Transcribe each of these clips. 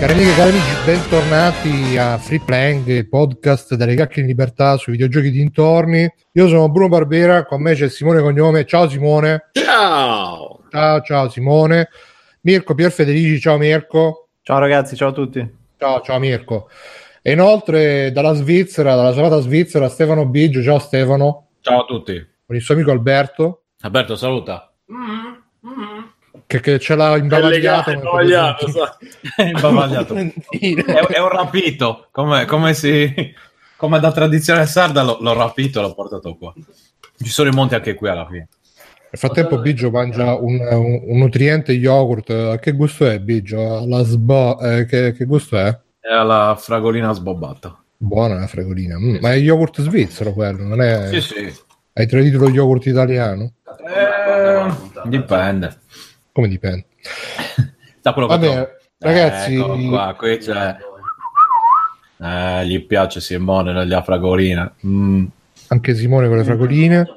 Cari amiche e cari amici, bentornati a Free Playing, il podcast dalle cacche in libertà sui videogiochi dintorni. Io sono Bruno Barbera, con me c'è Simone Cognome. Ciao Simone. Ciao. Ciao, ciao Simone. Mirko Pier Federici, ciao Mirko. Ciao ragazzi, ciao a tutti. Ciao, ciao Mirko. E inoltre dalla Svizzera, dalla salata svizzera, Stefano Biggio. Ciao Stefano. Ciao a tutti. Con il suo amico Alberto. Alberto, saluta. Che, che ce l'ha imbavagliato. È. È imbavagliato. è, è un rapito, come, come, si, come da tradizione sarda l'ho, l'ho rapito e l'ho portato qua. Ci sono i monti anche qui alla fine. Nel frattempo Biggio mangia un, un, un nutriente yogurt. Che gusto è Biggio? La sbo- eh, che, che gusto è? È la fragolina sbobbata. Buona la fragolina. Mm, ma è yogurt svizzero quello, non è... Sì, sì. Hai tradito lo yogurt italiano? Eh, dipende. Come dipende? Da quello che Vabbè, trovo. ragazzi- Eccolo qua, qui c'è... Eh, gli piace Simone la fragolina. Mm. Anche Simone con le fragoline.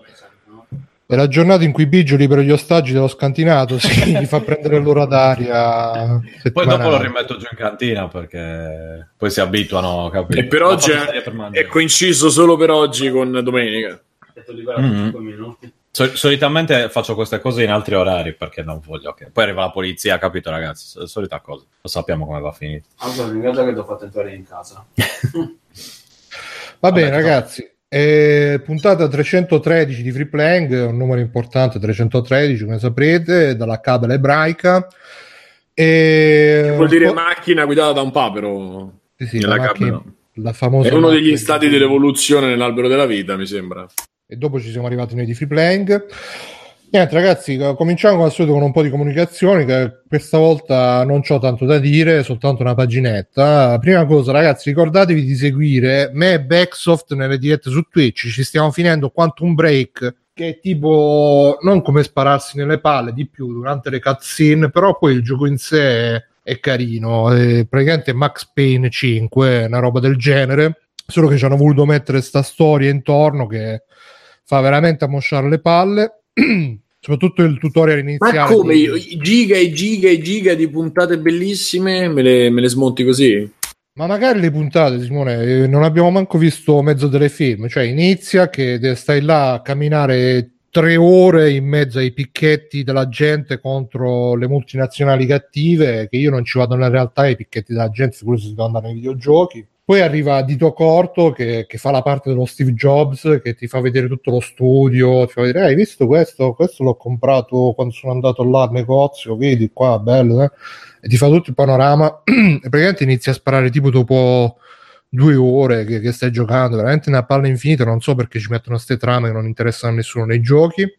È la giornata in cui Biggio libera gli ostaggi dello scantinato, sì, gli fa prendere l'ora d'aria. Poi dopo lo rimetto giù in cantina perché poi si abituano, capito? E per oggi è, è coinciso solo per oggi con domenica. Mm. Sol- solitamente faccio queste cose in altri orari perché non voglio che poi arriva la polizia, capito ragazzi? Sol- Solita cosa. Lo sappiamo come va a finire. Allora, ringrazio che ti ho fatto entrare in casa. Va bene, ragazzi. eh, puntata 313 di Free Playing, un numero importante, 313, come saprete, dalla cabala ebraica. E... Vuol dire po'- macchina guidata da un papero. Sì, sì, la, macchina- la famosa È uno degli macchina- stati dell'evoluzione nell'albero della vita, mi sembra. E dopo ci siamo arrivati noi di free playing. Niente, ragazzi, co- cominciamo come al solito con un po' di comunicazioni. Che questa volta non ho tanto da dire, soltanto una paginetta. Prima cosa, ragazzi, ricordatevi di seguire me e Backsoft nelle dirette su Twitch. Ci stiamo finendo Quantum Break, che è tipo non come spararsi nelle palle di più durante le cutscene, però poi il gioco in sé è, è carino. È praticamente Max Payne 5, una roba del genere. Solo che ci hanno voluto mettere sta storia intorno che fa veramente ammosciare le palle. Soprattutto il tutorial iniziale. Ma come? di- Io- i Giga e giga e giga di puntate bellissime me le, me le smonti così? Ma magari le puntate, Simone, eh, non abbiamo manco visto mezzo delle film. Cioè, inizia che stai là a camminare tre ore in mezzo ai picchetti della gente contro le multinazionali cattive, che io non ci vado nella realtà ai picchetti della gente, se devo andare nei videogiochi. Poi arriva Dito Corto che, che fa la parte dello Steve Jobs, che ti fa vedere tutto lo studio, ti fa vedere, "Eh, hai visto questo? Questo l'ho comprato quando sono andato là al negozio, vedi qua, bello, eh?" e ti fa tutto il panorama e praticamente inizi a sparare tipo dopo due ore che, che stai giocando, veramente una palla infinita, non so perché ci mettono queste trame che non interessano a nessuno nei giochi.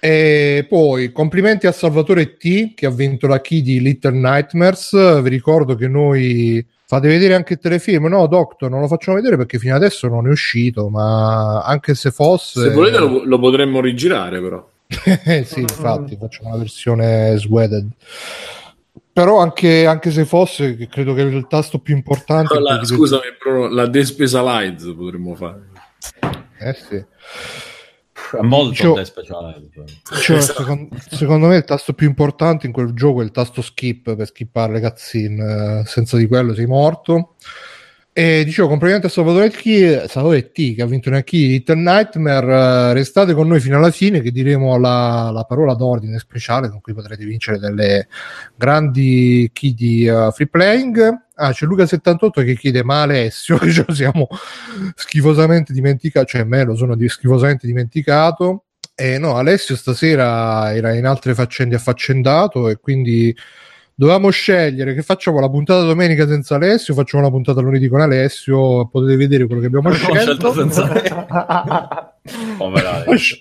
E poi complimenti a Salvatore T che ha vinto la key di Little Nightmares. Vi ricordo che noi fate vedere anche il telefilm. No, Doctor, non lo facciamo vedere perché fino adesso non è uscito. Ma anche se fosse, Se volete lo, lo potremmo rigirare, però. Sì, infatti, facciamo una versione sweated. Però anche, anche se fosse, credo che il tasto più importante. è La- scusami, Bruno, la Despesalize potremmo fare. Eh sì. È molto Dicevo- de speciale. Cioè, secondo, secondo me il tasto più importante in quel gioco è il tasto skip per skippare le cutscene. Senza di quello sei morto. E dicevo, complimenti a Salvatore T, Salvatore T che ha vinto una key Little Nightmare. eh, Restate con noi fino alla fine che diremo la, la parola d'ordine speciale con cui potrete vincere delle grandi key di eh, free playing. Ah, c'è Luca78 che chiede: Ma Alessio, che ce lo siamo schifosamente dimenticato, cioè me lo sono di- schifosamente dimenticato. E no, Alessio stasera era in altre faccende affaccendato e quindi dovevamo scegliere che facciamo la puntata domenica senza Alessio, facciamo una puntata lunedì con Alessio, potete vedere quello che abbiamo Abbiamo scelto. scelto senza Alessio.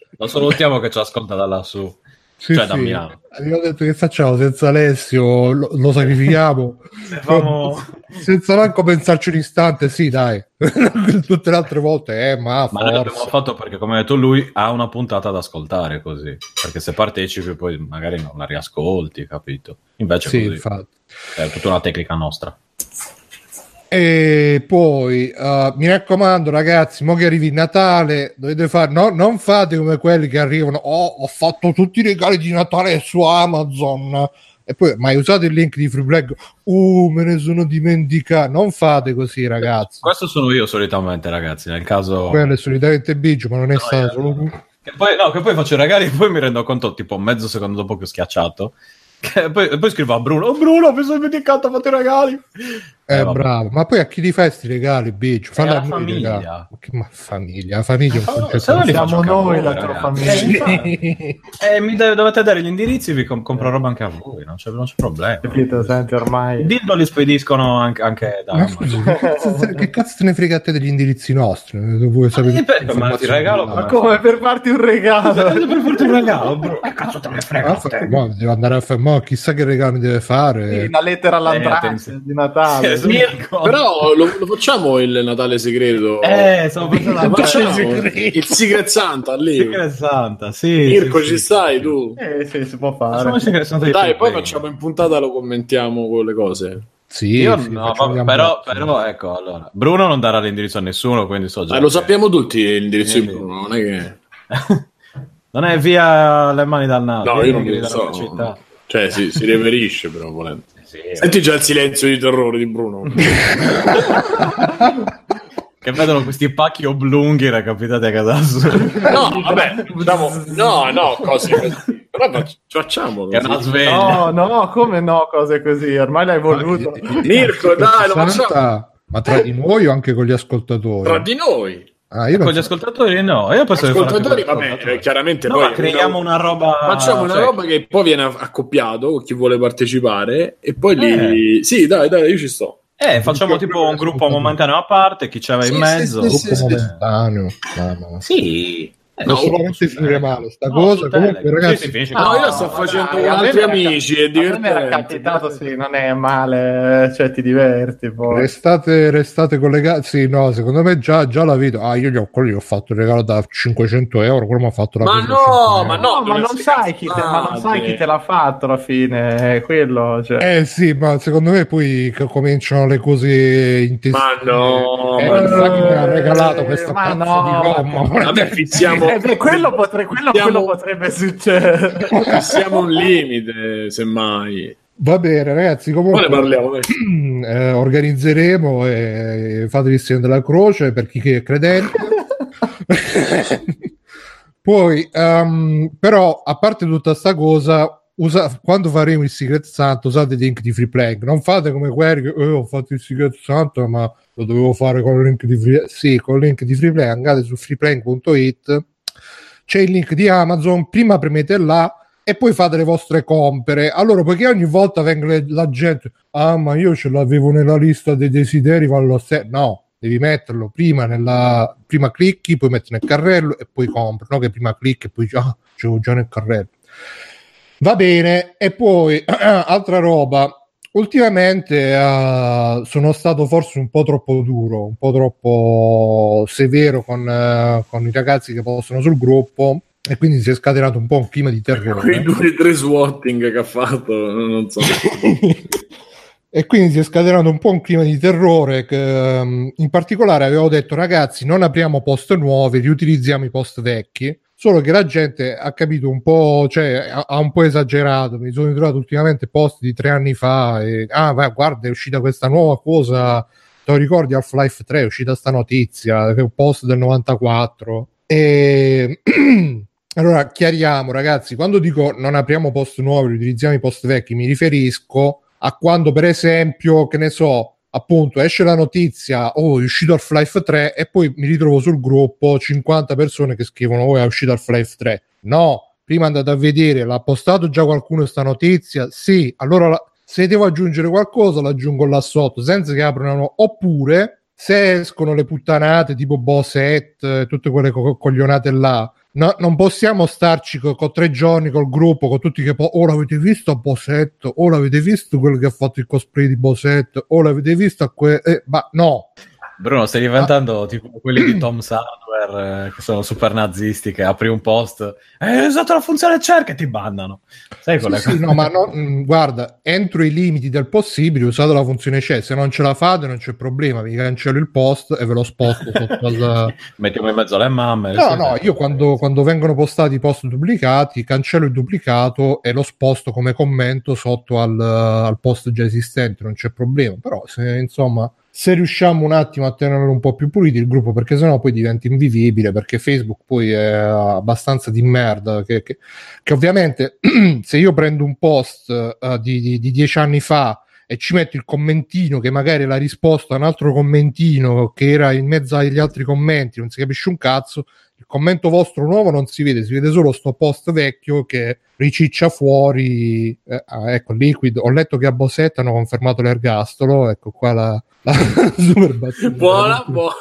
Lo salutiamo che ci ascolta da lassù. Sì, Cioè, da sì. Milano. Abbiamo detto che facciamo senza Alessio, lo, lo sacrifichiamo. Famo- senza manco pensarci un istante, sì, dai. Tutte le altre volte, eh, ma, Ma l'abbiamo fatto perché, come ha detto lui, ha una puntata da ascoltare così. Perché se partecipi poi magari non la riascolti, capito? Invece Sì, così. infatti. È tutta una tecnica nostra. E poi uh, mi raccomando, ragazzi, mo che arrivi Natale, dovete fare, no, non fate come quelli che arrivano. Oh, ho fatto tutti i regali di Natale su Amazon. E poi, ma hai usato il link di Freeplay? Uh, me ne sono dimenticato. Non fate così, ragazzi. Questo sono io solitamente, ragazzi. Nel caso, quello è solitamente Biggio, ma non è no, stato solo tu. Che poi, no, che poi faccio i regali e poi mi rendo conto, tipo mezzo secondo dopo che ho schiacciato. Che poi, poi scrivo a Bruno: Oh, Bruno, mi sono dimenticato, fatto i regali. Eh, eh bravo, ma poi a chi li fai questi regali, biggio? Falla a famiglia. Ma che ma famiglia? La famiglia eh, siamo noi la tua famiglia. eh, mi deve, dovete dare gli indirizzi, vi com- compro roba anche a voi, non c'è, non c'è problema. Capito, senti, ormai. Dillo li spediscono anche, anche da ma scusi, che cazzo te ne frega a te degli indirizzi nostri? Vuoi sapere per, ma ti regalo, ma come per farti un regalo? per farti un regalo, bro. Che cazzo te ne frega? Ma, devo andare a fare, ma chissà che regalo mi deve fare. Sì, una lettera eh, di Natale. Però lo, lo, facciamo il Natale segreto. Eh, stavo pensando il Secret Santa lì. Secret Santa, sì. Mirko, sì, ci sì, stai sì. tu? Eh, sì, si può fare. Dai, poi facciamo in puntata lo commentiamo con le cose. Sì, Io sì, no, vabbè, però, però, ecco, allora, Bruno non darà l'indirizzo a nessuno, quindi so già. Ma lo sappiamo tutti l'indirizzo di Bruno, non è che... non è via le mani dal naso. No, io non lo so. Città. Cioè, si, si reverisce però volendo. Sì, Senti già il silenzio di terrore di Bruno. che vedono questi pacchi oblunghi recapitati a casa No, vabbè, diciamo, no, no, cose così. Però facciamolo. È una sveglia. No, no, come no, cose così? Ormai l'hai voluto. Mirko, dai, lo facciamo. Ma tra di noi o anche con gli ascoltatori? Tra di noi. Ah, io con gli ascoltatori no, io posso ascoltatori, vabbè, eh, chiaramente no, poi creiamo una, roba facciamo una cioè... roba che poi viene accoppiato con chi vuole partecipare e poi lì eh. sì, dai, dai, io ci sto. Eh, facciamo tipo un gruppo momentaneo a parte, chi c'era sì, in mezzo. Sì, sì, gruppo momentaneo. Sì, eh, non sicuramente finire male sta no, cosa comunque ragazzi. sì, no, io sto facendo con altri amici e divertente era capitato sì non è male cioè ti diverti poi restate, restate collegati sì no secondo me già, già la vedo ah io gli ho, quello gli ho fatto il regalo da 500 euro quello mi ha fatto la ma no ma no, ma non, sai chi te, ma non sai chi te l'ha fatto alla fine quello cioè. eh sì ma secondo me poi cominciano le cose intestine ma no eh, ma no. mi ha regalato questa ma no. di gomma vabbè fissiamo eh, beh, quello, potre, quello, siamo, quello, potrebbe succedere. Siamo un limite, semmai. Va bene, ragazzi. Comunque, parliamo, eh, organizzeremo e fate il segno della croce per chi è credente. Poi, um, però, a parte tutta sta cosa, usa, quando faremo il Secret Santo, usate il link di Free Play. Non fate come quelli che eh, ho fatto il Secret Santo, ma lo dovevo fare con il link di Free Sì, con il link di Free Play. Andate su freeplay.it c'è il link di Amazon, prima premete là e poi fate le vostre compere. Allora, poiché ogni volta vengono la gente, ah, ma io ce l'avevo nella lista dei desideri, vallo se no, devi metterlo prima nella prima clicchi, poi metti nel carrello e poi compri, no? Che prima clicchi e poi ah, ce l'ho già nel carrello. Va bene, e poi altra roba. Ultimamente uh, sono stato forse un po' troppo duro, un po' troppo severo con, uh, con, i ragazzi che possono sul gruppo e quindi si è scatenato un po' un clima di terrore. Quei due tre swatting che ha fatto, non so. e quindi si è scatenato un po' un clima di terrore che, um, in particolare avevo detto ragazzi non apriamo post nuovi, riutilizziamo i post vecchi solo che la gente ha capito un po', cioè ha, un po' esagerato. Mi sono ritrovato ultimamente post di tre anni fa e ah, vai, guarda, è uscita questa nuova cosa. Te lo ricordi Half-Life 3? È uscita sta notizia, che è un post del 94. E allora chiariamo, ragazzi, quando dico non apriamo post nuovi, utilizziamo i post vecchi, mi riferisco a quando, per esempio, che ne so, appunto esce la notizia oh è uscito al Half-Life 3 e poi mi ritrovo sul gruppo 50 persone che scrivono oh è uscito al Half-Life 3 no prima andate a vedere l'ha postato già qualcuno questa notizia? Sì allora se devo aggiungere qualcosa l'aggiungo là sotto senza che aprano. Oppure se escono le puttanate tipo Boset tutte quelle co- coglionate là No, non possiamo starci con, con, tre giorni col gruppo, con tutti che poi, oh l'avete visto Bosetto, oh l'avete visto quello che ha fatto il cosplay di Bosetto, oh l'avete visto que... Eh, ma no, Bruno, stai diventando ah. tipo quelli di Tom Sadware eh, che sono super nazisti, che apri un post, hai eh, usato la funzione cerca e ti bannano. Sai sì, sì, no, ma no, mm, guarda, entro i limiti del possibile usate la funzione c'è, se non ce la fate non c'è problema, vi cancello il post e ve lo sposto sotto al... Mettiamo in mezzo alle mamme. No, no, io quando, quando vengono postati post duplicati, cancello il duplicato e lo sposto come commento sotto al, al post già esistente, non c'è problema, però se insomma se riusciamo un attimo a tenerlo un po' più pulito il gruppo perché sennò poi diventa invivibile perché Facebook poi è abbastanza di merda che, che, che ovviamente se io prendo un post uh, di, di, di, dieci anni fa e ci metto il commentino che magari è la risposta a un altro commentino che era in mezzo agli altri commenti non si capisce un cazzo il commento vostro nuovo non si vede, si vede solo sto post vecchio che riciccia fuori. Eh, ah, ecco, Liquid. Ho letto che a Bosetta hanno confermato l'ergastolo. Ecco qua la, la super battuta. Buona, buona.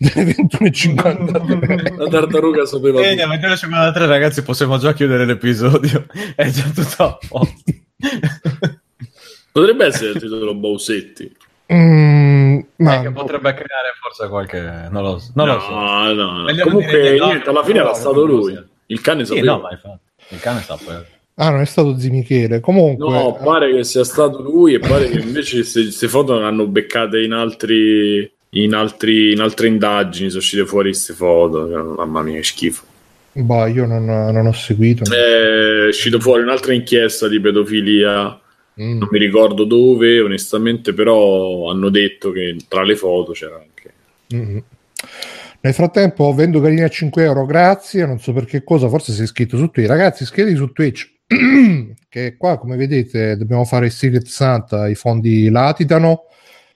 21.50 la tartaruga sapeva e eh, 21.53 ragazzi possiamo già chiudere l'episodio è già tutto a posto potrebbe essere il titolo Bousetti Mm, ma... Eh, potrebbe creare forse qualche. Non lo, non no, lo so. No, no. Comunque, no, niente, alla fine era stato lui. Il cane sapeva. Sì, no, ma infatti. Il cane sapeva. Ah, non è stato Zimichele. Comunque, no, pare che sia stato lui, e pare che invece queste foto non hanno beccate in altri. In, altri, in altre indagini sono uscite fuori queste foto. Mamma mia, che schifo. Bah, io non, non ho seguito. È uscita fuori un'altra inchiesta di pedofilia Mm. Non mi ricordo dove, onestamente, però hanno detto che tra le foto c'era anche. Mm. Nel frattempo vendo galline a 5 euro, grazie. Non so per che cosa, forse sei iscritto su Twitch. Ragazzi, iscrivetevi su Twitch. che qua, come vedete, dobbiamo fare il Secret Santa, i fondi latitano.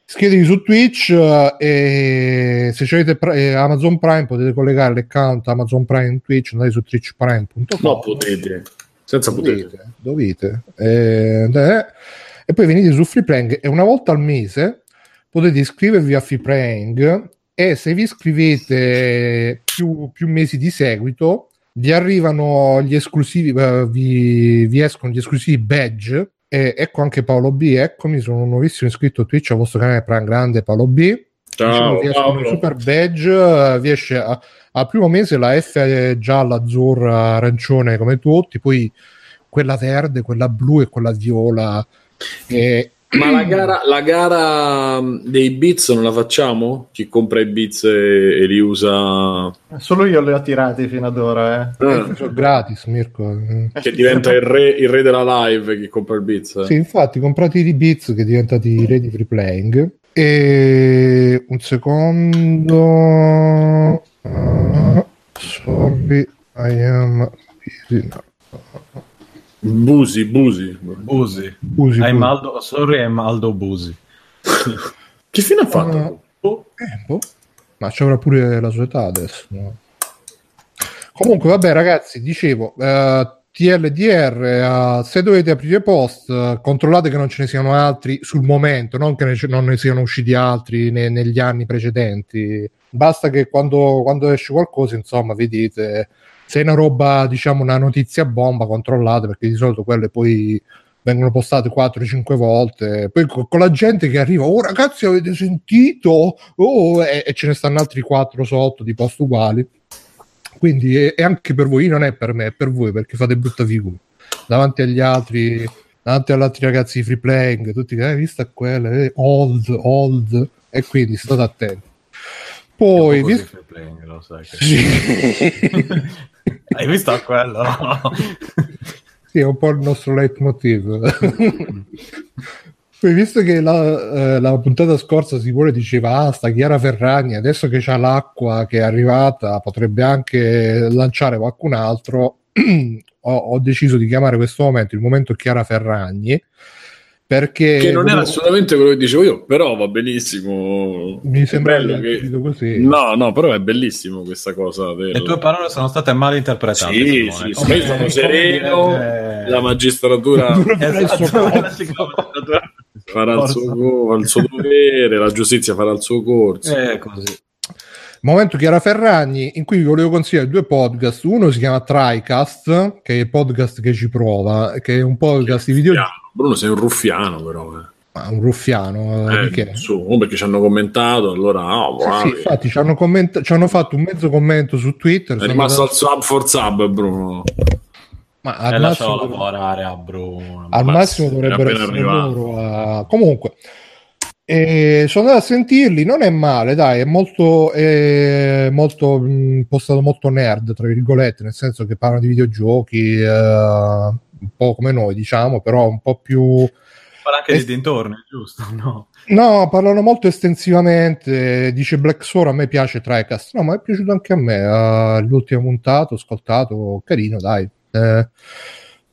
Iscrivetevi su Twitch uh, e se avete eh, Amazon Prime potete collegare l'account Amazon Prime Twitch, andate su twitchprime.com. No, potete senza dovete, dovete. Eh, eh, e poi venite su Freeplaying e una volta al mese potete iscrivervi a Freeplaying e se vi iscrivete più, più mesi di seguito vi arrivano gli esclusivi, uh, vi, vi, escono gli esclusivi badge. E ecco anche Paolo B. Eccomi, sono un nuovissimo iscritto a Twitch al vostro canale Prime Grande Paolo B. Ciao, diciamo, vi super badge, vi esce a, al primo mese la F gialla, azzurra, arancione come tutti, poi quella verde, quella blu e quella viola. E... Ma la gara, la gara dei bits non la facciamo? Chi compra i bits e, e li usa? Solo io li ho tirati fino ad ora. Eh. Eh, sono gratis, Mirko. Che diventa il re, il re, della live chi compra il bits. Eh. Sì, infatti, comprate i bits che diventati i re di free playing. E un secondo. Uh, sorry, I am busy now. Busi, Busi. Busi. Busi, I'm Aldo, sorry, I'm Aldo Busi. che fine ha fatto? Uh, eh, boh. Ma ci avrà pure la sua età adesso. No? Comunque, vabbè, ragazzi, dicevo, uh, TLDR, uh, se dovete aprire post, uh, controllate che non ce ne siano altri sul momento, non che ne, non ne siano usciti altri ne, negli anni precedenti. Basta che quando, quando, esce qualcosa, insomma, vedete se è una roba, diciamo, una notizia bomba, controllate perché di solito quelle poi vengono postate 4-5 volte. Poi con, la gente che arriva, oh ragazzi, avete sentito? Oh, e, e ce ne stanno altri 4 sotto di post uguali quindi è, anche per voi, non è per me, è per voi perché fate brutta figura davanti agli altri, davanti agli altri ragazzi di free playing, tutti che hai eh, visto quella, eh, old, old, e quindi state attenti. Poi, vi... playing, lo sai che... hai visto quello? sì, è un po' il nostro leitmotiv. Poi, visto che la, eh, la, puntata scorsa Simone diceva ah, sta Chiara Ferragni, adesso che c'ha l'acqua che è arrivata, potrebbe anche lanciare qualcun altro. ho, ho, deciso di chiamare questo momento il momento Chiara Ferragni perché che non volevo... è assolutamente quello che dicevo io però va benissimo. Mi sembra bello che così. No no però è bellissimo questa cosa del... le tue parole sono state mal interpretate sì sì, sì. Io sono sereno dire... la magistratura esatto. farà il suo, il suo dovere la giustizia farà il suo corso. È così. Momento Chiara Ferragni, in cui vi volevo consigliare due podcast. Uno si chiama TriCast, che è il podcast che ci prova, che è un podcast di video. Bruno, sei un ruffiano, però. Eh. Ma un ruffiano eh, che... su, perché ci hanno commentato allora oh, sì, infatti ci hanno, commenta- ci hanno, fatto un mezzo commento su Twitter è rimasto al sub for sub Bruno ma al eh, massimo lavorare a Bruno al massimo dovrebbero essere loro a... comunque e sono andato a sentirli, non è male, dai, è molto, è molto mh, postato molto nerd, tra virgolette, nel senso che parlano di videogiochi, eh, un po' come noi, diciamo, però un po' più... Parla anche est- di dintorni, giusto? No. no, parlano molto estensivamente, dice Black Sword, a me piace TriCast, no, ma è piaciuto anche a me, uh, l'ultimo puntato, ascoltato, carino, dai. Eh,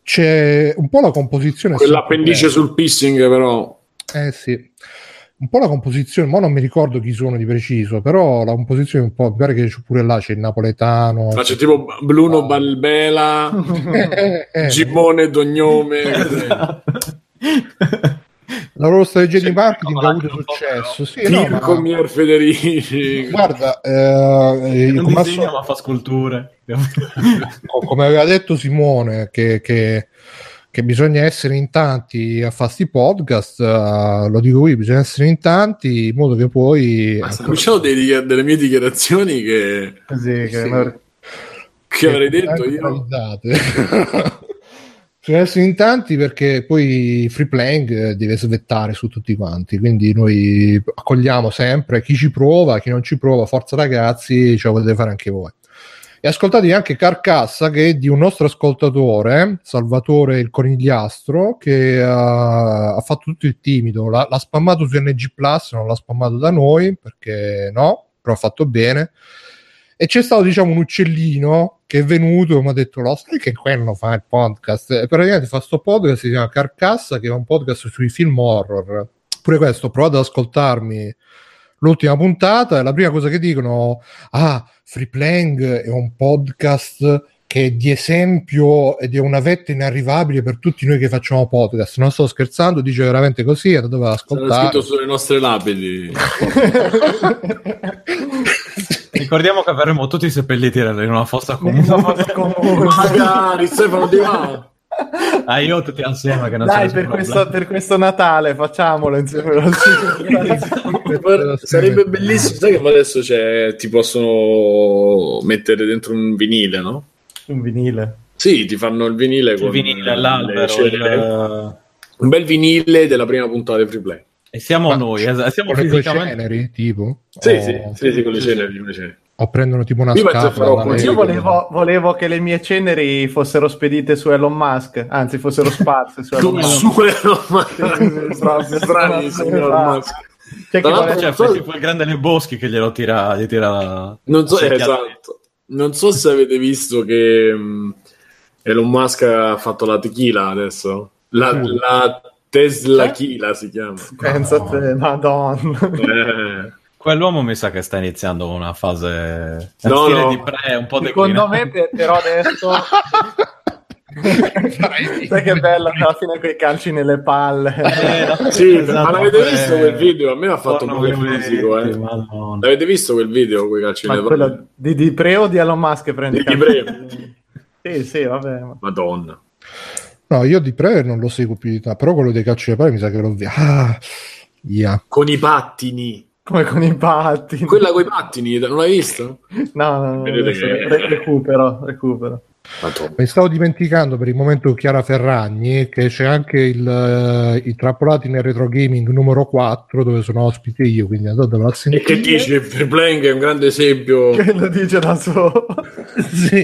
c'è un po' la composizione... Quell'appendice sul pissing, però... Eh sì un po' la composizione, ma non mi ricordo chi sono di preciso, però la composizione un po', mi pare che c'è pure là, c'è il napoletano. Ma c'è tipo Bruno oh. Balbela, eh, Gimone Dognome. La loro strategia di marketing ha avuto successo. Sì, no, ma... Mier Federici. Guarda, eh, non disegna, so... ma fa sculture. come aveva detto Simone, che, che che bisogna essere in tanti a fare sti podcast, uh, lo dico qui, bisogna essere in tanti in modo che poi... Ma diciamo dei, delle mie dichiarazioni che... Sì, che, sì. Non... che avrei detto io. bisogna essere in tanti perché poi free playing deve svettare su tutti quanti quindi noi accogliamo sempre chi ci prova chi non ci prova forza ragazzi ce lo potete fare anche voi e ascoltatevi anche Carcassa che è di un nostro ascoltatore, Salvatore il Conigliastro, che uh, ha fatto tutto il timido, l'ha, l'ha spammato su NG Plus, non l'ha spammato da noi perché no, però ha fatto bene. E c'è stato, diciamo, un uccellino che è venuto e mi ha detto: Lo sai che quello fa il podcast? E praticamente fa sto podcast, si chiama Carcassa, che è un podcast sui film horror. Pure questo, ho provato ad ascoltarmi l'ultima puntata la prima cosa che dicono: Ah, Free Playing è un podcast che è di esempio ed è una vetta inarrivabile per tutti noi che facciamo podcast. Non sto scherzando, dice veramente così, andate ad ascoltare. Sarà scritto sulle nostre lapidi. Ricordiamo che avremo tutti seppelliti in una fossa comune. Magari, Stefano Di là. Ah, io tutti assieme che non Dai, per questo, per questo, Natale facciamolo insieme. Sarebbe bellissimo. Sai che adesso c'è, ti possono mettere dentro un vinile, no? Un vinile? Sì, ti fanno il vinile il con vinile l'albero. Il... Un bel vinile della prima puntata di Free Play. E siamo Ma noi, siamo con fisicamente... le ceneri, tipo? Sì, oh. sì, sì, sì, con le ceneri, con le ceneri o prendono tipo una io scatola. Io volevo, volevo, che le mie ceneri fossero spedite su Elon Musk, anzi fossero sparse su Elon Musk. su Elon Musk. Strani, Elon Musk. C'è chi vuole... cioè, so... tipo il grande nei boschi che glielo tira, gli tira non so, esatto. non so se avete visto che um, Elon Musk ha fatto la tequila adesso la, mm. la Tesla Kila si chiama pensa a te madonna eh Quell'uomo mi sa che sta iniziando una fase no, no. di pre, un po' Secondo me, però adesso. Sai che bello alla fine quei calci nelle palle. Eh, no, sì, esatto, ma l'avete eh, visto quel video? A me ha fatto un po' fisico. Eh. L'avete visto quel video? Quei calci nelle palle? Di, di Pre o di Elon Musk prendi di, di Pre. sì, sì, vabbè. Madonna. No, io di Pre non lo seguo più di tanto, però quello dei calci nelle palle mi sa che l'ho visto. Ah, yeah. Con i pattini. Come con i pattini. Quella con i pattini, non l'hai visto? No, no, no re- recupero, recupero. Mi stavo dimenticando per il momento Chiara Ferragni che c'è anche il, uh, i trappolati nel retro gaming numero 4 dove sono ospite io, quindi andatevelo a sentire. E che dice Playing è un grande esempio. Che lo dice da solo. sì.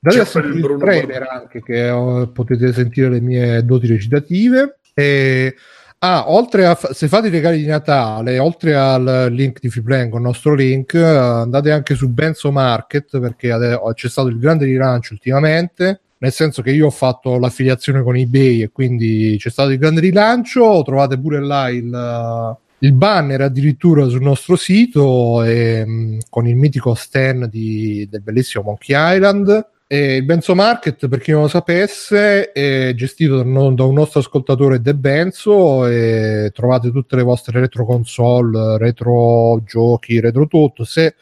Date a sentire il trailer anche che ho, potete sentire le mie doti recitative e Ah, oltre a se fate i regali di Natale, oltre al link di Freeplan con il nostro link, andate anche su Benzo Market perché c'è stato il grande rilancio ultimamente. Nel senso che io ho fatto l'affiliazione con eBay e quindi c'è stato il grande rilancio. Trovate pure là il, il banner addirittura sul nostro sito e, con il mitico stand di, del bellissimo Monkey Island e il Benzo Market, per chi non lo sapesse, è gestito da un nostro ascoltatore De Benzo e trovate tutte le vostre retro console, retro giochi, retro tutto. Se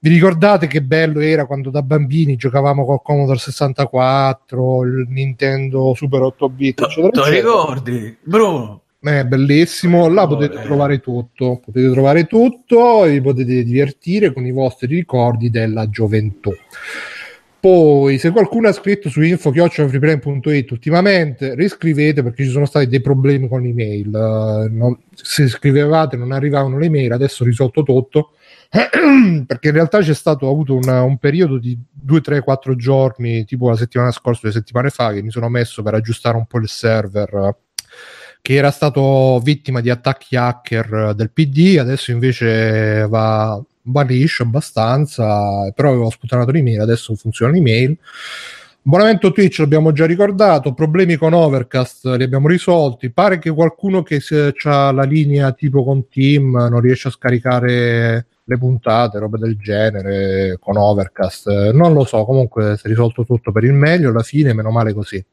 vi ricordate che bello era quando da bambini giocavamo col Commodore 64, il Nintendo Super 8 bit, eccetera, Ti ricordi? Bruno, è bellissimo, là potete trovare tutto, potete trovare tutto e vi potete divertire con i vostri ricordi della gioventù. Poi, se qualcuno ha scritto su info.freeplane.it ultimamente, riscrivete perché ci sono stati dei problemi con l'email. Uh, non, se scrivevate non arrivavano le mail, adesso risolto tutto. perché in realtà c'è stato avuto una, un periodo di 2, 3, 4 giorni, tipo la settimana scorsa, due settimane fa, che mi sono messo per aggiustare un po' il server che era stato vittima di attacchi hacker del PD, adesso invece va, liscio abbastanza, però avevo sputtanato l'email, adesso funziona l'email. Abbonamento Twitch l'abbiamo già ricordato, problemi con Overcast li abbiamo risolti, pare che qualcuno che ha la linea tipo con Team non riesce a scaricare le puntate, robe del genere con Overcast, non lo so, comunque si è risolto tutto per il meglio, alla fine meno male così.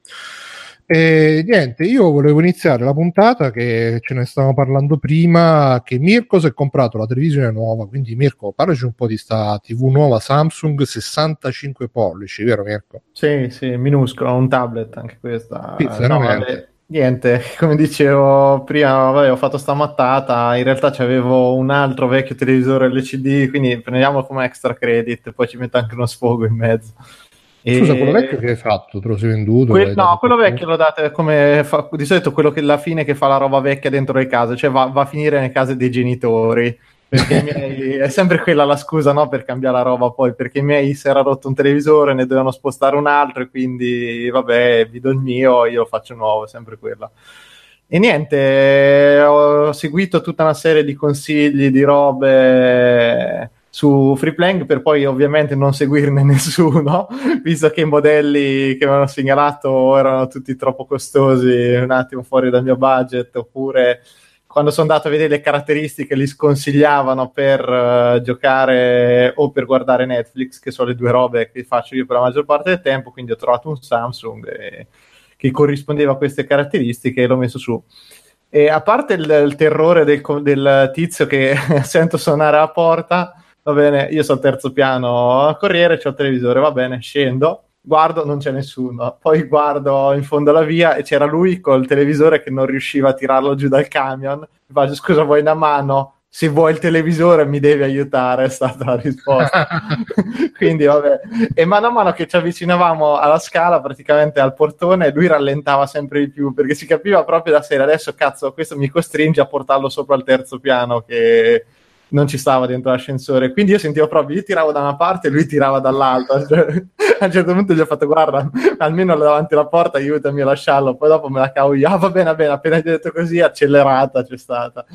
E niente, io volevo iniziare la puntata che ce ne stavamo parlando prima, che Mirko si è comprato la televisione nuova, quindi Mirko, parlaci un po' di sta TV nuova Samsung 65 pollici, vero Mirko? Sì, sì, minuscola, un tablet anche questa. Sì, no, niente, come dicevo prima, vabbè, ho fatto sta mattata, in realtà c'avevo un altro vecchio televisore LCD, quindi prendiamolo come extra credit, poi ci metto anche uno sfogo in mezzo. Scusa, quello vecchio che hai fatto? Te lo sei venduto? Que- no, quello vecchio lo date come fa- di solito quello che alla fine che fa la roba vecchia dentro le case, cioè va, va a finire nelle case dei genitori. Perché miei, è sempre quella la scusa no, per cambiare la roba poi, perché i miei si era rotto un televisore, ne dovevano spostare un altro e quindi vabbè, vi do il mio, io faccio nuovo, è sempre quella. E niente, ho seguito tutta una serie di consigli, di robe su Freeplank per poi ovviamente non seguirne nessuno, visto che i modelli che mi hanno segnalato erano tutti troppo costosi, un attimo fuori dal mio budget, oppure quando sono andato a vedere le caratteristiche li sconsigliavano per uh, giocare o per guardare Netflix, che sono le due robe che faccio io per la maggior parte del tempo, quindi ho trovato un Samsung e, che corrispondeva a queste caratteristiche e l'ho messo su. E a parte il, il terrore del, del tizio che sento suonare alla porta, va bene, io sono al terzo piano Corriere, c'ho il televisore, va bene, scendo, guardo, non c'è nessuno, poi guardo in fondo alla via e c'era lui col televisore che non riusciva a tirarlo giù dal camion, mi faccio scusa vuoi una mano? Se vuoi il televisore mi devi aiutare, è stata la risposta. Quindi vabbè, e mano a mano che ci avvicinavamo alla scala, praticamente al portone, lui rallentava sempre di più perché si capiva proprio da sera, adesso cazzo, questo mi costringe a portarlo sopra il terzo piano che non ci stava dentro l'ascensore. Quindi io sentivo proprio, io tiravo da una parte e lui tirava dall'altra. Cioè, a un certo punto gli ho fatto, guarda, almeno davanti alla porta, aiutami a lasciarlo. Poi dopo me la cavo io, ah va bene, va bene, appena hai detto così, accelerata c'è stata.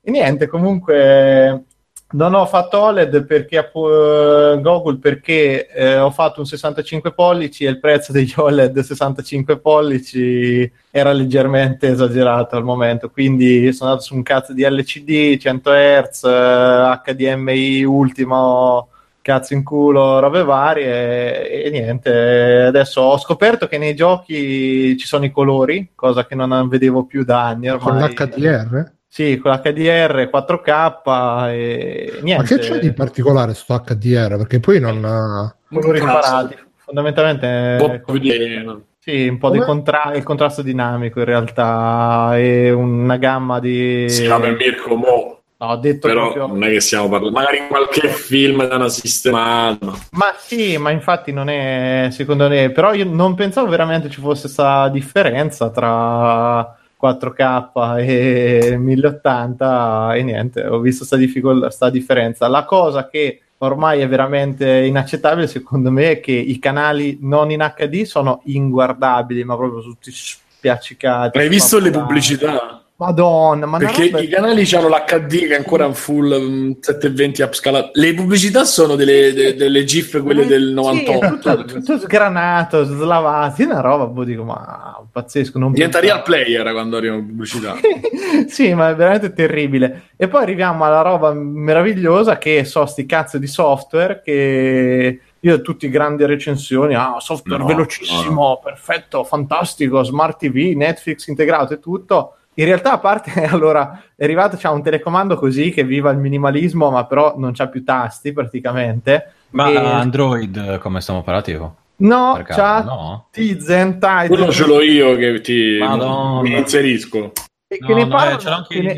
E niente, comunque non ho fatto OLED perché uh, Google perché eh, ho fatto un 65 pollici e il prezzo degli OLED 65 pollici era leggermente esagerato al momento, quindi sono andato su un cazzo di LCD 100 Hz, uh, HDMI ultimo cazzo in culo, robe varie e, e, niente. Adesso ho scoperto che nei giochi ci sono i colori, cosa che non vedevo più da anni ormai. Con l'HDR? Sì, con l'HDR 4K e niente. Ma che c'è di particolare sto HDR? Perché poi non ha... Colori sparati. Fondamentalmente... Un sì, un po' di contra- il contrasto dinamico in realtà e una gamma di... Sì, vabbè Mirko, mo... No, ho detto però proprio... non è che stiamo parlando, magari in qualche film da una sistemata. Ma sì, ma infatti non è, secondo me, però io non pensavo veramente ci fosse questa differenza tra 4K e 1080 e niente, ho visto sta, difficol- sta differenza. La cosa che ormai è veramente inaccettabile secondo me è che i canali non in HD sono inguardabili, ma proprio tutti spiaccicati. Hai visto le pubblicità? Madonna, ma perché roba... i canali hanno l'HD che è ancora un full um, 720 upscalato. Le pubblicità sono delle, de, delle GIF, quelle sì, del 98. Sì, tutto, tutto, sgranato, slavato, una roba, boh, dico, ma pazzesco. Non Diventa real player quando arrivano pubblicità. sì, ma è veramente terribile. E poi arriviamo alla roba meravigliosa che so sti cazzo di software che io tutti i grandi recensioni, ah, software no, velocissimo, no. perfetto, fantastico, smart TV, Netflix integrato e tutto in realtà, a parte, allora, è arrivato, c'è un telecomando così che viva il minimalismo, ma però non c'ha più tasti praticamente. Ma e... Android come stiamo operativo? No, c'ha no? Tizen, Tizen. Quello ce l'ho io che ti mi inserisco. che, no, ne parlano, che, ne,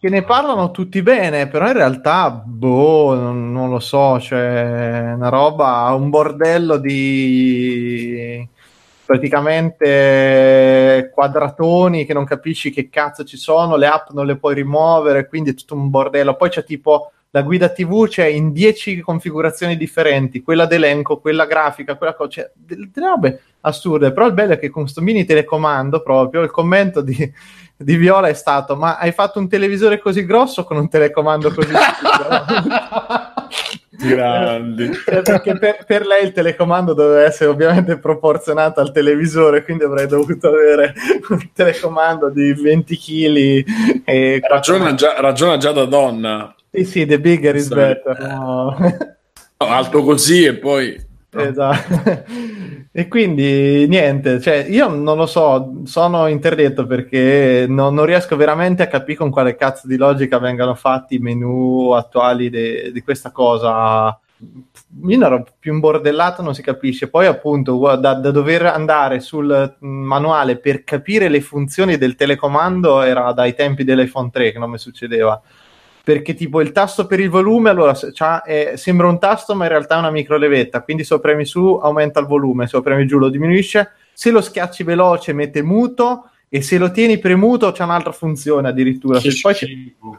che, ne parlano, tutti bene, però in realtà, boh, non, non lo so, cioè una roba, un bordello di praticamente quadratoni che non capisci che cazzo ci sono, le app non le puoi rimuovere, quindi è tutto un bordello. Poi c'è tipo la guida TV c'è in 10 configurazioni differenti, quella d'elenco, quella grafica, quella cosa, cioè, delle, delle robe assurde, però il bello è che con questo mini telecomando proprio il commento di di Viola è stato: Ma hai fatto un televisore così grosso con un telecomando così piccolo? Grandi. Eh, perché per, per, lei il telecomando doveva essere ovviamente proporzionato al televisore, quindi avrei dovuto avere un telecomando di 20 kg. E ragiona, già, ragiona già da donna. Sì, sì, the bigger is better. No. Alto così e poi Esatto. E quindi niente, cioè, io non lo so, sono interdetto perché non, non, riesco veramente a capire con quale cazzo di logica vengano fatti i menu attuali di questa cosa. Io ero più imbordellato, non si capisce. Poi, appunto, da, da, dover andare sul manuale per capire le funzioni del telecomando era dai tempi dell'iPhone 3 che non mi succedeva perché tipo il tasto per il volume allora è, sembra un tasto ma in realtà è una micro levetta quindi se lo premi su aumenta il volume se lo premi giù lo diminuisce. Se lo schiacci veloce mette muto e se lo tieni premuto c'è un'altra funzione addirittura poi, c'è,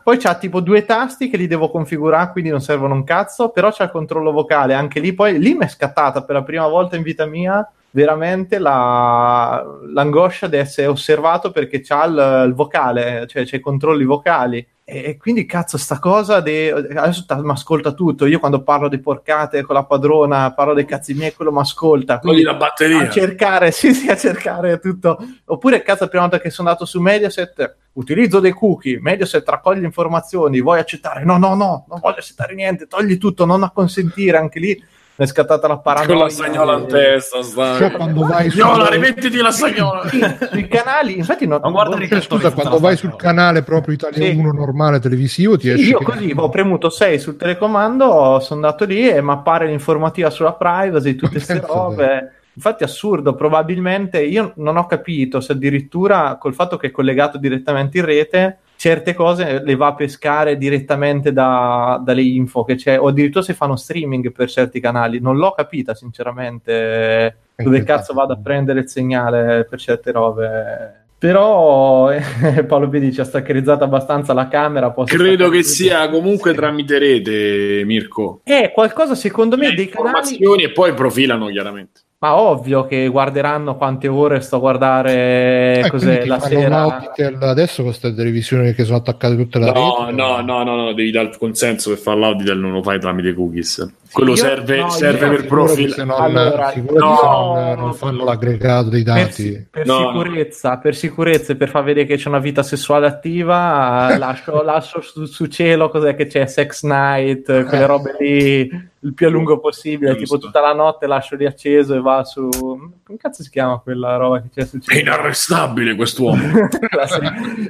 poi c'ha tipo due tasti che li devo configurare quindi non servono un cazzo però c'è il controllo vocale anche lì poi lì mi è scattata per la prima volta in vita mia veramente la, l'angoscia di essere osservato perché c'ha il, il vocale cioè c'è i controlli vocali e quindi cazzo, sta cosa de... adesso mi ascolta tutto. Io quando parlo di porcate con la padrona, parlo dei cazzi miei, quello mi ascolta. Quindi la batteria. A cercare, sì, sì, a cercare tutto. Oppure, cazzo, la prima volta che sono andato su Mediaset, utilizzo dei cookie, Mediaset raccoglie informazioni, vuoi accettare? No, no, no, non voglio accettare niente, togli tutto, non acconsentire, anche lì è scattata la paranoia. Con la sagnola in testa, stai. Cioè, quando vai Sagnola, su... rimettiti la sagnola. Sui canali, infatti non, non guarda cioè, scusa, quando vai sul canale proprio Italia sì. 1 normale televisivo ti esce Io così ho premuto 6 sul telecomando, sono andato lì e mi appare l'informativa sulla privacy, tutte queste robe. Infatti assurdo, probabilmente io non ho capito se addirittura col fatto che è collegato direttamente in rete certe cose le va a pescare direttamente da, dalle info che c'è, o addirittura se fanno streaming per certi canali. Non l'ho capita, sinceramente, dove cazzo vado a prendere il segnale per certe robe. Però eh, Paolo B dice ha staccarizzata abbastanza la camera. Credo che sia comunque tramite rete, Mirko. È qualcosa secondo me Le dei canali... e poi profilano chiaramente. Ma ovvio che guarderanno quante ore sto a guardare eh, cos'è la sera. adesso con queste televisioni che sono attaccate tutte la no, rete. No, no, no, no, devi dare il consenso per fare l'auditel, non lo fai tramite cookies. Quello io, serve, no, serve per profilo. Se non, allora, no, non, non, fanno l'aggregato dei dati. Per, per no. sicurezza, per sicurezza e per far vedere che c'è una vita sessuale attiva, lascio, lascio su, su, cielo cos'è che c'è, Sex Night, quelle robe lì il più a lungo possibile, Giusto. tipo tutta la notte lascio riacceso e va su... come cazzo si chiama quella roba che c'è su È inarrestabile quest'uomo!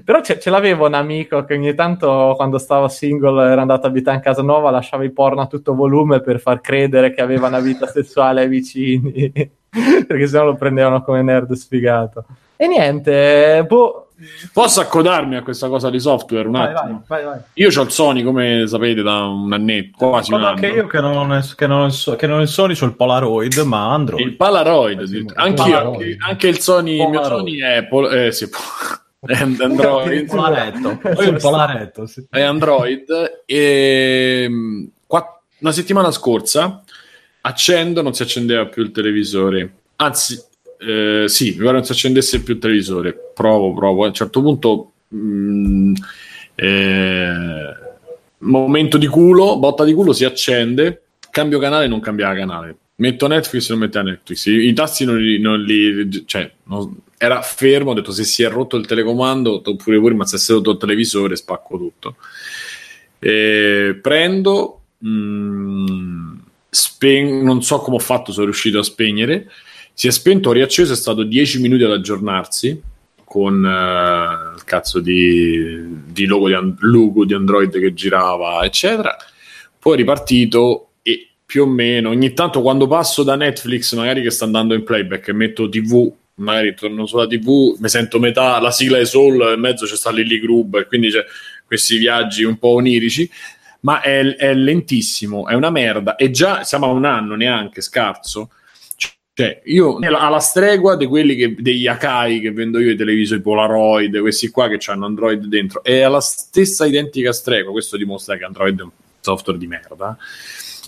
Però ce, ce, l'avevo un amico che ogni tanto quando stavo single era andato a abitare in casa nuova lasciava i porno a tutto volume per far credere che aveva una vita sessuale ai vicini, perché sennò lo prendevano come nerd sfigato. E niente, boh Posso accodarmi a questa cosa di software un vai, attimo? Vai, vai, io ho il Sony, come sapete, da un annetto, quasi un anno. Anche io che non, è, che, non è, che non è il Sony, ho il Polaroid, ma Android. Il Polaroid, sì, anche, anche, anche, il Sony, il mio Sony è... Pol- eh, sì, Android. Polaretto. Polaretto sì. È Android. E, una settimana scorsa accendo, non si accendeva più il televisore. Anzi, eh, sì, mi pare non si accendesse più il televisore. Provo, provo. A un certo punto, mh, mm, eh, momento di culo, botta di culo, si accende, cambio canale, non cambiava canale. Metto Netflix, non metteva Netflix. I, i tasti non li, non li cioè, non, era fermo. Ho detto se si è rotto il telecomando, oppure pure, ma se si è rotto il televisore, spacco tutto. E prendo, mh, mm, spen- non so come ho fatto, sono riuscito a spegnere si è spento, riacceso, è stato 10 minuti ad aggiornarsi con uh, il cazzo di, di logo, di an- logo di Android che girava, eccetera. Poi è ripartito e più o meno ogni tanto quando passo da Netflix, magari che sta andando in playback e metto TV magari torno sulla TV, mi sento metà la sigla di Soul, in mezzo c'è sta Lily Gruber, quindi c'è questi viaggi un po' onirici, ma è, è lentissimo, è una merda, e già siamo a un anno neanche, scarso. Cioè, io alla stregua di quelli che, degli Akai che vendo io i televisori Polaroid, questi qua che hanno Android dentro, è alla stessa identica stregua. Questo dimostra che Android è un software di merda.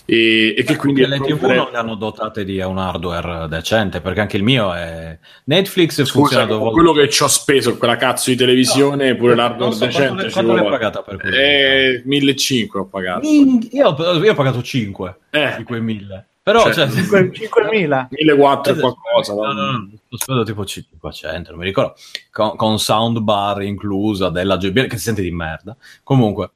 E, e che quindi le TV non le hanno dotate di un hardware decente perché anche il mio è Netflix Scusa, funziona dove quello che ci ho speso quella cazzo di televisione no, pure l'hardware so, decente quanto, quanto l'hai pagata per quello? Eh, 1500 ho pagato. Io, io, ho pagato 5 eh. di quei 1000 però cioè, cioè, 5.000 1400 qualcosa no, no, no, ho speso tipo 500 non mi ricordo. Con, con soundbar inclusa della JBL che si sente di merda. Comunque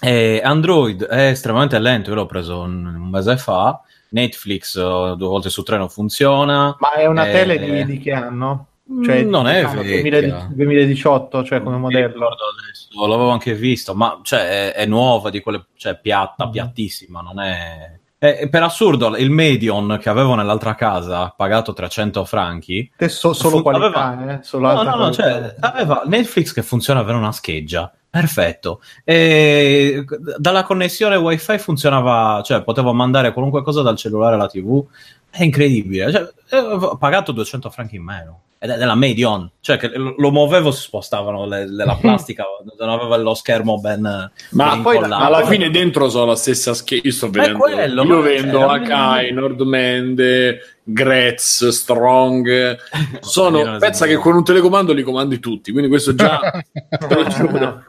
eh, Android è estremamente lento, io l'ho preso un, un mese fa. Netflix uh, due volte su tre non funziona. Ma è una eh, tele di, di che anno? Cioè, non è diciamo, 2018, cioè come modello. Adesso, l'avevo anche visto, ma cioè, è, è, nuova, di quelle, cioè piatta, mm. piattissima, non è... è... per assurdo, il Medion che avevo nell'altra casa, pagato 300 franchi... Te so, solo qualità, aveva... eh? Solo no, no, no, cioè, aveva Netflix che funziona per una scheggia Perfetto. E dalla connessione wifi funzionava, cioè potevo mandare qualunque cosa dal cellulare alla TV. È incredibile. Cioè, eh, ho pagato 200 franchi in meno. Ed è della Medion, cioè che lo muovevo si spostavano le, le, la plastica, non aveva lo schermo ben. Ma ben poi la, alla fine dentro sono la stessa scheda. Io sto vedendo. Quello, io vendo Akai, Nordmende, Gretz, Strong, sono pensa che con un telecomando li comandi tutti, quindi questo già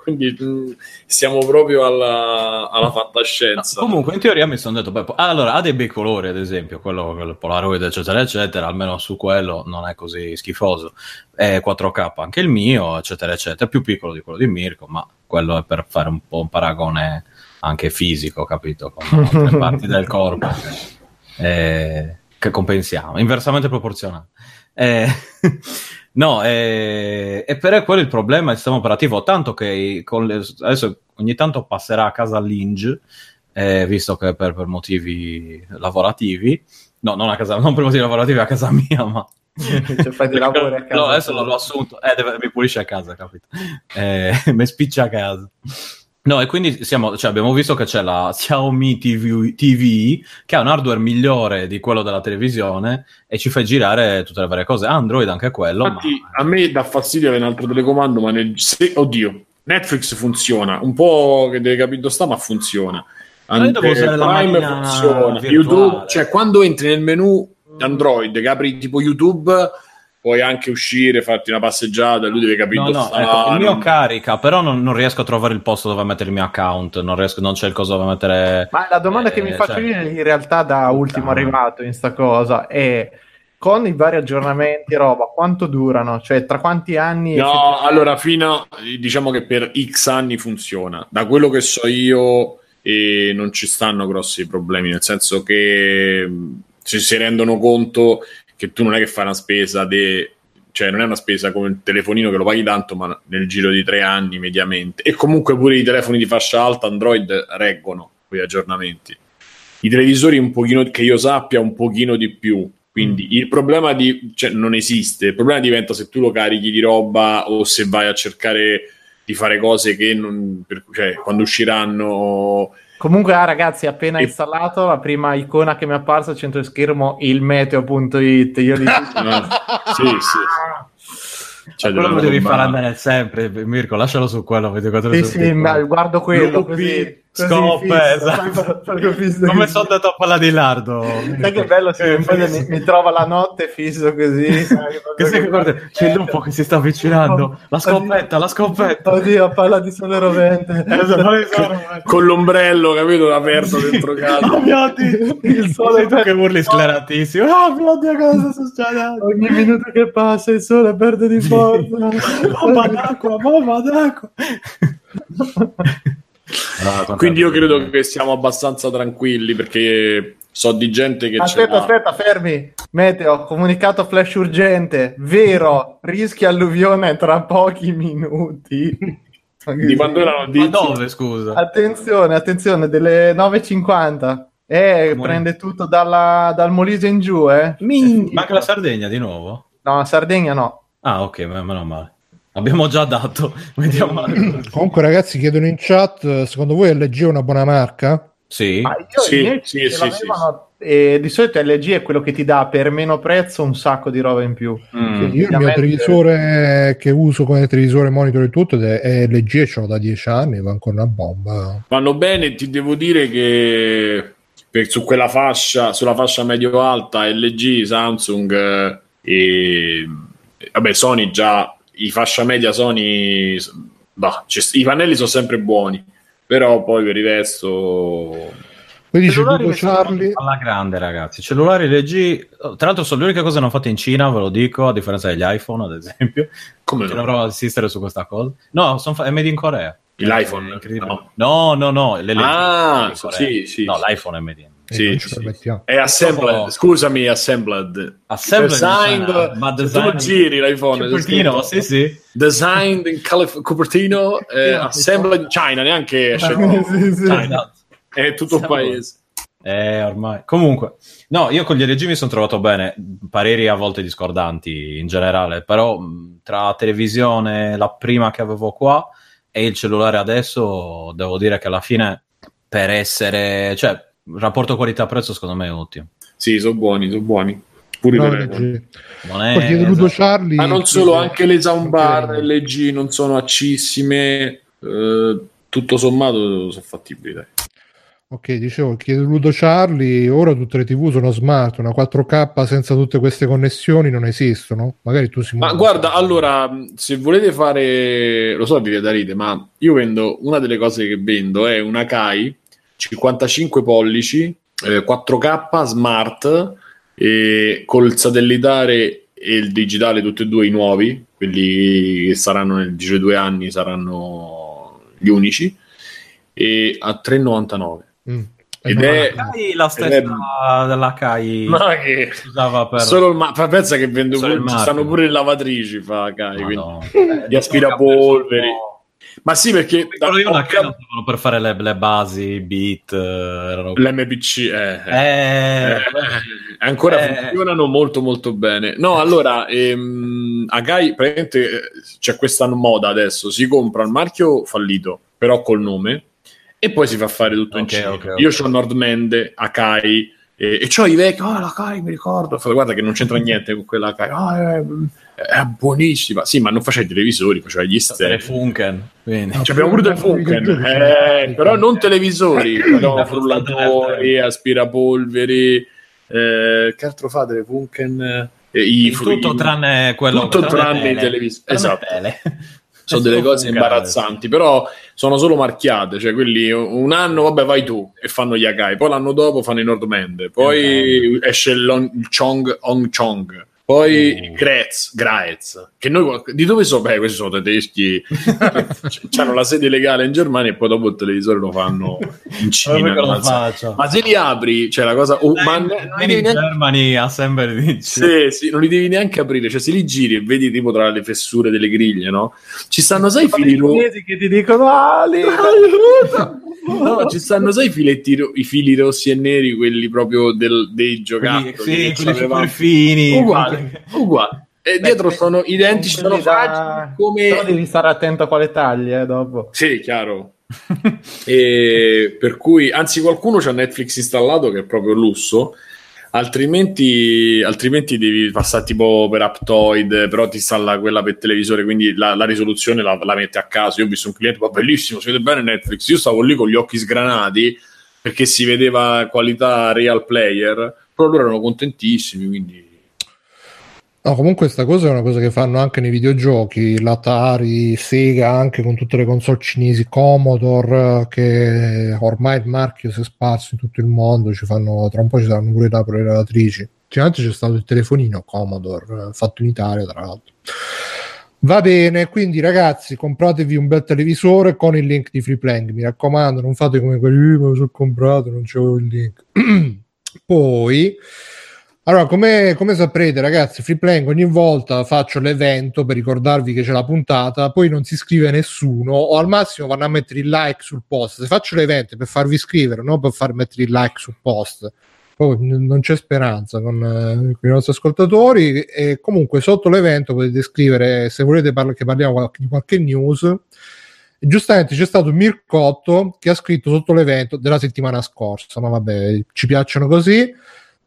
quindi mm, siamo proprio alla, alla fantascienza. No, comunque in teoria mi sono detto, beh, allora ha dei bei colori ad esempio, quello, quello Polaroid eccetera eccetera, almeno su quello non è così schifoso, è 4K anche il mio eccetera eccetera, è più piccolo di quello di Mirko, ma quello è per fare un po' un paragone anche fisico, capito, con altre parti del corpo. Eh, che compensiamo, inversamente proporzionale. Eh, no, eh, e però è quello il problema del sistema operativo, tanto che le, adesso ogni tanto passerà a casa Linge, eh, visto che per, per, motivi lavorativi, no, non, a casa, non per motivi lavorativi a casa mia, ma... cioè fai dei lavori a casa. No, adesso l'ho assunto, eh, deve, mi pulisce a casa, capito? Eh, mi spiccia a casa. No, e quindi siamo, cioè abbiamo visto che c'è la Xiaomi TV, TV, che ha un hardware migliore di quello della televisione e ci fa girare tutte le varie cose. Android anche quello. Infatti, ma... a me dà fastidio avere un altro telecomando, ma nel... Se... oddio, Netflix funziona, un po' che deve capire sta, ma funziona. And- Prime funziona. YouTube, cioè quando entri nel menu Android che apri tipo YouTube puoi anche uscire, farti una passeggiata, lui deve capire no, no, ecco, il mio carica, però non, non, riesco a trovare il posto dove mettere il mio account, non, riesco, non c'è il coso dove mettere... Ma la domanda eh, che mi faccio cioè... io in realtà da ultimo arrivato in sta cosa è con i vari aggiornamenti roba, quanto durano? Cioè, tra quanti anni? No, allora, fino a, diciamo che per X anni funziona. Da quello che so io, eh, non ci stanno grossi problemi, nel senso che ci si rendono conto che tu non è che fai una spesa de, cioè non è una spesa come il telefonino che lo paghi tanto, ma nel giro di tre anni mediamente. E comunque pure i telefoni di fascia alta Android reggono quei aggiornamenti. I televisori un pochino, che io sappia, un pochino di più. Quindi mm. il problema di, cioè, non esiste. Il problema diventa se tu lo carichi di roba o se vai a cercare di fare cose che non, per, cioè, quando usciranno Comunque, ah, ragazzi, appena e... installato la prima icona che mi è apparsa al centro schermo il meteo.it. Io dico, sì, sì. Cioè, quello lo devi fare andare sempre, Mirko, lascialo su quello. Sì, sì, ma guardo quello così Scoppe, esatto. Come sono andato a parlare di Lardo? Sai che bello se eh, mi, mi, trova la notte fisso così. che che guarda, c'è il lupo che si sta avvicinando. La scoppetta, la scoppetta. Oddio, parla di sole rovente. Esatto, con l'ombrello, capito? Aperto dentro casa. Oh mio Dio, il sole tu che urli scleratissimo. Oh mio Dio, cosa sta succedendo? Ogni minuto che passa il sole perde di forza. bomba d'acqua, bomba d'acqua. Ah, Quindi io credo che siamo abbastanza tranquilli perché so di gente che aspetta, aspetta, fermi. Meteo, comunicato flash urgente. Vero, rischia alluvione tra pochi minuti. di quando erano Ma dove, scusa? Attenzione, attenzione, delle 9.50. Eh, Come... prende tutto dalla, dal Molise in giù, eh. Min... Ma anche la Sardegna di nuovo? No, Sardegna no. Ah, ok, ma- meno male. Abbiamo già dato. Vediamo. Comunque, ragazzi, chiedono in chat: secondo voi LG è una buona marca? sì. Io Sì, sì, sì, l'avevano, e di solito LG è quello che ti dà per meno prezzo un sacco di roba in più. Mm. Io il mio televisore che uso come televisore monitor e tutto è è LG e ce l'ho da 10 anni, va ancora una bomba. Vanno bene, ti devo dire che per- su quella fascia, sulla fascia medio-alta, LG, Samsung eh, e vabbè, Sony già, i fascia media Sony, bah, i pannelli sono sempre buoni, però poi per il resto... Poi dice sono Charlie. alla grande, ragazzi. Cellulari LG, tra l'altro, sono le uniche cose che hanno fatto in Cina, ve lo dico, a differenza degli iPhone, ad esempio. Come Che no? dovrò insistere su questa cosa. No, sono fa- è made in Corea. L'iPhone? Incredibile. No. No, no, no. le LG Ah, sì, sì, No, sì. l'iPhone è made in. Sì, non ci sì, permettiamo. È assembled, scusami, assembled. Assembled designed, ma se tu giri l'iPhone, Cupertino, sì, sì. Designed in Calif- Cupertino, eh, assembled in China, neanche. Sì, sì. China. È tutto un paese. Eh, ormai. Comunque, no, io con gli LG mi sono trovato bene, pareri a volte discordanti in generale, però mh, tra televisione, la prima che avevo qua e il cellulare adesso, devo dire che alla fine per essere, cioè, rapporto qualità-prezzo secondo me è ottimo. Sì, sono buoni, sono buoni. Pure No, telefoni. LG. Non è Poi Ludo esatto. Charlie. Ma non solo, anche le soundbar LG non sono accissime. eh, tutto sommato sono fattibili. Dai. Ok, dicevo, chiede Ludo Charlie, ora tutte le TV sono smart, una 4K senza tutte queste connessioni non esistono. Magari tu si Ma guarda, allora, se volete fare, lo so, vi viene da ridere, ma io vendo una delle cose che vendo è una Kai 55 pollici, eh, 4K smart, e col satellitare e il digitale, tutti e due i nuovi, quelli che saranno nel giro di due anni saranno gli unici, e a 3,99. Mm. Ed Eh, è- ma- Kai, la stessa della Kai Ma che usava per solo il ma- fa- pensa che il pure, stanno pure le lavatrici fa Kai, quindi- Madonna. gli aspirapolveri. Ma sì, perché Però io la usavano per fare le, le basi, i beat, eh, erano... l'MPC eh, eh, Eh, eh, ancora eh. funzionano molto molto bene. No, allora, ehm, a Gai praticamente eh, c'è questa moda adesso, si compra il marchio fallito, però col nome, e poi si fa fare tutto in Ok, Cina. ok, ok. Io ho Nordmende, Akai, e, e c'ho i vecchi, oh la Kai mi ricordo, guarda che non c'entra niente con quella Kai, "Ah, è, è buonissima, sì ma non faceva i televisori, faceva gli le stereo. Funken. Quindi. Ci abbiamo pure del Funken, eh, però non televisori, abbiamo frullatori, aspirapolveri, eh, che altro fa delle Funken? Eh, i fru- tutto i- tranne quello tutto tranne i tele. televisori, Tranne esatto. tele. sono delle solo cose imbarazzanti, però sono solo marchiate, cioè quelli un anno, vabbè, vai tu e fanno gli Akai, poi l'anno dopo fanno i Nordmende, poi esce il, Chong Ong Chong, poi. Graz, Graez, che noi di dove sono? Beh, questi sono tedeschi, hanno la sede legale in Germania e poi dopo il televisore lo fanno in Cina. ma- faccio. Ma se li apri, cioè la cosa... oh, ma ne- non li in devi neanche... Germany Assembly di Sì, sì, non li devi neanche aprire, cioè se li giri e vedi tipo tra le fessure delle griglie, no? Ci stanno, sai, i fili I cinesi che ti dicono ah, lì, No, ci stanno, sai, i filetti, i fili rossi e neri, quelli proprio del- dei giocattoli. Sì, quelli fini. Uguale, uguale. E dietro sono identici, sono facili come... Però devi stare attento a quale tagli eh, dopo. Sì, chiaro. e per cui, anzi, qualcuno c'ha Netflix installato che è proprio lusso. Altrimenti, altrimenti devi passare tipo per Aptoid, però ti installa quella per televisore, quindi la, la risoluzione la, la mette a caso. Io ho visto un cliente, ma bellissimo, si vede bene Netflix. Io stavo lì con gli occhi sgranati perché si vedeva qualità real player, però loro erano contentissimi, quindi No, comunque sta cosa è una cosa che fanno anche nei videogiochi, l'Atari, Sega, anche con tutte le console cinesi, Commodore, che ormai il marchio si è sparso in tutto il mondo, fanno, tra un po' ci saranno pure per le lavatrici. Ultimamente c'è stato il telefonino Commodore, eh, fatto in Italia tra l'altro. Va bene, quindi ragazzi, compratevi un bel televisore con il link di Freeplank, mi raccomando, non fate come quelli, "Eh, me lo sono comprato, non c'avevo il link. Poi... Allora, come, come saprete, ragazzi, Freeplank ogni volta faccio l'evento per ricordarvi che c'è la puntata, poi non si iscrive nessuno, o al massimo vanno a mettere il like sul post. Se faccio l'evento per farvi iscrivere, non per far mettere il like sul post. poi non c'è speranza con, eh, con, i nostri ascoltatori e comunque sotto l'evento potete scrivere se volete parla- che parliamo di qualche news e giustamente c'è stato Mircotto che ha scritto sotto l'evento della settimana scorsa ma vabbè ci piacciono così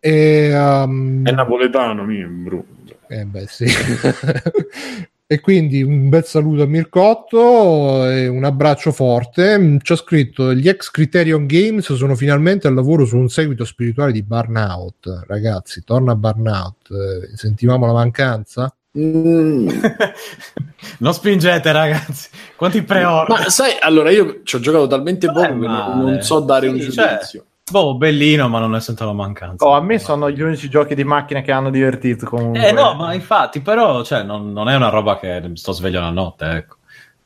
e, um, è napoletano membro eh beh sì E quindi un bel saluto a Mircotto e un abbraccio forte. Mm, ci ha scritto: Gli ex Criterion Games sono finalmente al lavoro su un seguito spirituale di Burnout. Ragazzi, torna Burnout. Eh, sentivamo la mancanza? Mm. non spingete, ragazzi. Quanti pre-order? Ma sai, allora io ci ho giocato talmente poco che non so dare sì, un giudizio. Cioè Boh, bellino, ma non ne sento la mancanza. Oh, a me sono gli unici giochi di macchina che hanno divertito comunque. Eh no, ma infatti, però, cioè, non, non è una roba che sto sveglio la notte, ecco.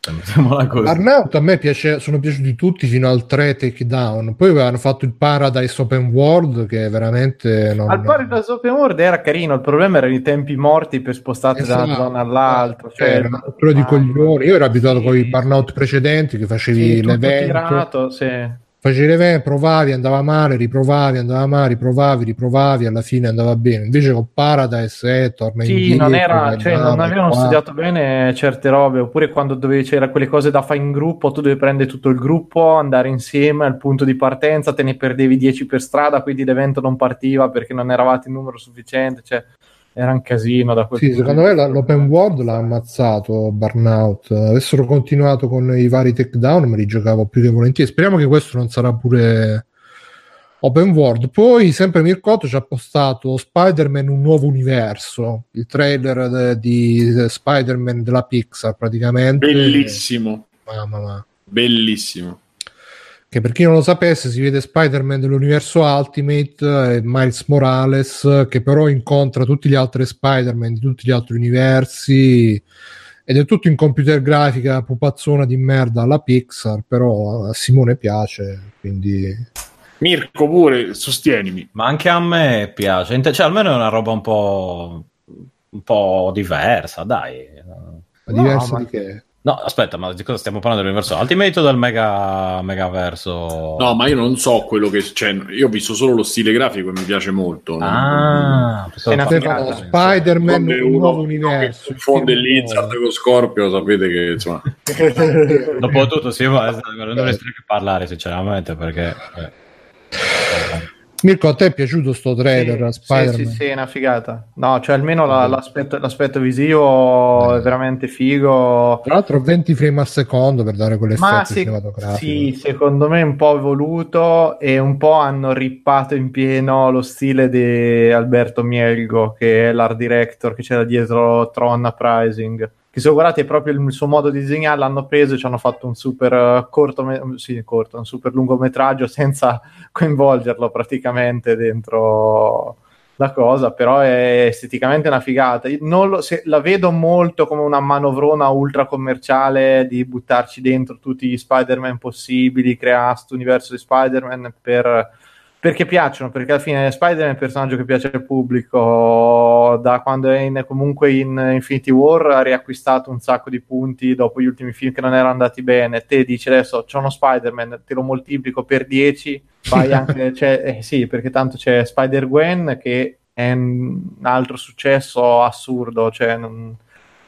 Burnout a me piace, sono piaciuti tutti fino al 3 takedown. Poi avevano fatto il Paradise Open World che veramente non... Al Paradise Open World era carino, il problema erano i tempi morti per spostarti esatto. da una zona all'altra. Cioè, era una rottura di coglioni. Io ero abituato sì. con i Burnout precedenti che facevi sì, l'evento. Tirato, sì facevi le provavi, andava male, riprovavi, andava male, riprovavi, riprovavi, alla fine andava bene. Invece con Paradise eh, torna sì, indietro. non, era, cioè, non avevano qua. studiato bene certe robe, oppure quando dovevi, c'era quelle cose da fare in gruppo, tu dovevi prendere tutto il gruppo, andare insieme al punto di partenza, te ne perdevi 10 per strada, quindi l'evento non partiva perché non eravate in numero sufficiente. Cioè, era un casino da quel sì, secondo me l'open world l'ha ammazzato Burnout. Avessero continuato con i vari takedown me li giocavo più che volentieri. Speriamo che questo non sarà pure open world. Poi sempre Mircotto ci ha postato Spider-Man un nuovo universo. Il trailer de, di Spider-Man della Pixar praticamente. Bellissimo. Mamma mia. Bellissimo che per chi non lo sapesse si vede Spider-Man dell'universo Ultimate e Miles Morales che però incontra tutti gli altri Spider-Man di tutti gli altri universi ed è tutto in computer grafica pupazzona di merda alla Pixar però a Simone piace quindi Mirko pure sostienimi. Ma anche a me piace. Cioè almeno è una roba un po' un po' diversa dai. Ma diversa no, di che? No, aspetta, ma di cosa stiamo parlando dell'universo Ultimate o del mega, megaverso? No, ma io non so quello che c'è. Io ho visto solo lo stile grafico e mi piace molto. Ah, è una figata. Spider-Man un nuovo universo. Confonde Lizard con Scorpio, sapete che insomma. Dopotutto, sì, ma non dovresti neanche parlare, sinceramente, perché. Eh. Mirko, a te è piaciuto sto trailer? Sì, Spider-Man? Sì, sì, sì, è una figata. No, cioè almeno la, l'aspetto, l'aspetto, visivo è veramente figo. Tra l'altro 20 frame al secondo per dare quell'effetto Ma se, cinematografico. Sì, secondo me è un po' evoluto e un po' hanno rippato in pieno lo stile di Alberto Mielgo, che è l'art director che c'era dietro Tron Uprising che se guardate proprio il suo modo di disegnare l'hanno preso e ci hanno fatto un super uh, corto, sì, corto, un super lungometraggio senza coinvolgerlo praticamente dentro la cosa, però è esteticamente una figata. Lo, se, la vedo molto come una manovrona ultra commerciale di buttarci dentro tutti gli Spider-Man possibili, creare questo universo di Spider-Man per perché piacciono, perché alla fine Spider-Man è un personaggio che piace al pubblico, da quando è in, comunque in Infinity War ha riacquistato un sacco di punti dopo gli ultimi film che non erano andati bene, te dici adesso c'è uno Spider-Man, te lo moltiplico per 10, fai anche, eh, sì, perché tanto c'è Spider-Gwen che è un altro successo assurdo, cioè non,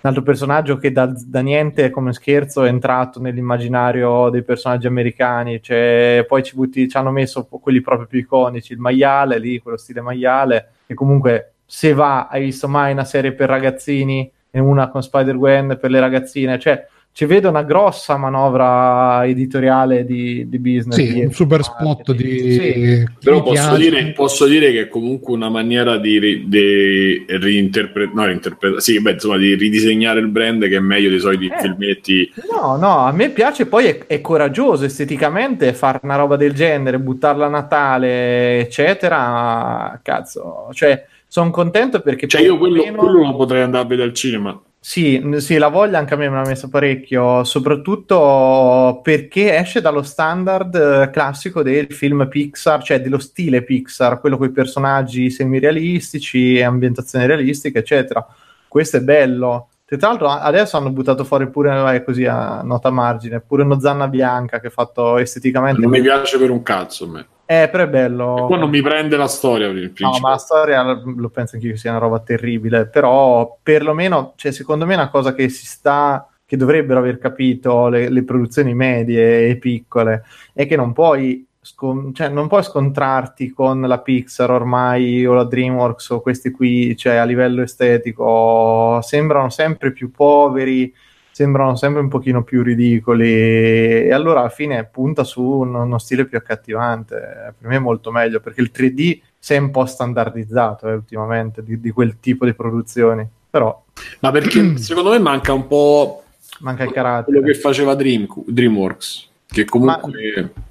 altro personaggio che da, da, niente come scherzo è entrato nell'immaginario dei personaggi americani cioè, poi ci, butti, ci hanno messo quelli proprio più iconici il maiale lì, quello stile maiale che comunque se va, hai visto mai una serie per ragazzini e una con Spider-Gwen per le ragazzine cioè ci vedo una grossa manovra editoriale di, di business. Sì, un super spot di... Sì. Però posso dire, posso dire, che è comunque una maniera di, ri, di reinterpretare, no, reinterpretare, sì, beh, insomma, di ridisegnare il brand che è meglio dei soliti eh, filmetti. No, no, a me piace, poi è, è, coraggioso esteticamente fare una roba del genere, buttarla a Natale, eccetera, cazzo, cioè sono contento perché... Cioè io quello, meno... quello lo potrei andare a vedere al cinema. Sì, sì, la voglia anche a me me l'ha messa parecchio, soprattutto perché esce dallo standard eh, classico del film Pixar, cioè dello stile Pixar, quello con i personaggi semirealistici, ambientazioni realistiche, eccetera. Questo è bello. Tra l'altro adesso hanno buttato fuori pure, così a nota margine, pure uno Zanna Bianca che è fatto esteticamente... Non mi piace per un cazzo a me. Eh, però è bello. E poi non mi prende la storia. No, ma la storia lo penso anche che sia una roba terribile. Però, perlomeno, cioè, secondo me, è una cosa che si sta. che dovrebbero aver capito le, le produzioni medie e piccole è che non puoi scon- cioè, non puoi scontrarti con la Pixar ormai o la DreamWorks o questi qui, cioè a livello estetico, sembrano sempre più poveri, sembrano sempre un pochino più ridicoli e allora alla fine punta su uno, uno stile più accattivante, per me è molto meglio perché il 3D si è un po' standardizzato eh, ultimamente di, di quel tipo di produzioni, però... Ma perché secondo me manca un po'... Manca il carattere. Quello che faceva Dream, DreamWorks, che comunque... Ma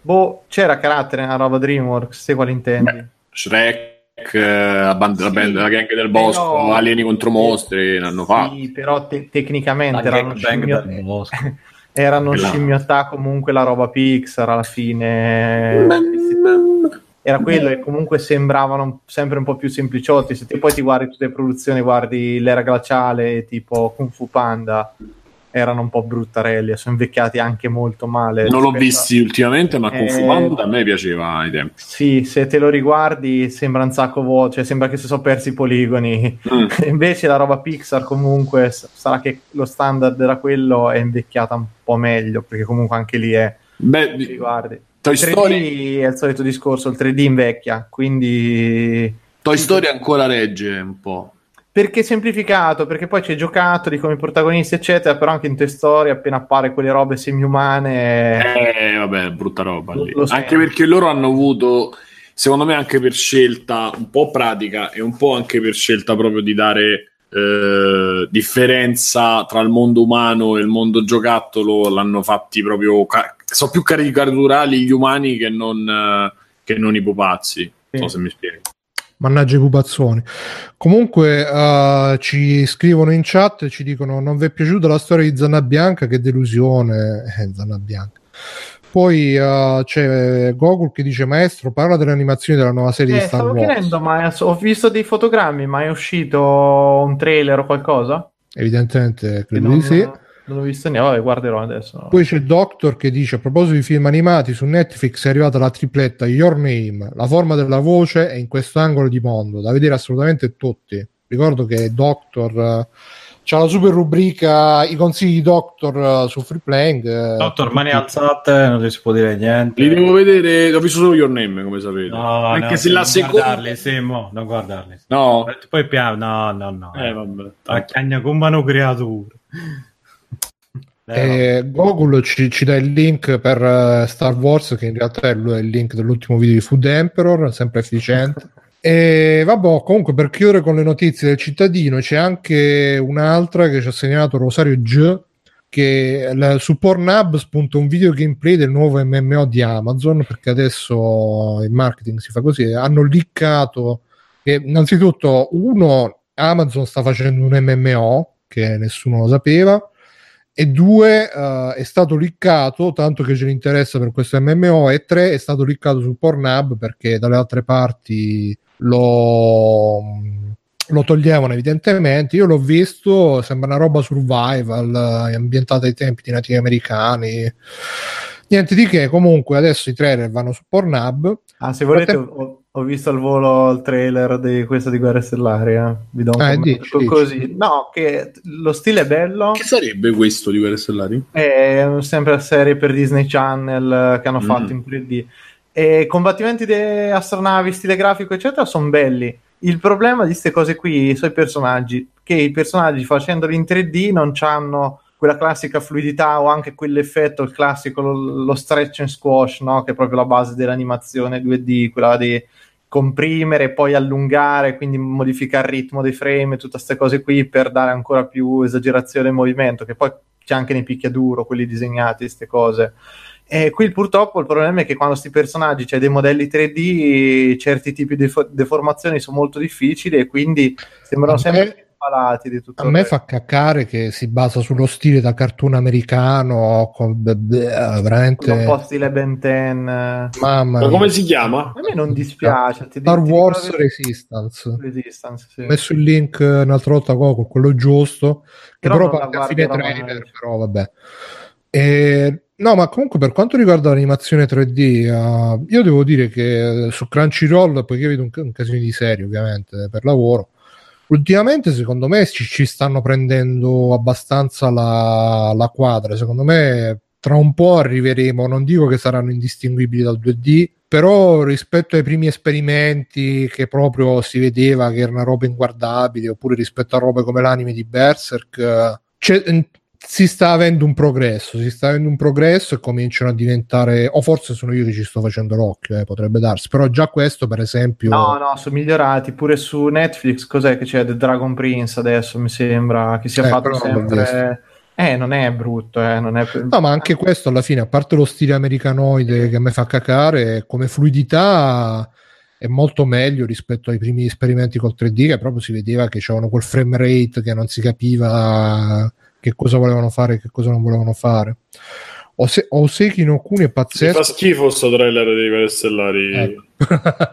Boh, c'era carattere nella roba DreamWorks, sai quale intendi? Beh, Shrek, la, band- sì, la, band- la gang del bosco, però... alieni contro mostri, l'hanno fatto. Sì, però te- tecnicamente erano, scimmio... erano scimmiottà comunque la roba Pixar alla fine. Era quello e comunque sembravano sempre un po' più sempliciotti. Se te poi ti guardi tutte le produzioni, guardi l'era glaciale tipo Kung Fu Panda erano un po' bruttarelli, sono invecchiati anche molto male. Non l'ho visti ultimamente, ma Kung Fu eh, a me piaceva ai tempi. Sì, se te lo riguardi sembra un sacco vuoto, cioè sembra che si sono persi i poligoni. Mm. Invece la roba Pixar comunque sarà che lo standard era quello, è invecchiata un po' meglio, perché comunque anche lì è... Beh, riguardi. Toy Story è il solito discorso, il 3D invecchia, quindi... Toy Story ancora regge un po' perché semplificato, perché poi c'è giocattoli come protagonisti, eccetera, però anche in Toy Story appena appare quelle robe semi-umane... Eh, vabbè, brutta roba lì. Anche perché loro hanno avuto, secondo me anche per scelta un po' pratica e un po' anche per scelta proprio di dare eh, differenza tra il mondo umano e il mondo giocattolo, l'hanno fatti proprio... Ca- sono più caricaturali gli umani che non, eh, che non i pupazzi. Non so se mi spiego. Mannaggia i pupazzoni. Comunque uh, ci scrivono in chat e ci dicono non vi è piaciuta la storia di Zanna Bianca, che delusione. Eh, Zanna Bianca. Poi uh, c'è Gogol che dice maestro parla delle animazioni della nuova serie eh, di Star stavo Wars. Chiedendo, ma ho visto dei fotogrammi, ma è uscito un trailer o qualcosa? Evidentemente credo di sì. Non ho visto niente, vabbè, guarderò adesso. Poi c'è Doctor che dice: A proposito di film animati su Netflix è arrivata la tripletta Your Name. La forma della voce è in questo angolo di mondo, da vedere assolutamente tutti. Ricordo che Doctor. Uh, c'è la super rubrica i consigli di Doctor uh, su Free Playing. Uh, Doctor, mani alzate, non si può dire niente. Li devo vedere, ho visto solo Your Name, come sapete. No, Anche no, se la seconda. Guardarli, sì, mo, non guardarli. No. Poi piano, no, no, no. Eh, vabbè. A cagna una creatura. Eh, Google ci, ci, dà il link per uh, Star Wars, che in realtà è il link dell'ultimo video di Food Emperor, sempre efficiente. e vabbè, comunque per chiudere con le notizie del cittadino, c'è anche un'altra che ci ha segnalato Rosario G. Che la, su Pornhub spunta un video gameplay del nuovo MMO di Amazon perché adesso il marketing si fa così. Hanno liccato che innanzitutto uno Amazon sta facendo un MMO che nessuno lo sapeva e due uh, è stato liccato tanto che ce ne interessa per questo MMO e tre è stato liccato su Pornhub perché dalle altre parti lo, lo toglievano evidentemente. Io l'ho visto sembra una roba survival eh, ambientata ai tempi di nativi americani. Niente di che comunque adesso i trailer vanno su Pornhub. Ah se volete Frattem- ho visto al volo il trailer di questo di Guerre Stellari. Eh. Vi do un eh, dici, così. Dici. No, che lo stile è bello. Che sarebbe questo di Guerre Stellari? È sempre la serie per Disney Channel che hanno mm. fatto in 3D. E i combattimenti di astronavi, stile grafico, eccetera, sono belli. Il problema di queste cose qui sono i personaggi, che i personaggi facendoli in 3D non hanno quella classica fluidità o anche quell'effetto, il classico, lo, lo stretch and squash, no? che è proprio la base dell'animazione 2D, quella di comprimere e poi allungare, quindi modificare il ritmo dei frame, tutte queste cose qui per dare ancora più esagerazione al movimento, che poi c'è anche nei picchiaduro, quelli disegnati, queste cose. E qui purtroppo il problema è che quando questi personaggi c'è dei modelli 3D, certi tipi di deformazioni sono molto difficili e quindi sembrano sempre palati di tutto. A me fa caccare che si basa sullo stile da cartoon americano, con veramente un po' stile Ben 10. Mamma Ma come si chiama? A me non dispiace. Star Wars che... Resistance. Resistance sì. Ho messo il link un'altra volta con quello giusto, che però, però parte a fine trailer, però vabbè. E No, ma comunque per quanto riguarda l'animazione 3D, uh, io devo dire che su Crunchyroll, poiché vedo un, un casino di serie ovviamente per lavoro, ultimamente secondo me ci, ci stanno prendendo abbastanza la, la, quadra. Secondo me tra un po' arriveremo, non dico che saranno indistinguibili dal 2D, però rispetto ai primi esperimenti che proprio si vedeva che era una roba inguardabile, oppure rispetto a robe come l'anime di Berserk, si sta avendo un progresso, si sta avendo un progresso e cominciano a diventare, o forse sono io che ci sto facendo l'occhio, eh, potrebbe darsi, però già questo per esempio... No, no, sono migliorati, pure su Netflix, cos'è che c'è? The Dragon Prince adesso mi sembra, che sia eh, fatto sempre... Eh, non è brutto, eh, non è... No, ma anche questo alla fine, a parte lo stile americanoide che a me fa cacare, come fluidità è molto meglio rispetto ai primi esperimenti col 3D, che proprio si vedeva che c'erano quel frame rate che non si capiva che cosa volevano fare e che cosa non volevano fare. Ose- Oseki Kuni è pazzesco. Mi fa schifo sto trailer di Guerre Stellari. Eh.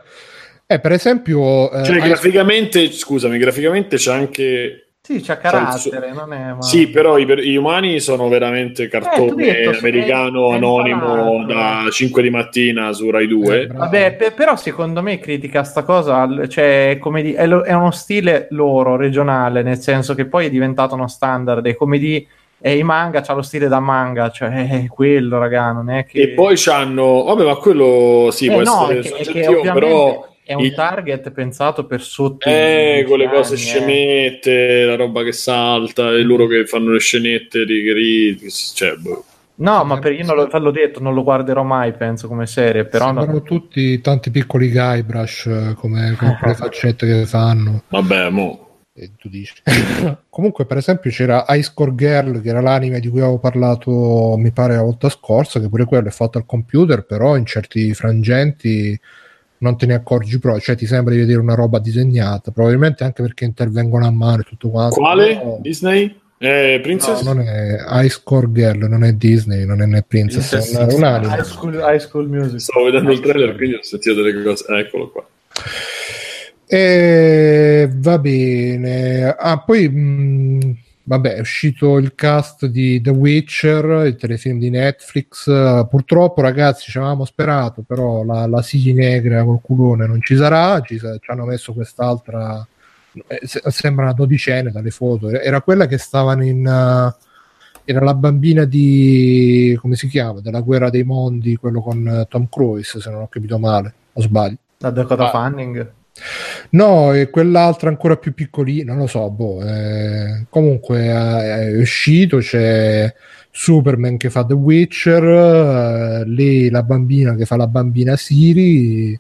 eh, per esempio... Eh, cioè, graficamente, scusami, graficamente c'è anche sì, c'ha carattere, c'è non è... Sì, però i, gli umani sono veramente cartone eh, detto, americano è, anonimo è da 5 di mattina su Rai 2. Eh, Vabbè, per, però secondo me critica sta cosa, cioè di, è, lo, è, uno stile loro, regionale, nel senso che poi è diventato uno standard e come di... E i manga c'ha lo stile da manga, cioè è quello, raga, non è che... E poi c'hanno... Vabbè, ma quello sì, eh, può no, essere è che, soggettivo, però è un il... target pensato per sotto. Eh, con le cose scemette, eh. la roba che salta, e loro che fanno le scenette di cioè, boh. No, ma per io non lo, l'ho detto, non lo guarderò mai, penso, come serie. Però Sembrano no. tutti tanti piccoli Guybrush eh, come, come le faccette che fanno. Vabbè, mo. E tu dici. Comunque, per esempio, c'era Ice Core Girl, che era l'anime di cui avevo parlato, mi pare, la volta scorsa, che pure quello è fatto al computer, però in certi frangenti non te ne accorgi proprio, cioè ti sembra di vedere una roba disegnata, probabilmente anche perché intervengono a mano e tutto quanto. Quale? Però... Disney? Eh, Princess? No, non è High Score Girl, non è Disney, non è né Princess, Princess è un, anime. High School, high school Music. Stavo vedendo il trailer, quindi ho sentito delle cose. Eccolo qua. E va bene. Ah, poi mh, vabbè, è uscito il cast di The Witcher, il telefilm di Netflix. Purtroppo, ragazzi, ci avevamo sperato, però la, la Sigi Negra col culone non ci sarà. Ci, ci hanno messo quest'altra. Eh, sembra una dodicenne dalle foto. Era quella che stavano in. Uh, era la bambina di. come si chiama? Della guerra dei mondi, quello con uh, Tom Cruise, se non ho capito male, o sbaglio. La Dakota ah. Fanning? No, e quell'altra ancora più piccolina, non lo so, boh, eh, comunque è, è, uscito, c'è Superman che fa The Witcher, eh, lei la bambina che fa la bambina Siri,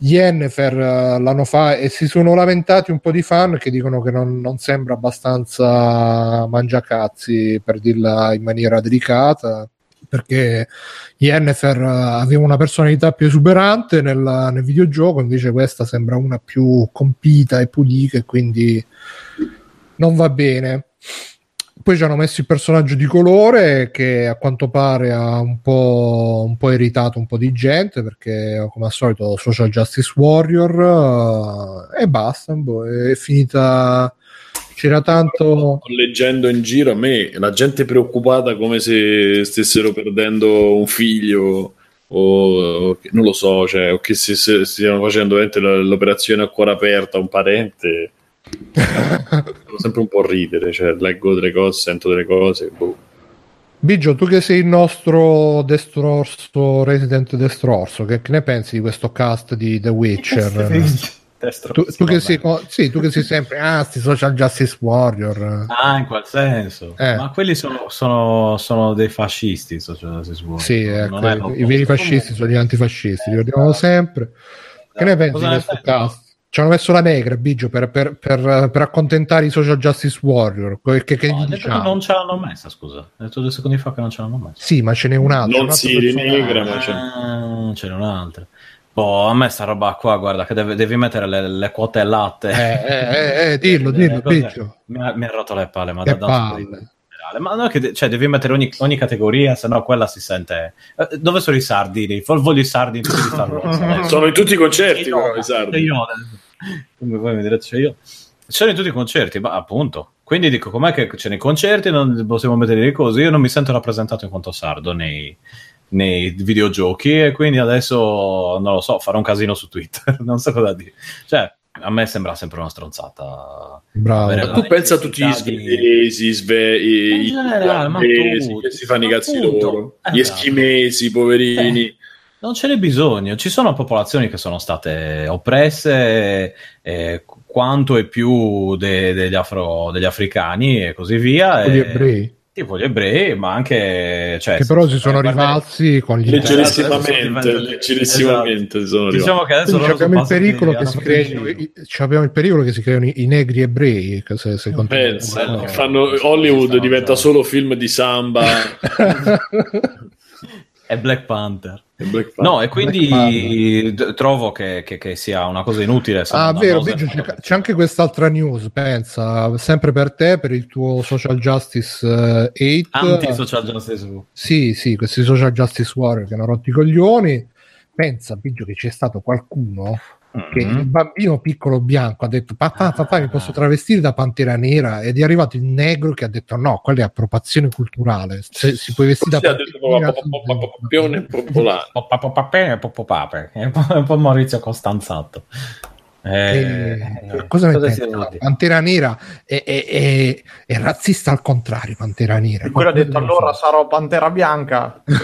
Yennefer eh, l'hanno fa e si sono lamentati un po' di fan che dicono che non, non sembra abbastanza mangiacazzi per dirla in maniera delicata perché Yennefer aveva una personalità più esuberante nel, nel, videogioco, invece questa sembra una più compita e pulita e quindi non va bene. Poi ci hanno messo il personaggio di colore che a quanto pare ha un po', un po irritato un po' di gente perché come al solito Social Justice Warrior uh, e basta, boh, è finita c'era tanto leggendo in giro a me la gente preoccupata come se stessero perdendo un figlio o, o non lo so cioè, o che si, si stiano facendo l'operazione a cuore aperto a un parente devo sempre un po' ridere cioè, leggo delle cose sento delle cose boh. Bigio, tu che sei il nostro destrorso, resident destrorso, che, che ne pensi di questo cast di The Witcher? Tu, tu, che sei, sì, tu che sei sempre ah, sti social justice warrior ah in quel senso eh. ma quelli sono, sono, sono, dei fascisti social justice warrior sì, ecco, i, i veri fascisti sono gli antifascisti, li ricordiamo sempre che ne pensi di questo cast? Ci hanno messo la negra, Biggio, per, per, per, per, accontentare i social justice warrior. Che, che no, diciamo? non ce l'hanno messa, scusa. Ho detto due secondi fa che non ce l'hanno messa. Sì, ma ce n'è un'altra. Non si rinegra, ma c'è. Ah, ce n'è un'altra. Boh, a me sta roba qua, guarda, che deve, devi mettere le, le, quote latte. Eh, eh, eh, dillo, dillo, Biggio. Mi, mi ha rotto le palle, ma da, da ma no, che cioè, devi mettere ogni, ogni categoria, se no quella si sente. Eh, dove sono i sardi? Voglio i sardi in tutti i Star Wars. sono in tutti i concerti, i sardi. Io, come voi mi direte, cioè io. Sono in tutti i concerti, ma appunto, Quindi dico, com'è che c'è nei concerti non possiamo mettere così? Io non mi sento rappresentato in quanto sardo nei, nei videogiochi e quindi adesso, non lo so, farò un casino su Twitter, non so cosa dire. Cioè, a me sembra sempre una stronzata. Bravo. Ma tu pensa a tutti gli svedesi, sve, i, In generale, che si fanno i cazzi loro, gli Esatto. eschimesi, poverini. Non ce n'è bisogno, ci sono popolazioni che sono state oppresse eh, quanto e più de- degli, afro- degli africani e così via. Gli e- ebrei, Tipo gli ebrei, ma anche... Cioè, che però si sono eh, rivalsi con gli Leggerissimamente, Esatto, leggerissimamente arrivati. Diciamo che adesso abbiamo il pericolo che si creino abbiamo il pericolo che si creino i, i negri ebrei se, se. Pensa, che fanno, Hollywood diventa solo film di samba È Black Panther. Black Panther. No, e quindi trovo che, che- che sia una cosa inutile. Ah, vero. Biggio, c'è, c'è anche quest'altra news, pensa, sempre per te, per il tuo social justice eh, 8. Anti-social justice. Sì, sì, questi social justice warrior che hanno rotto i coglioni. Pensa, Biggio, che c'è stato qualcuno che Mhm. il bambino piccolo bianco ha detto papà, papà, mi posso travestire da pantera nera ed è arrivato il negro che ha detto no, quella è appropriazione culturale, se si può vestire da poppione popolare. È un po'- Maurizio Costanzatto. Eh, Eh, cosa ne si pensi? Pantera Nera è, è- è- è razzista al contrario. Pantera Nera. E quello ha detto allora lo sarò Pantera Bianca.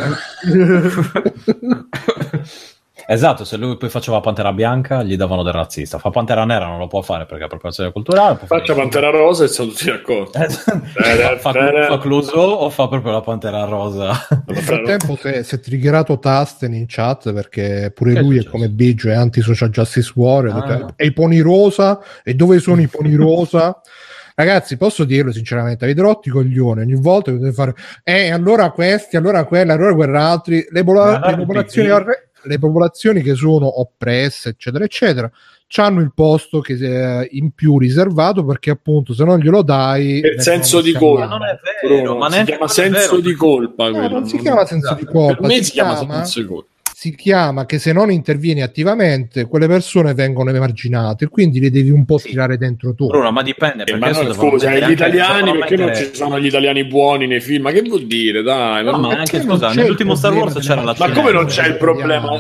Esatto, se lui poi faceva Pantera Bianca gli davano del razzista. Fa Pantera Nera non lo può fare perché è appropriazione culturale. Faccia Pantera Rosa e siamo tutti d'accordo. Eh, fa, fa, fa Clouseau o fa proprio la Pantera Rosa? Nel frattempo si è, si è triggerato Tasten in chat perché pure Che è lui è successo? come Biggio, è anti-social justice warrior. Ah. E i poni rosa? E dove sono i poni rosa? Ragazzi, posso dirlo sinceramente, avete rotti i coglioni ogni volta che dovete fare, eh, allora questi, allora quelli, allora quell'altri, le, allora le popolazioni, il arre- le popolazioni che sono oppresse, eccetera, eccetera, hanno il posto che è in più riservato perché appunto se non glielo dai... Per vengono senso di colpa. non è vero, ma si chiama senso di colpa. No, quello. non si chiama senso di colpa, Per me si chiama- senso di colpa. Si chiama che se non intervieni attivamente quelle persone vengono emarginate quindi le devi un po' Sì. tirare dentro tu Bruno, ma dipende. Eh, perché ma no, scusa, gli italiani, perché non ci sono gli italiani buoni nei film? Ma che vuol dire? Dai, ma, No, ma anche scusa, nell'ultimo il Star Wars problema c'era la ma come non c'è il problema?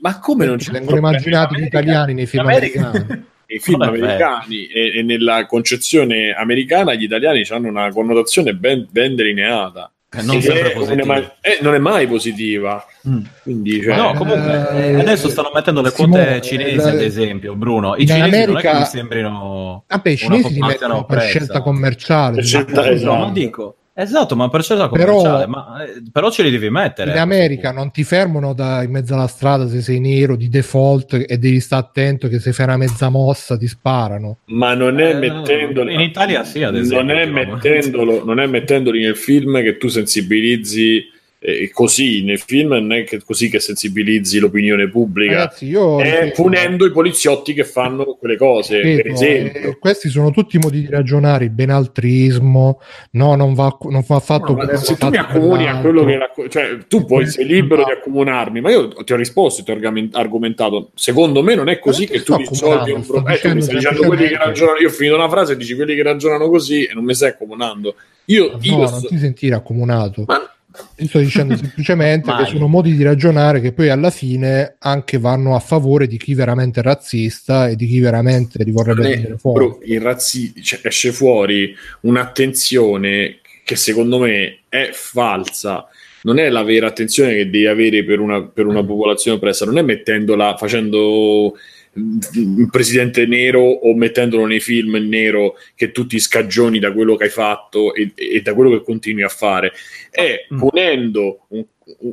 Ma come non c'è il vengono immaginati gli italiani nei film America- americani Nei film Non è vero. americani e, e nella concezione americana gli italiani hanno una connotazione ben, ben delineata. Eh, non E sempre non, è positiva. mai, eh, non è mai positiva. Mm. Quindi, cioè, No, comunque Eh, eh, adesso stanno mettendo le Simone, quote cinesi, eh, ad esempio, Bruno. I in cinesi non è America- che mi sembrino vabbè i una cinesi li popolazione mettono per scelta commerciale Per scelta- Ma- esatto. No, ma dico, esatto, ma per scelta Però- commerciale, ma, eh, però ce li devi mettere. in America non ti fermano da in mezzo alla strada se sei nero di default e devi stare attento che se fai una mezza mossa ti sparano ma non è Eh, mettendolo in Italia sì, ad esempio, non è, mettendolo, non è mettendoli nel film che tu sensibilizzi eh, così nel film non è che così che sensibilizzi l'opinione pubblica ragazzi io è punendo i poliziotti che fanno quelle cose esempio. eh, questi sono tutti modi di ragionare il benaltrismo no non va, non va fatto No, se va tu mi accomuni a quello che racco- cioè tu poi sei libero di accomunarmi ma io ti ho risposto ti ho argomentato. Secondo me non è così che tu risolvi un problema eh, mi stai dicendo quelli che ragionano io ho finito una frase e dici quelli che ragionano così e non mi stai accomunando. Io, io no sto- non ti sentire accomunato. Ma Io sto dicendo semplicemente che sono modi di ragionare che poi alla fine anche vanno a favore di chi veramente è razzista e di chi veramente li vorrebbe tenere fuori. il razzi- cioè, esce fuori un'attenzione che secondo me è falsa. Non è la vera attenzione che devi avere per una, per una popolazione oppressa, non è mettendola facendo un presidente nero o mettendolo nei film nero che tu ti scagioni da quello che hai fatto e, e da quello che continui a fare, è Mm. ponendo un,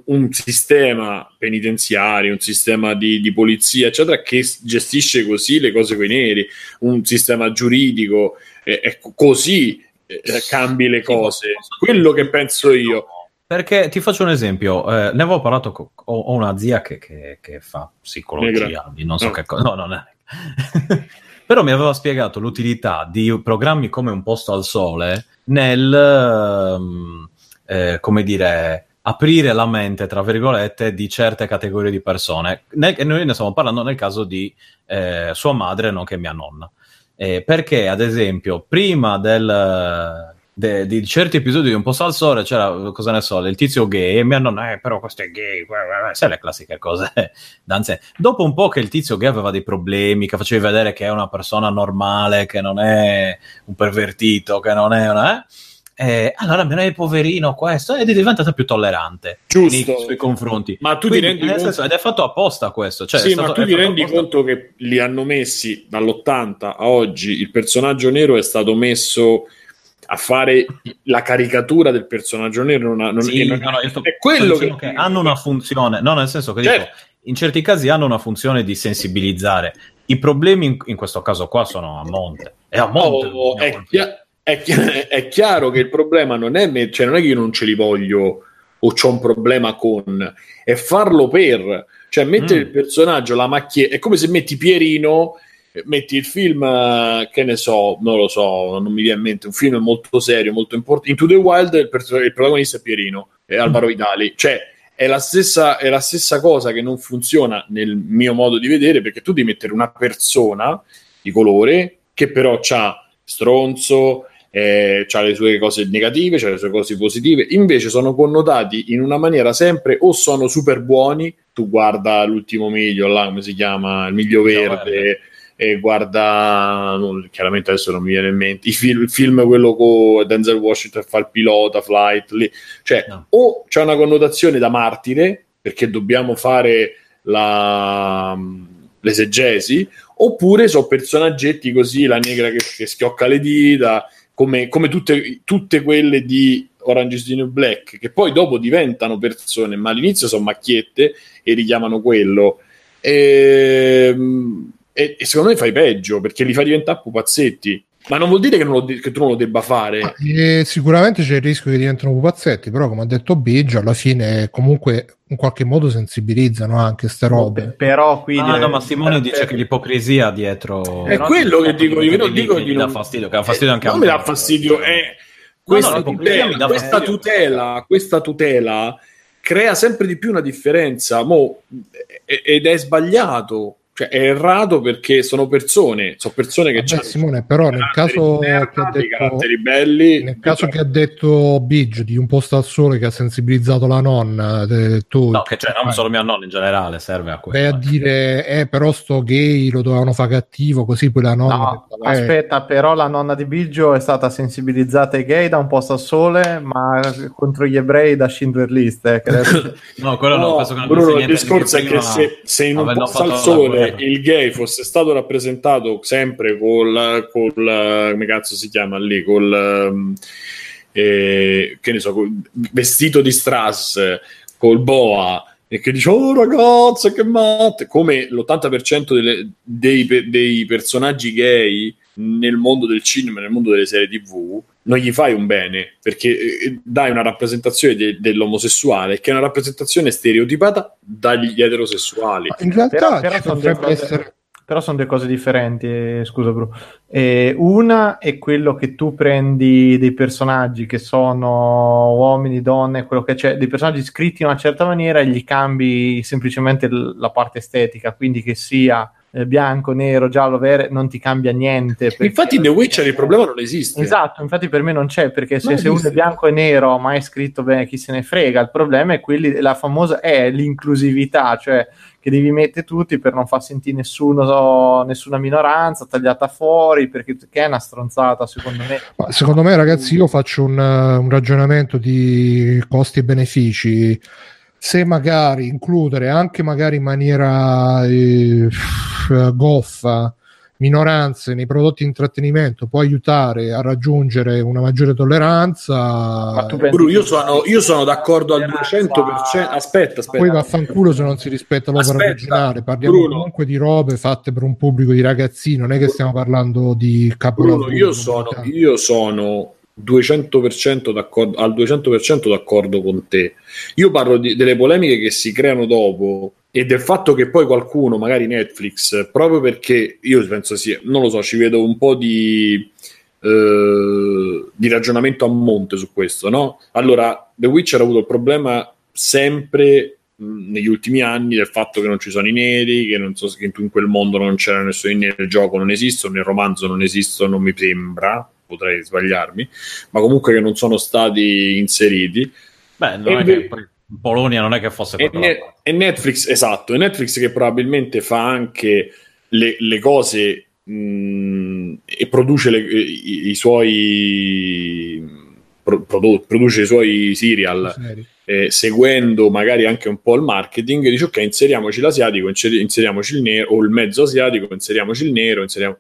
un sistema penitenziario, un sistema di, di polizia, eccetera, che gestisce così le cose con i neri, un sistema giuridico, eh, ecco, così eh, cambi le cose. Quello che penso io. Perché ti faccio un esempio, eh, ne avevo parlato, co- ho, ho una zia che, che- che fa psicologia, Negra. non so No. che cosa, no, non è. Però mi aveva spiegato l'utilità di programmi come Un posto al sole nel, ehm, eh, come dire, aprire la mente, tra virgolette, di certe categorie di persone. Nel- e noi ne stiamo parlando nel caso di eh, sua madre, nonché mia nonna. Eh, perché, ad esempio, prima del, de, di certi episodi di Un po' al sole c'era, cosa ne so, il tizio gay e mi hanno detto, eh, però questo è gay, sai le classiche cose. Danze. Dopo un po' che il tizio gay aveva dei problemi, che facevi vedere che è una persona normale, che non è un pervertito, che non è una... Eh, eh, allora me ne poverino questo ed è diventata più tollerante Giusto. nei suoi confronti. Ma tu Quindi, ti rendi conto... senso, ed è fatto apposta questo. Cioè, sì, stato, ma tu ti rendi apposta... conto che li hanno messi dall'80 a oggi. Il personaggio nero è stato messo a fare la caricatura del personaggio nero. Non ha, non, sì, non, no, no, sto, è quello che... che... hanno una funzione, no, nel senso che certo. dico, in certi casi hanno una funzione di sensibilizzare. I problemi in, in questo caso qua sono a monte. È a monte. Oh, è, chia- è, chi- è, chiaro che il problema non è, me- cioè non è che io non ce li voglio o c'ho un problema con, è farlo per, cioè mettere mm. il personaggio, la macchietta, è come se metti Pierino, metti il film, che ne so, non lo so, non mi viene in mente, un film molto serio, molto importante, Into the Wild, il, per- il protagonista è Pierino, è Alvaro Vitali, cioè è la, stessa, è la stessa cosa che non funziona nel mio modo di vedere perché tu devi mettere una persona di colore che però ha stronzo, eh, ha le sue cose negative, ha le sue cose positive, invece sono connotati in una maniera sempre o sono super buoni, tu guarda l'ultimo miglio, là come si chiama, il miglio verde, e guarda, no, chiaramente adesso non mi viene in mente, il film, il film quello con Denzel Washington fa il pilota, Flight, lì. cioè no. o c'è una connotazione da martire, perché dobbiamo fare la, l'esegesi, oppure sono personaggetti così, la negra che, che schiocca le dita, come, come tutte, tutte, quelle di Orange is the New Black, che poi dopo diventano persone, ma all'inizio sono macchiette e richiamano quello. E, e, e secondo me fai peggio perché li fai diventare pupazzetti. Ma non vuol dire che, non lo, che tu non lo debba fare. Eh, sicuramente c'è il rischio che diventino pupazzetti, però come ha detto Biggio, alla fine comunque in qualche modo sensibilizzano anche ste robe. No, però qui... Ah, no, ma Simone dice che l'ipocrisia dietro... È quello che dico io, non dico che di non... dà fastidio, che dà fastidio anche a me. Non mi dà fastidio, è... Questa, no, tutela, questa, tutela, questa tutela crea sempre di più una differenza mo, ed è sbagliato cioè, è errato perché sono persone, sono persone che hanno Simone, però nel caso che ha detto, belli, nel caso che ha detto Biggio di un posto al sole che ha sensibilizzato la nonna, tu, no, che cioè, non solo mia nonna in generale, serve a questo. Vai a dire, eh, però sto gay lo dovevano fare cattivo, così poi la nonna. No, detto, eh. aspetta, però la nonna di Biggio è stata sensibilizzata ai gay da un posto al sole, ma contro gli ebrei da Schindler List. Eh, no, quello no, no Bruno, il discorso è che se, se in un posto al sole il gay fosse stato rappresentato sempre col, col come cazzo si chiama lì, col eh, che ne so, col vestito di strass, col boa e che dice oh ragazze che matte come l'80% delle, dei, dei personaggi gay nel mondo del cinema nel mondo delle serie tv non gli fai un bene perché eh, dai una rappresentazione de- dell'omosessuale che è una rappresentazione stereotipata dagli eterosessuali. In realtà però, però, sono, due cose, essere... però sono due cose differenti eh, scusa Bru. Eh, una è quello che tu prendi dei personaggi che sono uomini, donne quello che c'è, dei personaggi scritti in una certa maniera e gli cambi semplicemente l- la parte estetica quindi che sia eh, bianco, nero, giallo, verde, non ti cambia niente. Perché... Infatti in The Witcher il problema non esiste. Esatto, infatti per me non c'è, perché se, se uno è bianco e nero, ma è scritto bene, chi se ne frega, il problema è quelli, la famosa è l'inclusività, cioè che devi mettere tutti per non far sentire nessuno, nessuna minoranza tagliata fuori, perché che è una stronzata secondo me. Ma secondo me ragazzi io faccio un, un ragionamento di costi e benefici se magari includere anche magari in maniera eh, goffa minoranze nei prodotti di intrattenimento può aiutare a raggiungere una maggiore tolleranza. Bru, io, sono, io sono d'accordo al 200%. Aspetta, aspetta. Poi vaffanculo se non si rispetta l'opera aspetta, originale. Parliamo Bruno. comunque di robe fatte per un pubblico di ragazzini, non è che stiamo parlando di capolavoro. Io sono, io sono 200% d'accordo, al 200% d'accordo con te. Io parlo di, delle polemiche che si creano dopo e del fatto che poi qualcuno, magari Netflix, proprio perché io penso sia, non lo so, ci vedo un po' di, eh, di ragionamento a monte su questo, no? Allora, The Witcher ha avuto il problema sempre mh, negli ultimi anni del fatto che non ci sono i neri, che, non so, che in quel mondo non c'era nessuno nel gioco non esistono, nel romanzo non esistono, non mi sembra, potrei sbagliarmi, ma comunque che non sono stati inseriti. Beh, non E è che poi Polonia non è che fosse E. Ne- e Netflix, esatto, e Netflix che probabilmente fa anche le, le cose mh, e produce le- i, i suoi pro- prodotti, produce i suoi serial eh, seguendo magari anche un po' il marketing, dice ok, inseriamoci l'asiatico, inseri- inseriamoci il nero, o il mezzo asiatico, inseriamoci il nero, inseriamo...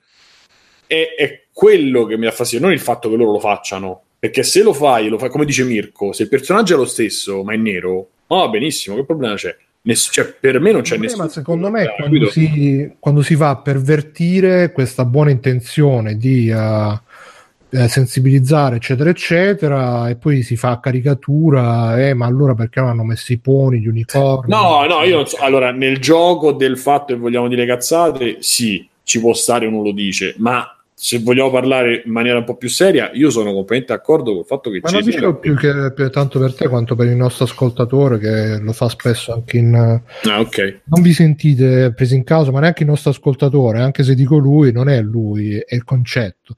È, è quello che mi dà fastidio, non il fatto che loro lo facciano, perché se lo fai, lo fai come dice Mirko, se il personaggio è lo stesso, ma è nero, va benissimo, che problema c'è? Ness- cioè, per me non c'è Il problema, nessun secondo me, quando si, quando si va a pervertire questa buona intenzione di eh, eh, sensibilizzare, eccetera, eccetera, e poi si fa caricatura, eh, ma allora perché non hanno messo i poni, gli unicorni? No, no, io non so. Allora, nel gioco del fatto che vogliamo dire cazzate, sì, ci può stare, uno lo dice, ma se vogliamo parlare in maniera un po' più seria, io sono completamente d'accordo col fatto che Ma non siano- più che per- tanto per te quanto per il nostro ascoltatore che lo fa spesso anche in... Ah, ok. Non vi sentite presi in causa, ma neanche il nostro ascoltatore, anche se dico lui, non è lui, è il concetto.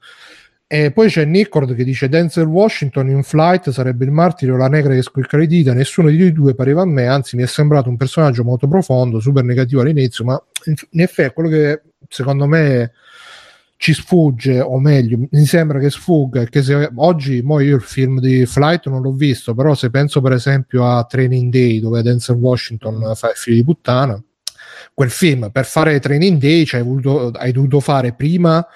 E poi c'è Nickord che dice Denzel Washington in flight sarebbe il martire o la negra che squicca le dita, nessuno di due pareva a me, anzi mi è sembrato un personaggio molto profondo, super negativo all'inizio, ma in, effetti quello che secondo me ci sfugge, o meglio, mi sembra che sfugga, che se oggi, mo io il film di Flight non l'ho visto, però se penso per esempio a Training Day dove Denzel Washington fa il figlio di puttana, quel film per fare Training Day cioè, hai, voluto- hai dovuto fare prima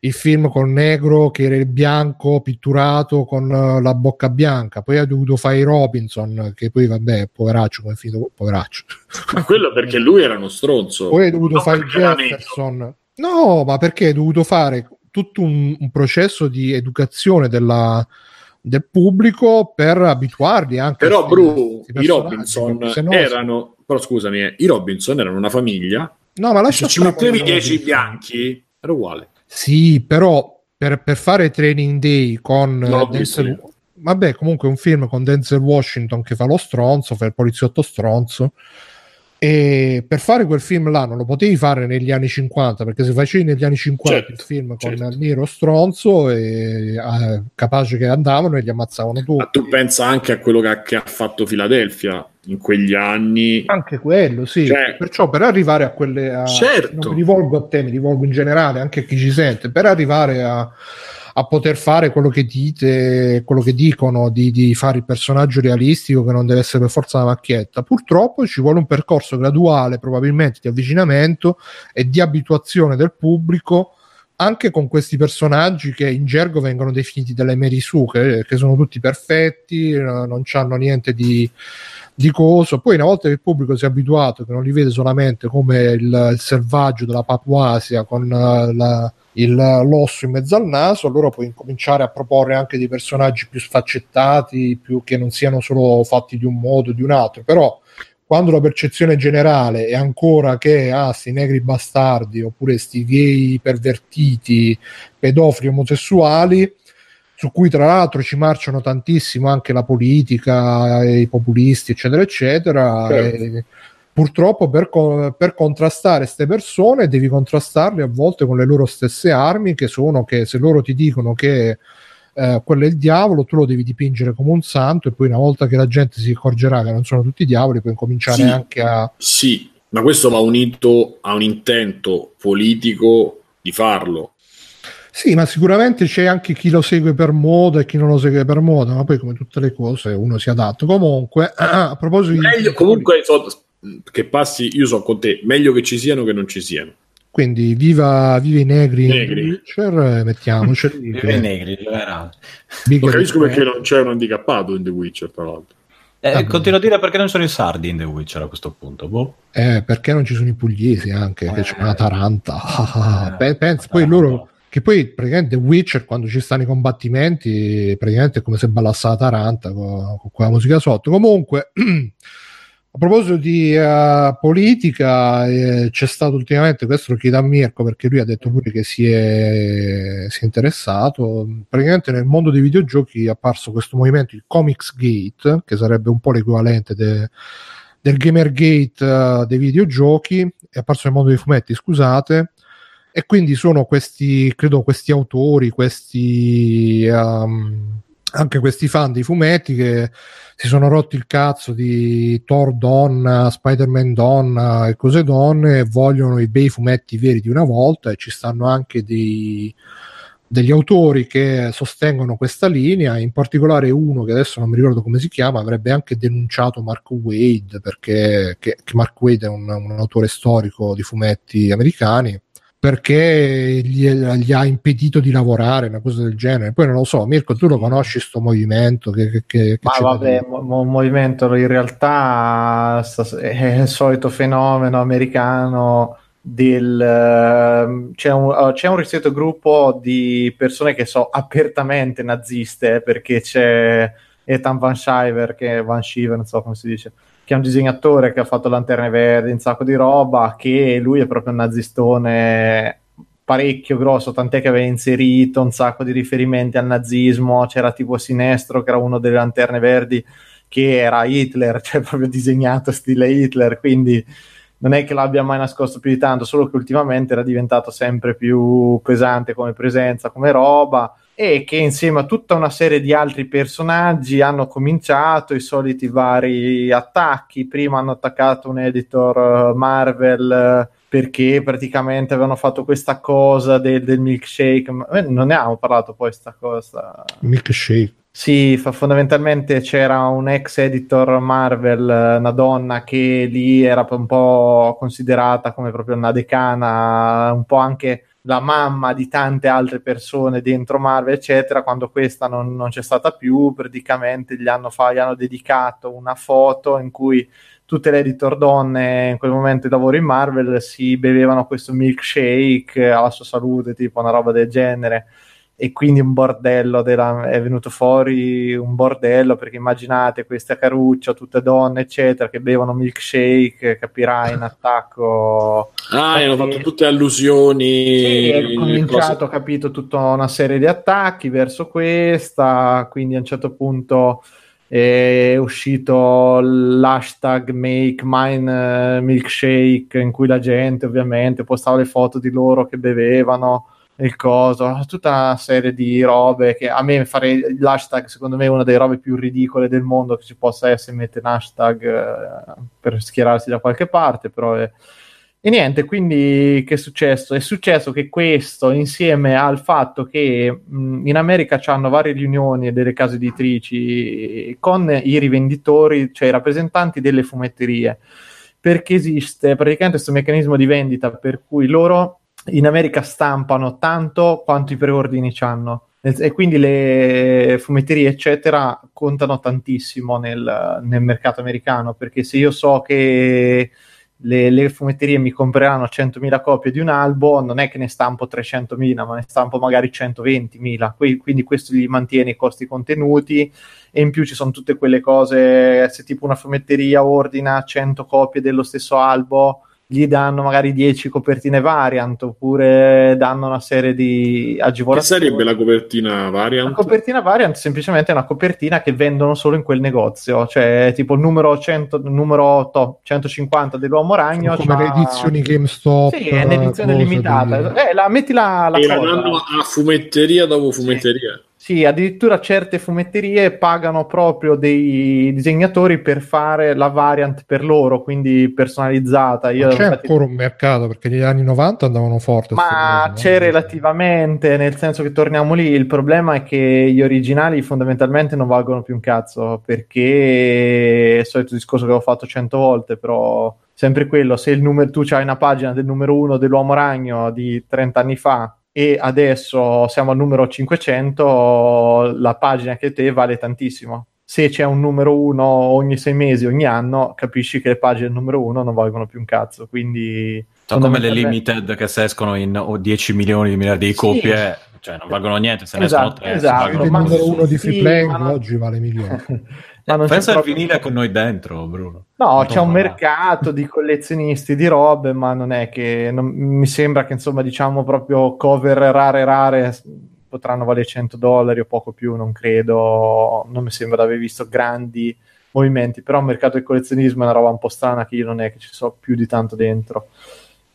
il film con negro che era il bianco pitturato con eh, la bocca bianca, poi hai dovuto fare i Robinson, che poi vabbè, poveraccio, come finito, poveraccio. Ma quello perché lui era uno stronzo. Poi hai dovuto Non fare perché Jefferson. No, ma perché hai dovuto fare tutto un, un processo di educazione della- del pubblico per abituarli anche Però, a Bru, i Robinson no- erano. Però scusami, eh, i Robinson erano una famiglia. No, ma lascia Se ci mettevi quello 10 Robinson. bianchi, era uguale. Sì, però per, per fare Training Day con eh, visto Denzel, vabbè, comunque un film con Denzel Washington che fa lo stronzo, fa il poliziotto stronzo. E per fare quel film là non lo potevi fare negli anni 50 perché se facevi negli anni 50 Certo, il film con certo. nero stronzo e eh, capace che andavano e li ammazzavano Ma tutti tu pensa anche a quello che ha, che ha fatto Philadelphia in quegli anni. anche quello sì Cioè- perciò per arrivare a quelle a, Certo. non mi rivolgo a te mi rivolgo in generale anche a chi ci sente per arrivare a, a poter fare quello che dite quello che dicono di, di fare il personaggio realistico che non deve essere per forza una macchietta. Purtroppo ci vuole un percorso graduale probabilmente di avvicinamento e di abituazione del pubblico anche con questi personaggi che in gergo vengono definiti delle merisuche che sono tutti perfetti non hanno niente di di coso. Poi, una volta che il pubblico si è abituato, che non li vede solamente come il, il selvaggio della Papuasia con eh, la- il, l'osso in mezzo al naso, allora puoi incominciare a proporre anche dei personaggi più sfaccettati, più che non siano solo fatti di un modo o di un altro. Però, quando la percezione generale è ancora che ah, sti negri bastardi oppure sti gay pervertiti, pedofili omosessuali, su cui tra l'altro ci marciano tantissimo anche la politica, e i populisti, eccetera, eccetera. Certo. Purtroppo per, per contrastare queste persone devi contrastarle a volte con le loro stesse armi, che sono che se loro ti dicono che eh, quello è il diavolo, tu lo devi dipingere come un santo e poi una volta che la gente si accorgerà che non sono tutti diavoli, puoi cominciare Sì. anche a... Sì, ma questo va unito a un intento politico di farlo. Sì, ma sicuramente c'è anche chi lo segue per moda e chi non lo segue per moda, ma poi come tutte le cose uno si adatta. Comunque, a proposito di... Meglio, comunque, so- che passi, io so con te, meglio che ci siano che non ci siano. Quindi viva, viva i negri, Negri. Witcher. Vive che- i negri, big Non capisco perché non c'è un handicappato in The Witcher, tra l'altro. Eh, Vabbè. continuo a dire perché non sono i sardi in The Witcher a questo punto. Boh. Eh, perché non ci sono i pugliesi anche, che Eh. c'è una taranta. Ah, Eh, pe- pensa, poi loro... Che poi praticamente Witcher quando ci stanno i combattimenti praticamente è come se ballasse la Taranta con, con quella musica sotto. Comunque, a proposito di eh, politica, eh, c'è stato ultimamente, questo lo chiedo a Mirko perché lui ha detto pure che si è, si è interessato, praticamente nel mondo dei videogiochi è apparso questo movimento, il Comics Gate, che sarebbe un po' l'equivalente de- del Gamergate uh, dei videogiochi, è apparso nel mondo dei fumetti, scusate, e quindi sono questi, credo, questi autori, questi... Um, anche questi fan dei fumetti che si sono rotti il cazzo di Thor donna, Spider-Man donna e cose donne e vogliono i bei fumetti veri di una volta e ci stanno anche dei, degli autori che sostengono questa linea, in particolare uno che adesso non mi ricordo come si chiama, avrebbe anche denunciato Mark Wade perché che, che Mark Wade è un, un autore storico di fumetti americani perché gli, gli, ha impedito di lavorare, una cosa del genere. Poi non lo so, Mirko, tu lo conosci questo movimento? Che, che, che Ma vabbè, un mo- movimento in realtà è il solito fenomeno americano del... Uh, c'è, un, uh, c'è un ristretto gruppo di persone che sono apertamente naziste perché c'è Ethan Van Shiver, che Van Shiver, non so come si dice, che è un disegnatore che ha fatto lanterne verdi, un sacco di roba, che lui è proprio un nazistone parecchio grosso, tant'è che aveva inserito un sacco di riferimenti al nazismo, c'era tipo Sinestro che era uno delle lanterne verdi che era Hitler, cioè proprio disegnato stile Hitler, quindi non è che l'abbia mai nascosto più di tanto, solo che ultimamente era diventato sempre più pesante come presenza, come roba e che insieme a tutta una serie di altri personaggi hanno cominciato i soliti vari attacchi. Prima hanno attaccato un editor eh, Marvel eh, perché praticamente avevano fatto questa cosa del, del milkshake. Eh, non ne abbiamo parlato poi questa cosa. Milkshake. Sì, fondamentalmente c'era un ex editor Marvel, una donna che lì era un po' considerata come proprio una decana, un po' anche la mamma di tante altre persone dentro Marvel, eccetera, quando questa non, non c'è stata più, praticamente gli hanno, fa, gli hanno, dedicato una foto in cui tutte le editor donne in quel momento di lavoro in Marvel si bevevano questo milkshake alla sua salute, tipo una roba del genere e quindi un bordello della, è venuto fuori un bordello perché immaginate questa caruccia tutte donne eccetera che bevono milkshake capirai in attacco. Ah hanno fatto tutte allusioni sì, è cominciato ho capito tutta una serie di attacchi verso questa quindi a un certo punto è uscito l'hashtag make mine milkshake in cui la gente ovviamente postava le foto di loro che bevevano il coso, tutta una serie di robe che a me fare l'hashtag secondo me è una delle robe più ridicole del mondo che ci possa essere mettere un hashtag eh, per schierarsi da qualche parte, però è... E niente, quindi che è successo? È successo che questo, insieme al fatto che mh, in America hanno varie riunioni delle case editrici con i rivenditori, cioè i rappresentanti delle fumetterie, perché esiste praticamente questo meccanismo di vendita per cui loro in America stampano tanto quanto i preordini hanno e quindi le fumetterie eccetera contano tantissimo nel, nel mercato americano perché se io so che le, le, fumetterie mi compreranno 100.000 copie di un albo, non è che ne stampo 300.000, ma ne stampo magari 120.000, quindi questo gli mantiene i costi contenuti e in più ci sono tutte quelle cose, se tipo una fumetteria ordina 100 copie dello stesso albo, gli danno magari 10 copertine variant oppure danno una serie di agevolazioni. Che sarebbe la copertina variant? La copertina variant semplicemente è una copertina che vendono solo in quel negozio, cioè tipo il numero 100, numero 8, 150 dell'uomo ragno. Sono come le edizioni GameStop. Sì, è un'edizione limitata. Di... Eh, la, metti la, la e la danno a fumetteria dopo fumetteria. Sì. Sì, addirittura certe fumetterie pagano proprio dei disegnatori per fare la variant per loro, quindi personalizzata. Io c'è infatti... ancora un mercato perché negli anni 90 andavano forte. Ma c'è no? relativamente, nel senso che torniamo lì. Il problema è che gli originali fondamentalmente non valgono più un cazzo perché è il solito discorso che ho fatto cento volte, però sempre quello. Se il numero, tu hai una pagina del numero uno dell'uomo ragno di 30 anni fa e adesso siamo al numero 500, la pagina che te vale tantissimo. Se c'è un numero uno ogni sei mesi, ogni anno, capisci che le pagine del numero uno non valgono più un cazzo. Quindi, sono come le limited che se escono in oh, 10 milioni di miliardi di copie, sì. cioè non valgono niente, se esatto, ne sono tre. Esatto, il numero uno di free sì, playing oggi vale milioni. Ma non Pensa al proprio... vinile con noi dentro, Bruno. No, non c'è un mercato di collezionisti di robe, ma non è che non, mi sembra che insomma, diciamo proprio cover rare rare potranno valere 100 dollari o poco più, non credo. Non mi sembra di aver visto grandi movimenti, però il mercato del collezionismo è una roba un po' strana che io non è che ci so più di tanto dentro.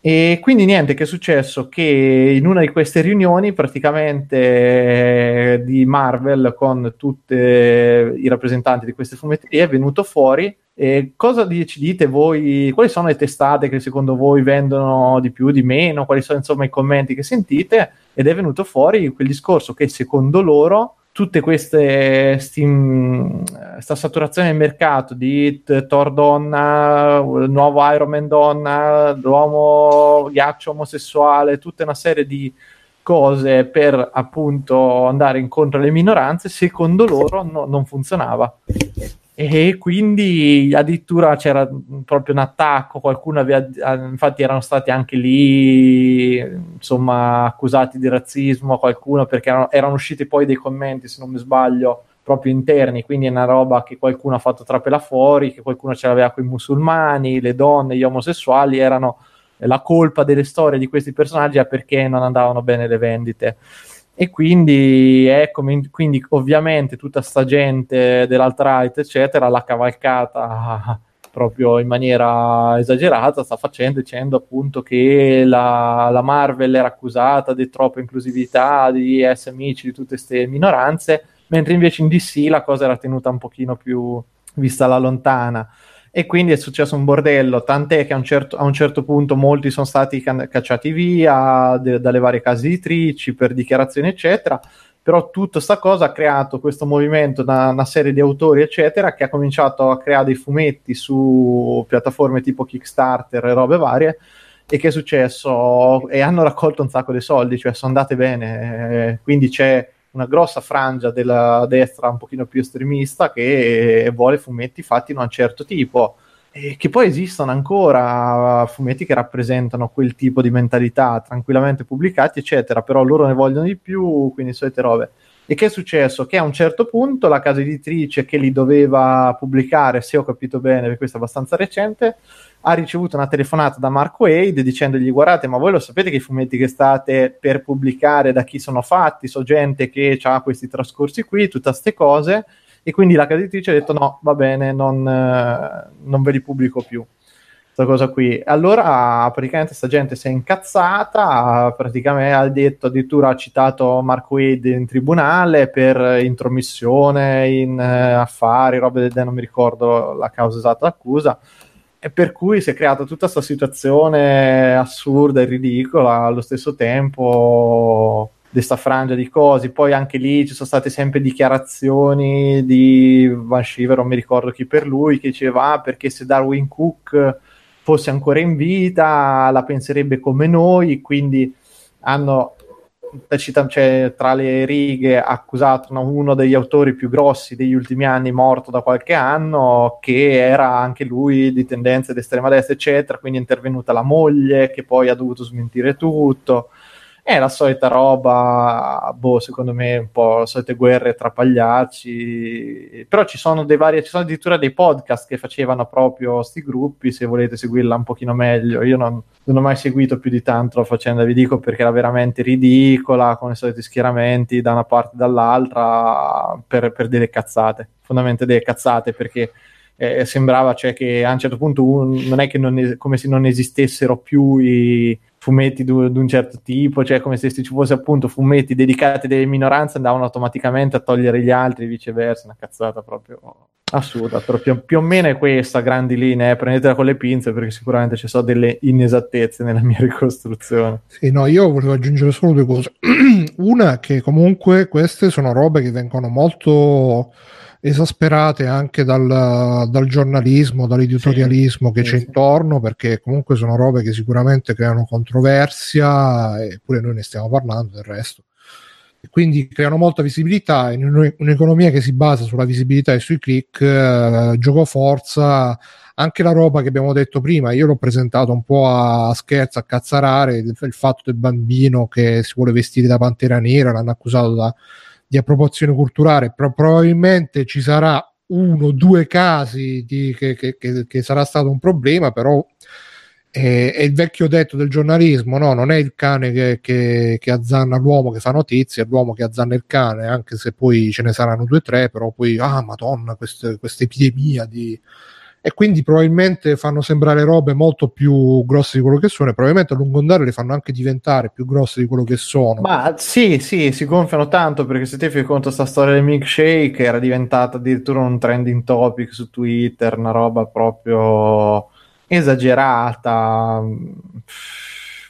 E quindi niente, che è successo? Che in una di queste riunioni praticamente eh, di Marvel con tutti i rappresentanti di queste fumetterie è venuto fuori e cosa dite voi? Quali sono le testate che secondo voi vendono di più, di meno? Quali sono insomma i commenti che sentite? Ed è venuto fuori quel discorso che secondo loro tutte queste questa saturazione del mercato di Thor donna, nuovo Iron Man donna, l'uomo ghiaccio omosessuale, tutta una serie di cose per appunto andare incontro alle minoranze, secondo loro no, non funzionava e quindi addirittura c'era proprio un attacco, qualcuno aveva, infatti erano stati anche lì, insomma, accusati di razzismo, qualcuno perché erano, erano usciti poi dei commenti, se non mi sbaglio, proprio interni, quindi è una roba che qualcuno ha fatto trapela fuori, che qualcuno ce l'aveva con i musulmani, le donne, gli omosessuali, erano la colpa delle storie di questi personaggi perché non andavano bene le vendite e quindi ecco, quindi ovviamente tutta sta gente dell'alt-right eccetera l'ha cavalcata proprio in maniera esagerata sta facendo dicendo appunto che la, la Marvel era accusata di troppa inclusività di essere amici di tutte queste minoranze mentre invece in DC la cosa era tenuta un pochino più vista alla lontana e quindi è successo un bordello, tant'è che a un certo, a un certo punto molti sono stati can- cacciati via de- dalle varie case editrici per dichiarazioni, eccetera. Però tutta questa cosa ha creato questo movimento da una serie di autori, eccetera, che ha cominciato a creare dei fumetti su piattaforme tipo Kickstarter e robe varie. E che è successo? E hanno raccolto un sacco di soldi, cioè sono andate bene. Eh, quindi c'è una grossa frangia della destra un pochino più estremista che vuole fumetti fatti in un certo tipo e che poi esistono ancora fumetti che rappresentano quel tipo di mentalità tranquillamente pubblicati eccetera però loro ne vogliono di più quindi solite robe e che è successo? Che a un certo punto la casa editrice che li doveva pubblicare, se ho capito bene, perché questo è abbastanza recente, ha ricevuto una telefonata da Marco Wade dicendogli guardate ma voi lo sapete che i fumetti che state per pubblicare da chi sono fatti, so gente che ha questi trascorsi qui, tutte queste cose. E quindi la casa editrice ha detto no va bene non, eh, non ve li pubblico più. Cosa qui. Allora praticamente questa gente si è incazzata praticamente ha detto addirittura ha citato Marco Wade in tribunale per intromissione in eh, affari robe del non mi ricordo la causa esatta d'accusa e per cui si è creata tutta questa situazione assurda e ridicola allo stesso tempo di questa frangia di cose. Poi anche lì ci sono state sempre dichiarazioni di Van Shiver, non mi ricordo chi per lui, che diceva ah, perché se Darwin Cook fosse ancora in vita la penserebbe come noi, quindi hanno cioè, tra le righe accusato uno degli autori più grossi degli ultimi anni morto da qualche anno che era anche lui di tendenze d'estrema destra eccetera quindi è intervenuta la moglie che poi ha dovuto smentire tutto è la solita roba, boh, secondo me un po' le solite guerre tra pagliacci, però ci sono dei vari, ci sono addirittura dei podcast che facevano proprio questi gruppi, se volete seguirla un pochino meglio, io non, non, ho mai seguito più di tanto la faccenda, vi dico perché era veramente ridicola, con i soliti schieramenti da una parte e dall'altra, per, per delle cazzate, fondamentalmente delle cazzate, perché... Eh, sembrava cioè, che a un certo punto un, non è che non es- come se non esistessero più i, fumetti di un certo tipo, cioè come se ci fosse appunto fumetti dedicati alle minoranze andavano automaticamente a togliere gli altri, viceversa, una cazzata proprio assurda, però più, più o meno è questa, grandi linee, prendetela con le pinze perché sicuramente ci sono delle inesattezze nella mia ricostruzione. Sì, no, io volevo aggiungere solo due cose. Una che comunque queste sono robe che vengono molto esasperate anche dal, dal giornalismo, dall'editorialismo sì, che sì, c'è sì. intorno, perché comunque sono robe che sicuramente creano controversia, eppure noi ne stiamo parlando del resto. E quindi creano molta visibilità in un'economia che si basa sulla visibilità e sui click, eh, gioco forza, anche la roba che abbiamo detto prima, io l'ho presentato un po' a scherzo, a cazzarare, il, il fatto del bambino che si vuole vestire da pantera nera, l'hanno accusato da di appropriazione culturale, Pro- probabilmente ci sarà uno o due casi di, che, che, che, che, sarà stato un problema, però è, è, il vecchio detto del giornalismo, no? non è il cane che, azzanna l'uomo che fa notizie, è l'uomo che azzanna il cane, anche se poi ce ne saranno due o tre, però poi, ah madonna, questa epidemia di... E quindi probabilmente fanno sembrare robe molto più grosse di quello che sono e probabilmente a lungo andare le fanno anche diventare più grosse di quello che sono. Ma sì, sì, si gonfiano tanto perché se ti fai conto questa storia del milkshake era diventata addirittura un trending topic su Twitter, una roba proprio esagerata.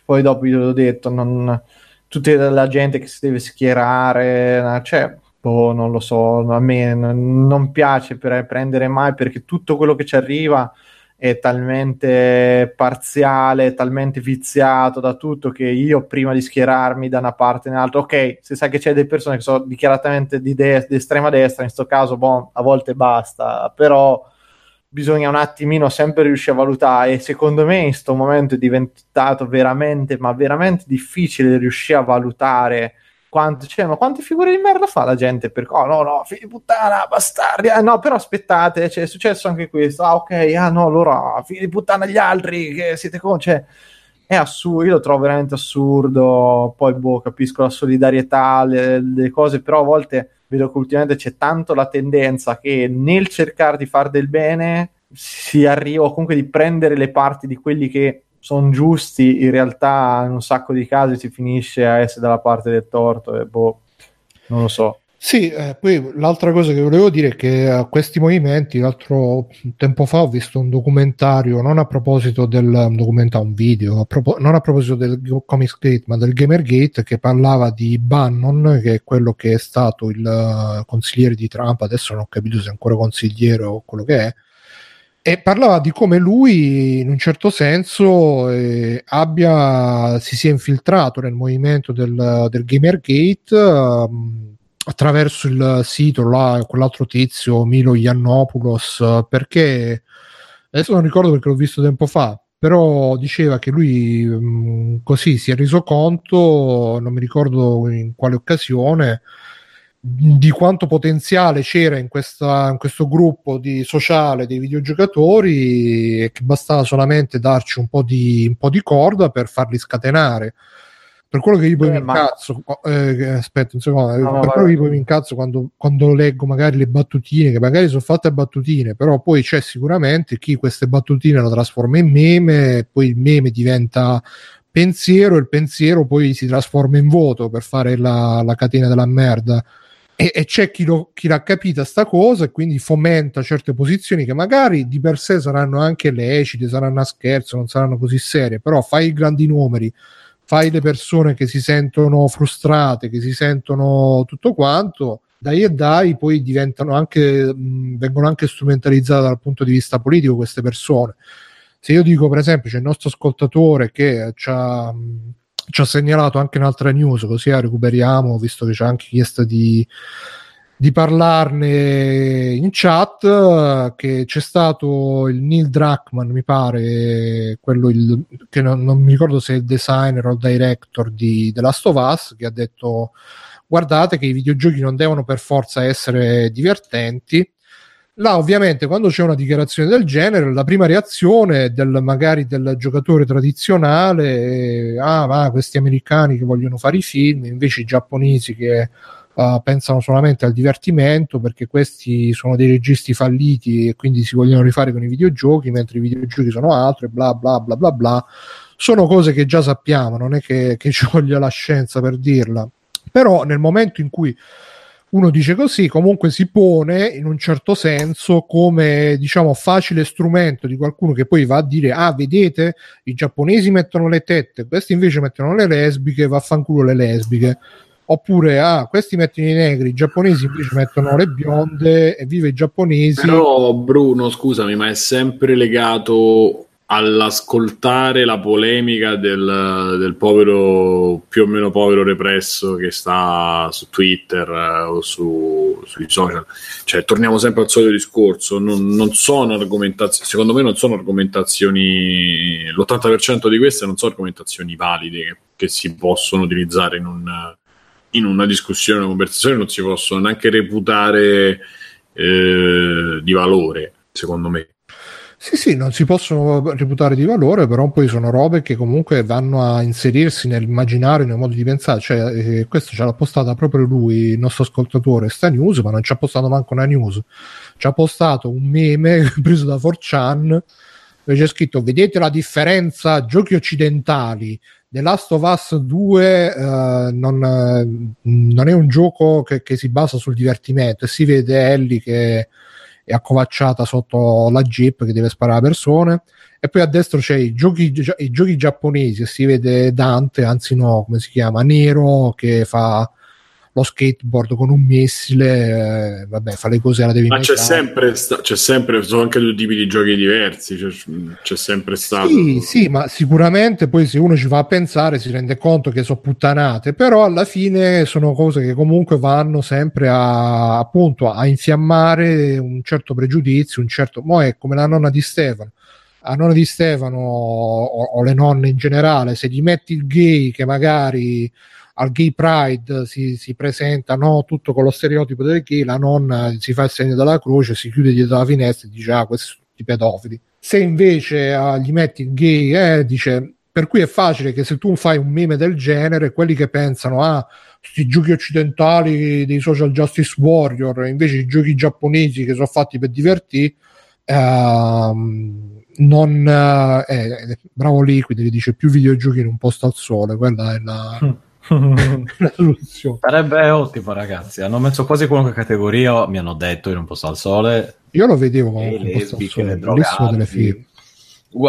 Poi dopo io l'ho detto, non, tutta la gente che si deve schierare, cioè, boh, non lo so, a me non piace prendere mai perché tutto quello che ci arriva è talmente parziale, talmente viziato da tutto che io prima di schierarmi da una parte e nell'altra, ok, se sai che c'è delle persone che sono dichiaratamente di, de- di estrema destra, in questo caso, boh, a volte basta, però bisogna un attimino sempre riuscire a valutare e secondo me in questo momento è diventato veramente ma veramente difficile riuscire a valutare quanto, cioè, ma quante figure di merda fa la gente per oh no no figli di puttana bastardi ah, no però aspettate cioè, è successo anche questo ah ok ah no allora figli di puttana gli altri che siete con cioè è assurdo io lo trovo veramente assurdo poi boh capisco la solidarietà le, le cose però a volte vedo che ultimamente c'è tanto la tendenza che nel cercare di fare del bene si arriva comunque di prendere le parti di quelli che sono giusti, in realtà in un sacco di casi si finisce a essere dalla parte del torto e boh, non lo so. Sì, eh, poi l'altra cosa che volevo dire è che a questi movimenti, l'altro tempo fa ho visto un documentario, non a proposito del un documentario, un video, a propo, non a proposito del Comics Gate, ma del Gamergate, che parlava di Bannon, che è quello che è stato il uh, consigliere di Trump, adesso non ho capito se è ancora consigliere o quello che è, e parlava di come lui in un certo senso eh, abbia, si sia infiltrato nel movimento del, del Gamergate. Um, attraverso il sito là, quell'altro tizio Milo Yiannopoulos perché adesso non ricordo perché l'ho visto tempo fa però diceva che lui mh, mm, così si è reso conto non mi ricordo in quale occasione di quanto potenziale c'era in, questa, in questo gruppo di sociale dei videogiocatori e che bastava solamente darci un po' di, un po di corda per farli scatenare. Per quello che io poi eh, mi incazzo eh, aspetta un secondo no, per quello che io poi mi incazzo quando, quando, leggo magari le battutine che magari sono fatte battutine però poi c'è sicuramente chi queste battutine lo trasforma in meme poi il meme diventa pensiero e il pensiero poi si trasforma in voto per fare la, la catena della merda e, e c'è chi, lo, chi l'ha capita sta cosa e quindi fomenta certe posizioni che magari di per sé saranno anche lecite saranno a scherzo non saranno così serie però fai i grandi numeri fai le persone che si sentono frustrate, che si sentono tutto quanto, dai e dai, poi diventano anche, mh, vengono anche strumentalizzate dal punto di vista politico queste persone. Se io dico, per esempio, c'è il nostro ascoltatore che ha, ci ha segnalato anche un'altra news, così la recuperiamo, visto che c'è anche chiesta di di parlarne in chat che c'è stato il Neil Druckmann mi pare quello il, che non, non, mi ricordo se è il designer o il director di The Last of Us che ha detto guardate che i videogiochi non devono per forza essere divertenti là ovviamente quando c'è una dichiarazione del genere la prima reazione del, magari del giocatore tradizionale è ah va questi americani che vogliono fare i film invece i giapponesi che uh, pensano solamente al divertimento perché questi sono dei registi falliti e quindi si vogliono rifare con i videogiochi mentre i videogiochi sono altro e bla bla bla bla bla. Sono cose che già sappiamo non è che, che ci voglia la scienza per dirla. Però nel momento in cui uno dice così, comunque si pone in un certo senso come diciamo facile strumento di qualcuno che poi va a dire: Ah, vedete, i giapponesi mettono le tette, questi invece mettono le lesbiche, vaffanculo le lesbiche oppure ah, questi mettono i negri, i giapponesi invece mettono le bionde e vive i giapponesi. Però Bruno, scusami, ma è sempre legato all'ascoltare la polemica del, del povero, più o meno povero represso che sta su Twitter eh, o su, sui social. Cioè, torniamo sempre al solito discorso, non, non sono argomentazioni, secondo me non sono argomentazioni, l'80% di queste non sono argomentazioni valide che, che si possono utilizzare in un in una discussione, una conversazione non si possono neanche reputare eh, di valore, secondo me. Sì, sì, non si possono reputare di valore, però poi sono robe che comunque vanno a inserirsi nell'immaginario, nel modo di pensare. Cioè, eh, questo ce l'ha postata proprio lui, il nostro ascoltatore, sta news, ma non ci ha postato manco una news. Ci ha postato un meme preso da 4chan dove c'è scritto vedete la differenza giochi occidentali The Last of Us 2 uh, eh, non, non, è un gioco che, che, si basa sul divertimento e si vede Ellie che è accovacciata sotto la jeep che deve sparare a persone e poi a destra c'è i giochi, i giochi giapponesi e si vede Dante, anzi no, come si chiama, Nero che fa lo skateboard con un missile, eh, vabbè, fa le cose alla devi Ma c'è sempre, sta- c'è sempre, sono anche due tipi di giochi diversi, c'è, c'è sempre stato. Sì, sì, ma sicuramente poi se uno ci va a pensare si rende conto che sono puttanate, però alla fine sono cose che comunque vanno sempre a, appunto, a infiammare un certo pregiudizio, un certo... Mo' è come la nonna di Stefano a nonna di Stefano o, o, le nonne in generale, se gli metti il gay che magari al gay pride si, si presenta no, tutto con lo stereotipo del gay, la nonna si fa il segno della croce, si chiude dietro la finestra e dice ah questi sono tutti pedofili. Se invece ah, gli metti il gay, eh, dice per cui è facile che se tu fai un meme del genere, quelli che pensano ah questi giochi occidentali dei social justice warrior, invece i giochi giapponesi che sono fatti per divertirti, ehm, non eh, eh, bravo Liquid che dice più videogiochi in un posto al sole, quella è la... Mm la soluzione. Sarebbe ottimo, ragazzi. Hanno messo quasi qualunque categoria, mi hanno detto in un posto al sole. Io lo vedevo sole, bellissimo delle film.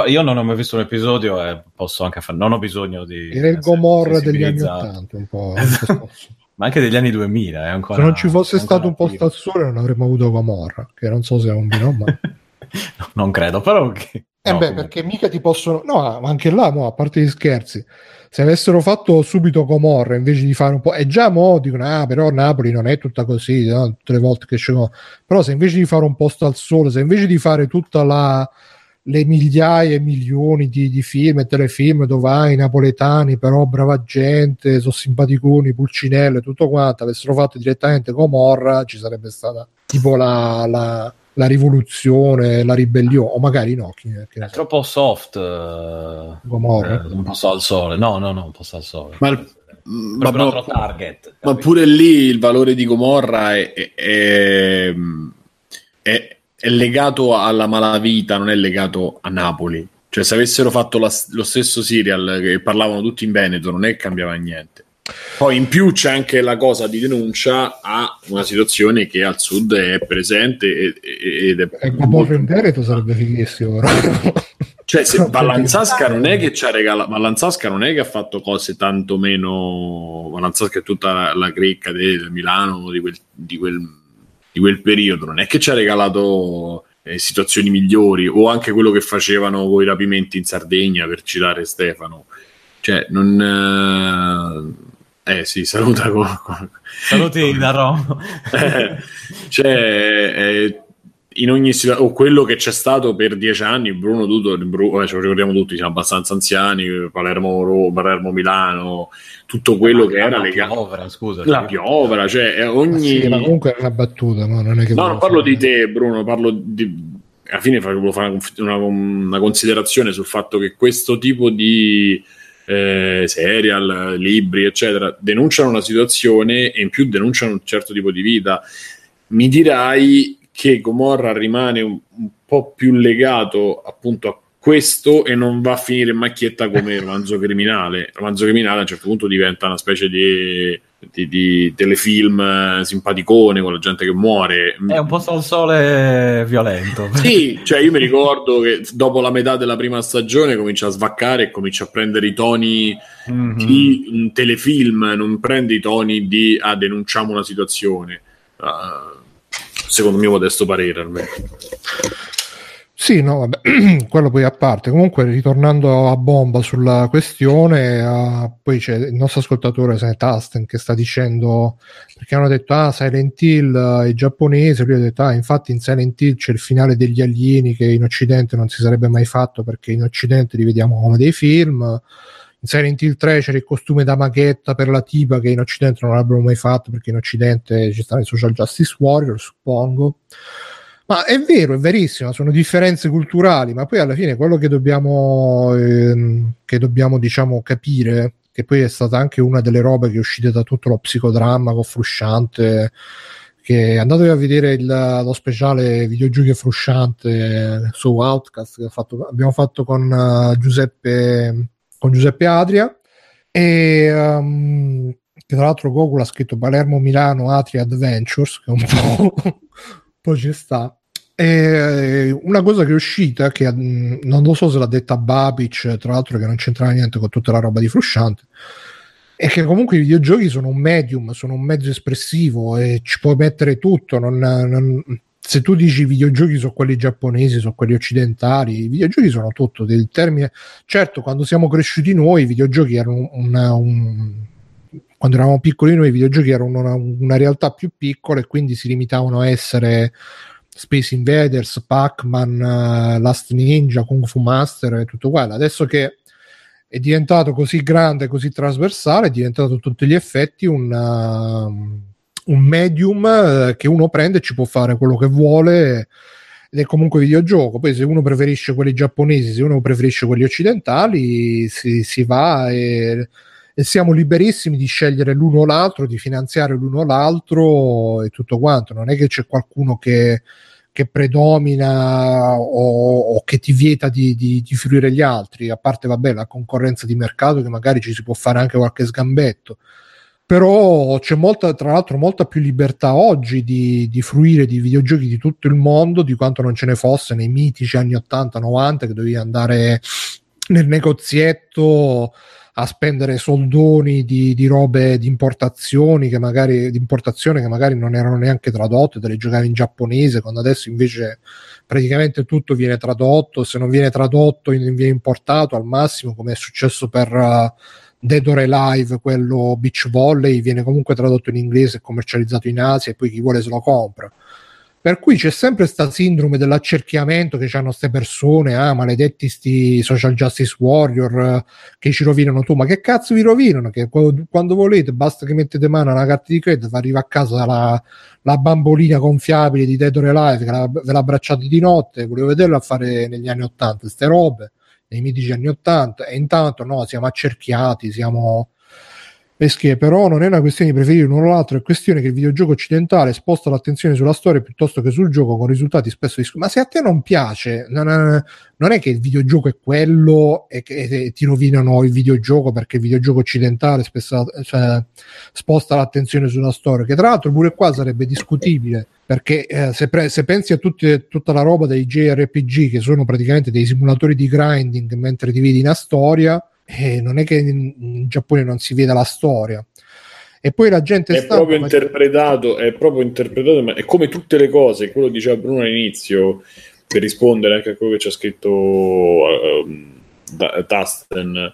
Io non ho mai visto un episodio e posso anche fare, non ho bisogno di. Era il Gomorra degli anni 80, un po'. Ma anche degli anni 2000. È ancora, se non ci fosse stato un posto al sole, non avremmo avuto Gomorra, che non so se è un bino, ma. non credo, però. Che... Eh no, beh, comunque. perché mica ti possono. No, ma anche là, no, a parte gli scherzi se avessero fatto subito Comorra invece di fare un po', e già mo dicono, ah, però Napoli non è tutta così, no? tutte le volte che c'è, però se invece di fare un posto al sole, se invece di fare tutta la le migliaia e milioni di, di, film e telefilm dove hai napoletani, però brava gente, sono simpaticoni, pulcinelle, tutto quanto, avessero fatto direttamente Comorra, ci sarebbe stata tipo la, la la rivoluzione, la ribellione, o magari no. Chi, chi è troppo soft. Uh, Gomorra. Eh, un po' al sole. No, no, no, un po' al sole. Ma, il, ma, no, target, ma pure lì il valore di Gomorra è, è, è, è, legato alla malavita, non è legato a Napoli. Cioè, se avessero fatto la, lo stesso serial che parlavano tutti in Veneto, non è che cambiava niente. Poi in più c'è anche la cosa di denuncia a una situazione che al sud è presente ed è... Ecco, molto... in Veneto sarebbe fighissimo. Cioè, se Vallanzasca non è che ci ha regalato, Vallanzasca non è che ha fatto cose tanto meno. Vallanzasca è tutta la, la cricca di Milano di quel, di, quel, di quel, periodo, non è che ci ha regalato eh, situazioni migliori, o anche quello che facevano con i rapimenti in Sardegna, per citare Stefano. Cioè, non. Eh, eh sì, saluta con... Saluti da Roma. eh, cioè, eh, in ogni situazione, o quello che c'è stato per dieci anni, Bruno Duto, Bruno, eh, ce lo ricordiamo tutti, siamo abbastanza anziani, Palermo, Roma, Palermo Milano, tutto quello ma che era legato. Piovra, scusa. La piovra, cioè ogni... Sì, ma comunque è una battuta, no? Non, è che no, non parlo di te, Bruno, parlo di... Alla fine volevo fare una, una considerazione sul fatto che questo tipo di eh, serial, libri, eccetera, denunciano una situazione e in più denunciano un certo tipo di vita. Mi dirai che Gomorra rimane un, un po' più legato appunto a questo e non va a finire in macchietta come romanzo criminale. Il romanzo criminale a un certo punto diventa una specie di, di, di telefilm eh, simpaticone con la gente che muore. È un po' al sole violento. Sì, cioè io mi ricordo che dopo la metà della prima stagione comincia a svaccare e comincia a prendere i toni mm-hmm. di un telefilm, non prende i toni di ah, denunciamo una situazione. Uh, secondo il mio modesto parere almeno. Sì, no, vabbè, quello poi a parte. Comunque, ritornando a bomba sulla questione, uh, poi c'è il nostro ascoltatore Tasten che sta dicendo perché hanno detto ah Silent Hill uh, è giapponese, lui ha detto ah infatti in Silent Hill c'è il finale degli alieni che in Occidente non si sarebbe mai fatto perché in Occidente li vediamo come dei film. In Silent Hill 3 c'era il costume da maghetta per la tipa che in Occidente non avrebbero mai fatto perché in Occidente ci stanno i social justice warrior, suppongo Ma è vero, è verissimo, sono differenze culturali, ma poi alla fine quello che dobbiamo, ehm, che dobbiamo diciamo, capire, che poi è stata anche una delle robe che è uscita da tutto lo psicodramma con Frusciante, che andatevi a vedere il, lo speciale videogiochi frusciante su Outcast che fatto, abbiamo fatto con, uh, Giuseppe, con Giuseppe Adria. E um, che tra l'altro Google ha scritto Palermo Milano Atria Adventures che un po', un po' ci sta e una cosa che è uscita che non lo so se l'ha detta Babic tra l'altro che non c'entrava niente con tutta la roba di Frusciante è che comunque i videogiochi sono un medium, sono un mezzo espressivo e ci puoi mettere tutto. Non, non, se tu dici i videogiochi sono quelli giapponesi, sono quelli occidentali, i videogiochi sono tutto. Del termine, certo, quando siamo cresciuti noi, i videogiochi erano una, un, quando eravamo piccoli noi i videogiochi erano una, una, realtà più piccola e quindi si limitavano a essere Space Invaders, Pac-Man, uh, Last Ninja, Kung Fu Master e tutto quello. Adesso che è diventato così grande, così trasversale, è diventato a tutti gli effetti un, uh, un medium uh, che uno prende e ci può fare quello che vuole ed è comunque videogioco. Poi se uno preferisce quelli giapponesi, se uno preferisce quelli occidentali, si, si va e, e, siamo liberissimi di scegliere l'uno o l'altro, di finanziare l'uno o l'altro e tutto quanto. Non è che c'è qualcuno che che predomina o, o che ti vieta di, di, di, fruire gli altri, a parte vabbè la concorrenza di mercato che magari ci si può fare anche qualche sgambetto. Però c'è molta, tra l'altro, molta più libertà oggi di, di fruire di videogiochi di tutto il mondo di quanto non ce ne fosse nei mitici anni 80-90 che dovevi andare nel negozietto a spendere soldoni di, di robe di importazioni che magari di importazione che magari non erano neanche tradotte, te le giocavi in giapponese, quando adesso invece praticamente tutto viene tradotto, se non viene tradotto viene importato al massimo, come è successo per uh, Dead or Alive, quello beach volley, viene comunque tradotto in inglese e commercializzato in Asia e poi chi vuole se lo compra. Per cui c'è sempre questa sindrome dell'accerchiamento che hanno queste persone, ah, maledetti sti social justice warrior eh, che ci rovinano tu, ma che cazzo vi rovinano? Che quando, volete basta che mettete mano a una carta di credito, arriva a casa la, la bambolina gonfiabile di Dead or Alive che la, ve l'abbracciate di notte, volevo vederla fare negli anni 80, queste robe, nei mitici anni 80, e intanto no, siamo accerchiati, siamo Pesche, però non è una questione di preferire l'uno o l'altro, è questione che il videogioco occidentale sposta l'attenzione sulla storia piuttosto che sul gioco con risultati spesso discutibili. Ma se a te non piace, non è, che il videogioco è quello e che ti rovinano il videogioco perché il videogioco occidentale spesso cioè, sposta l'attenzione sulla storia, che tra l'altro pure qua sarebbe discutibile perché eh, se, pre- se, pensi a tutti, tutta la roba dei JRPG che sono praticamente dei simulatori di grinding mentre ti vedi una storia eh, non è che in, in, Giappone non si veda la storia. E poi la gente è proprio interpretato, è proprio interpretato, ma è come tutte le cose, quello diceva Bruno all'inizio, per rispondere anche a quello che ci ha scritto uh, Tasten,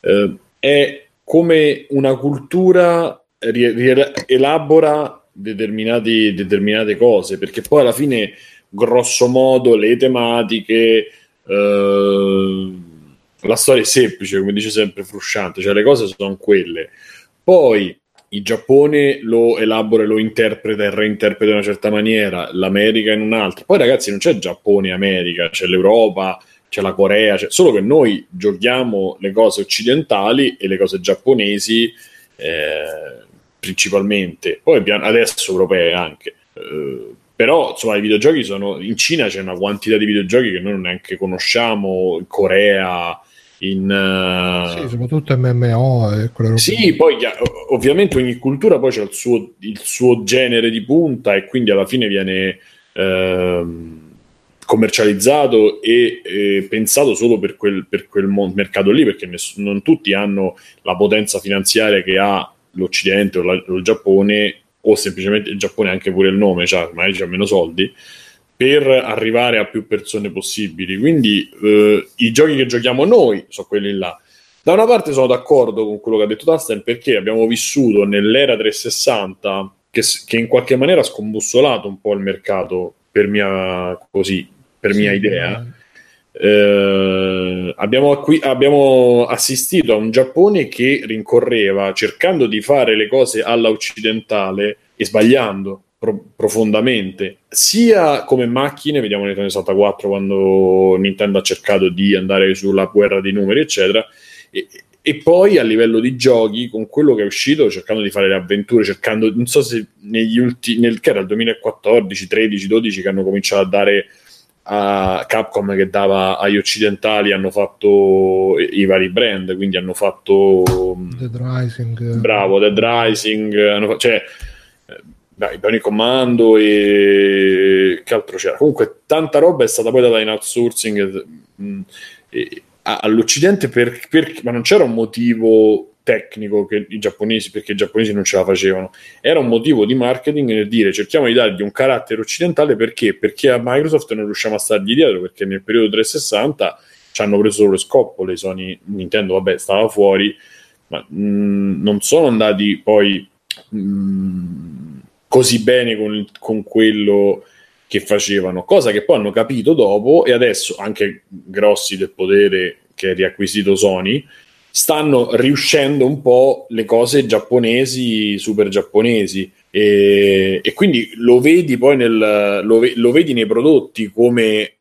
uh, è come una cultura ri- ri- elabora determinate cose, perché poi alla fine, grosso modo, le tematiche... Uh, la storia è semplice, come dice sempre Frusciante, cioè le cose sono quelle. Poi il Giappone lo elabora, lo interpreta e reinterpreta in una certa maniera, l'America in un'altra. Poi ragazzi non c'è Giappone e America, c'è l'Europa, c'è la Corea, c'è... solo che noi giochiamo le cose occidentali e le cose giapponesi eh, principalmente, poi adesso europee anche. Eh, però insomma i videogiochi sono in Cina c'è una quantità di videogiochi che noi neanche conosciamo in Corea in uh... sì, soprattutto MMO e quelle sì poi ovviamente ogni cultura poi c'è il suo, il suo, genere di punta e quindi alla fine viene eh, commercializzato e, e, pensato solo per quel, per quel mercato lì perché ness- non tutti hanno la potenza finanziaria che ha l'Occidente o, la, o il Giappone o semplicemente il Giappone anche pure il nome, cioè magari c'ha meno soldi per arrivare a più persone possibili. Quindi eh, i giochi che giochiamo noi sono quelli là. Da una parte sono d'accordo con quello che ha detto Tasten perché abbiamo vissuto nell'era 360 che, che, in qualche maniera ha scombussolato un po' il mercato per mia, così, per sì, mia idea. Eh, abbiamo, acqui- abbiamo assistito a un Giappone che rincorreva cercando di fare le cose alla occidentale e sbagliando pro- profondamente, sia come macchine, vediamo nel 64 quando Nintendo ha cercato di andare sulla guerra dei numeri, eccetera, e, e poi a livello di giochi, con quello che è uscito, cercando di fare le avventure, cercando, non so se negli ultimi, nel, che era il 2014, 13, 12 che hanno cominciato a dare a Capcom che dava agli occidentali hanno fatto i, i vari brand quindi hanno fatto Dead Rising. Bravo Dead Rising hanno cioè dai, Bionic Commando e che altro c'era comunque tanta roba è stata poi data in outsourcing mh, e, a, all'occidente per, per, ma non c'era un motivo tecnico che i giapponesi, perché i giapponesi non ce la facevano, era un motivo di marketing nel dire cerchiamo di dargli un carattere occidentale perché? Perché a Microsoft non riusciamo a stargli dietro, perché nel periodo 360 ci hanno preso solo le Sony, Nintendo vabbè stava fuori, ma mh, non sono andati poi mh, così bene con, con quello che facevano, cosa che poi hanno capito dopo e adesso anche grossi del potere che ha riacquisito Sony stanno riuscendo un po' le cose giapponesi, super giapponesi. E, e quindi lo vedi poi nel, lo, lo, vedi nei prodotti come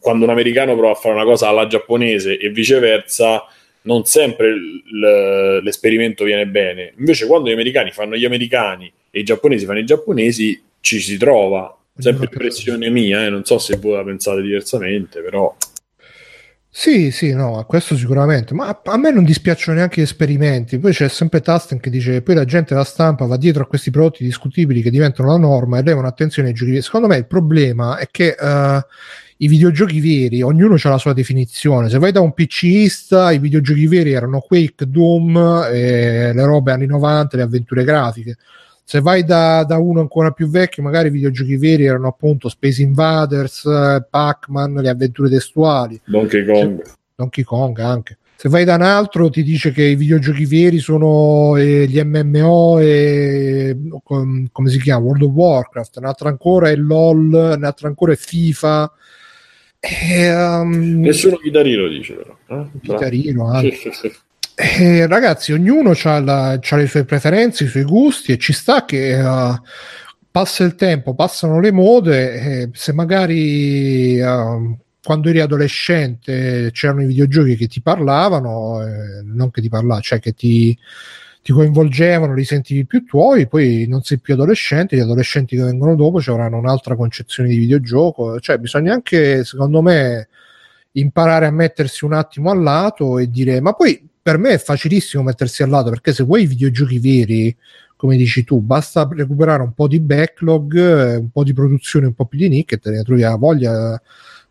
quando un americano prova a fare una cosa alla giapponese e viceversa non sempre l, l'esperimento viene bene invece quando gli americani fanno gli americani e i giapponesi fanno i giapponesi ci si trova sempre impressione mia eh? non so se voi la pensate diversamente però sì, sì, no, questo sicuramente, ma a me non dispiacciono neanche gli esperimenti. Poi c'è sempre Tasten che dice: poi la gente, la stampa, va dietro a questi prodotti discutibili che diventano la norma e levano attenzione ai giochi. Secondo me il problema è che uh, i videogiochi veri, ognuno ha la sua definizione. Se vai da un PCista, i videogiochi veri erano Quake, Doom, le robe anni 90, le avventure grafiche se vai da, da, uno ancora più vecchio, magari i videogiochi veri erano appunto Space Invaders, eh, Pac-Man, le avventure testuali. Donkey Kong. Se, Donkey Kong anche. Se vai da un altro ti dice che i videogiochi veri sono eh, gli MMO e com, come si chiama? World of Warcraft, un altro ancora è LOL, un altro ancora è FIFA. E, um, Nessuno chitarino dice però. Eh? Chitarino anche. Eh, ragazzi, ognuno ha le sue preferenze, i suoi gusti e ci sta che uh, passa il tempo, passano le mode. Eh, se magari uh, quando eri adolescente c'erano i videogiochi che ti parlavano, eh, non che ti parlavano, cioè che ti, ti, coinvolgevano, li sentivi più tuoi, poi non sei più adolescente, gli adolescenti che vengono dopo avranno un'altra concezione di videogioco. Cioè, bisogna anche, secondo me, imparare a mettersi un attimo al lato e dire, ma poi per me è facilissimo mettersi al lato perché se vuoi i videogiochi veri, come dici tu, basta recuperare un po' di backlog, eh, un po' di produzione, un po' più di nick e te ne trovi la voglia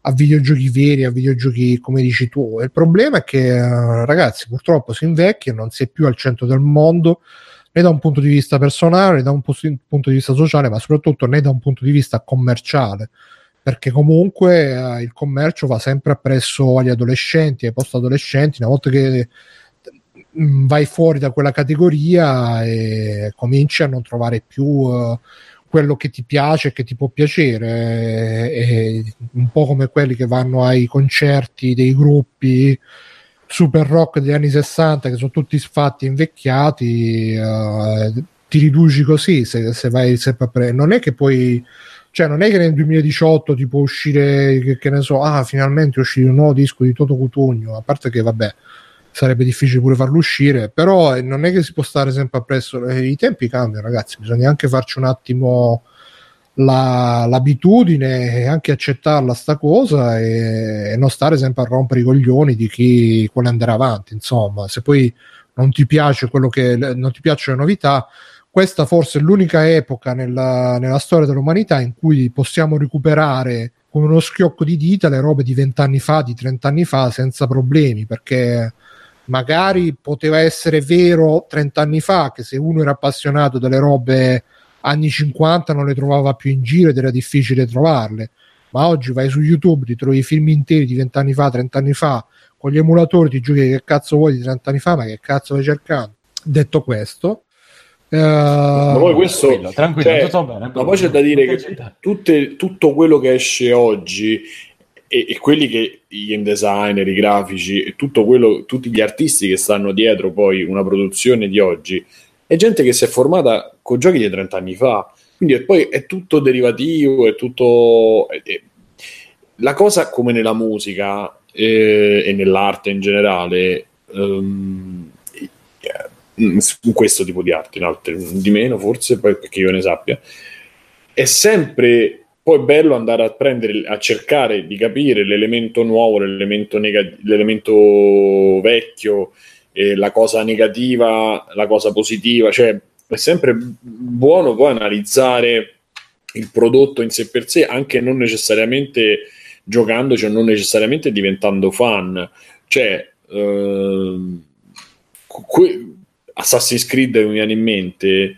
a videogiochi veri, a videogiochi come dici tu. Il problema è che, eh, ragazzi, purtroppo si invecchia, non si è più al centro del mondo, né da un punto di vista personale, né da un punto di vista sociale, ma soprattutto né da un punto di vista commerciale perché comunque eh, il commercio va sempre appresso agli adolescenti, ai post-adolescenti, una volta che vai fuori da quella categoria e cominci a non trovare più uh, quello che ti piace e che ti può piacere. È un po' come quelli che vanno ai concerti dei gruppi super rock degli anni 60 che sono tutti sfatti invecchiati uh, ti riduci così se, se vai sempre a pre- non è che poi cioè non è che nel 2018 ti può uscire che, che ne so ah finalmente è un nuovo disco di Toto Cutugno a parte che vabbè sarebbe difficile pure farlo uscire, però non è che si può stare sempre appresso, eh, i tempi cambiano ragazzi, bisogna anche farci un attimo la, l'abitudine e anche accettarla sta cosa e, e, non stare sempre a rompere i coglioni di chi vuole andare avanti, insomma, se poi non ti piace quello che non ti piacciono le novità, questa forse è l'unica epoca nella, nella storia dell'umanità in cui possiamo recuperare con uno schiocco di dita le robe di vent'anni fa, di trent'anni fa senza problemi, perché magari poteva essere vero 30 anni fa che se uno era appassionato delle robe anni 50 non le trovava più in giro ed era difficile trovarle. Ma oggi vai su YouTube ti trovi film interi di 20 anni fa 30 anni fa con gli emulatori ti giochi che cazzo vuoi di 30 anni fa ma che cazzo vai cercando? Detto questo Uh, ma poi questo tranquillo, tranquillo cioè, tutto bene, ma poi c'è da dire che tutte, tutto quello che esce oggi e, e, quelli che i game designer, i grafici e tutto quello, tutti gli artisti che stanno dietro poi una produzione di oggi è gente che si è formata con giochi di 30 anni fa. Quindi è, poi è tutto derivativo, è tutto... È, è, la cosa come nella musica eh, e nell'arte in generale, um, in questo tipo di arte, in altre di meno forse, poi perché io ne sappia, è sempre poi è bello andare a prendere, a cercare di capire l'elemento nuovo, l'elemento, neg- l'elemento vecchio, eh, la cosa negativa, la cosa positiva, cioè è sempre buono poi analizzare il prodotto in sé per sé, anche non necessariamente giocandoci o non necessariamente diventando fan. Cioè, eh, que- Assassin's Creed mi viene in mente,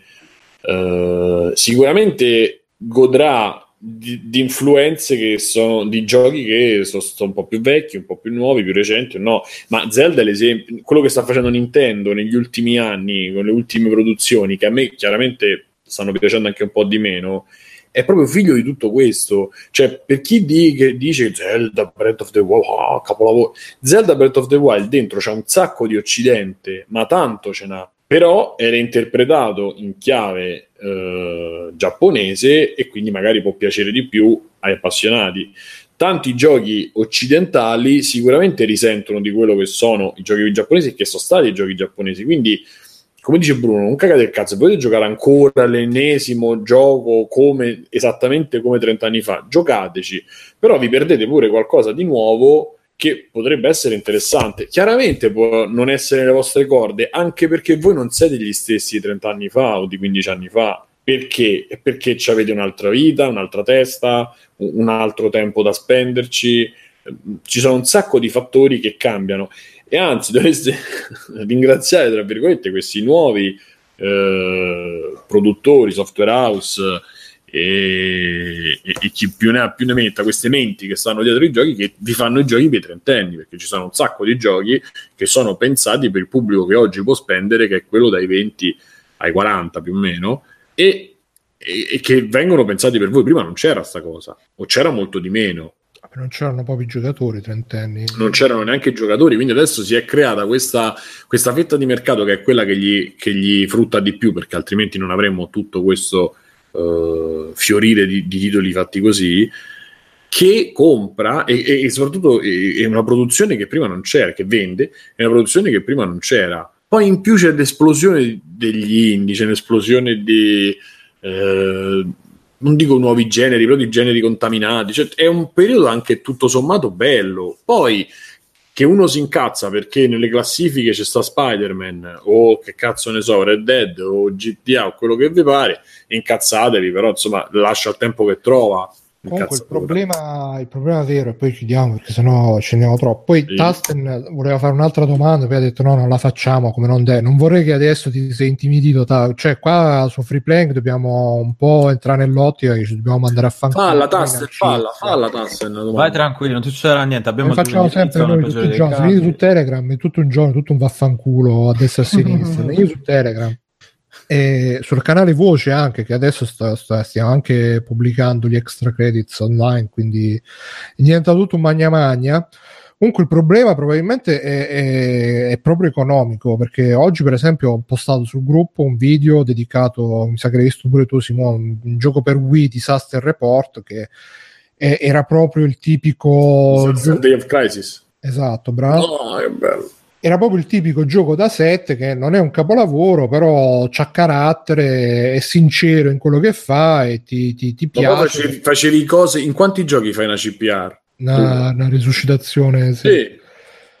eh, sicuramente godrà di, di, influenze che sono di giochi che sono, sono, un po' più vecchi, un po' più nuovi, più recenti, no. Ma Zelda è l'esempio, quello che sta facendo Nintendo negli ultimi anni, con le ultime produzioni, che a me chiaramente stanno piacendo anche un po' di meno, è proprio figlio di tutto questo. Cioè, per chi di, che dice Zelda Breath of the Wild, oh, capolavoro, Zelda Breath of the Wild dentro c'è un sacco di occidente, ma tanto ce n'ha però era interpretato in chiave eh, giapponese e quindi magari può piacere di più ai appassionati. Tanti giochi occidentali sicuramente risentono di quello che sono i giochi giapponesi e che sono stati i giochi giapponesi, quindi come dice Bruno, non cagate il cazzo, potete giocare ancora l'ennesimo gioco come, esattamente come 30 anni fa, giocateci, però vi perdete pure qualcosa di nuovo che potrebbe essere interessante. Chiaramente può non essere le vostre corde, anche perché voi non siete gli stessi di 30 anni fa o di 15 anni fa. Perché? Perché avete un'altra vita, un'altra testa, un altro tempo da spenderci. Ci sono un sacco di fattori che cambiano e anzi dovreste ringraziare, tra virgolette, questi nuovi eh, produttori, software house e, e, e, chi più ne ha più ne metta queste menti che stanno dietro i giochi che vi fanno i giochi per i trentenni perché ci sono un sacco di giochi che sono pensati per il pubblico che oggi può spendere che è quello dai 20 ai 40 più o meno e, e che vengono pensati per voi. Prima non c'era sta cosa o c'era molto di meno. Non c'erano proprio i giocatori trentenni. Non c'erano neanche i giocatori quindi adesso si è creata questa, questa fetta di mercato che è quella che gli, che gli frutta di più perché altrimenti non avremmo tutto questo uh, fiorire di, di, titoli fatti così, che compra e, e soprattutto è una produzione che prima non c'era, che vende, è una produzione che prima non c'era. Poi in più c'è l'esplosione degli indie, c'è un'esplosione di... Eh, non dico nuovi generi, però di generi contaminati. Cioè, è un periodo anche tutto sommato bello. Poi che uno si incazza perché nelle classifiche c'è sta Spider-Man o che cazzo ne so, Red Dead o GTA o quello che vi pare, incazzatevi, però insomma lascia il tempo che trova. Comunque il problema, il problema vero, e poi chiudiamo perché sennò scendiamo troppo. Poi sì. Tasten voleva fare un'altra domanda, poi ha detto no, non la facciamo come non de. Non vorrei che adesso ti sei intimidito. Ta- cioè, qua su Free Playing dobbiamo un po' entrare nell'ottica che ci dobbiamo mandare a fare. Falla Tasten, falla, falla Tasten. Vai tranquillo, non ti succederà niente. Abbiamo facciamo sempre noi tutti i giorni. Se su Telegram è tutto un giorno, tutto un vaffanculo a destra e a sinistra. io su Telegram e sul canale Voce anche, che adesso sta, sta, stiamo anche pubblicando gli extra credits online, quindi è diventato tutto un magna magna. Comunque il problema probabilmente è, è, è, proprio economico, perché oggi per esempio ho postato sul gruppo un video dedicato, mi sa che l'hai visto pure tu Simone, un gioco per Wii Disaster Report, che è, era proprio il tipico... Disaster Day of Crisis. Esatto, bravo. Oh, che bello era proprio il tipico gioco da 7 che non è un capolavoro, però c'ha carattere, è sincero in quello che fa e ti, ti, ti piace. Facevi, facevi, cose, in quanti giochi fai una CPR? Una, una risuscitazione, sì. sì.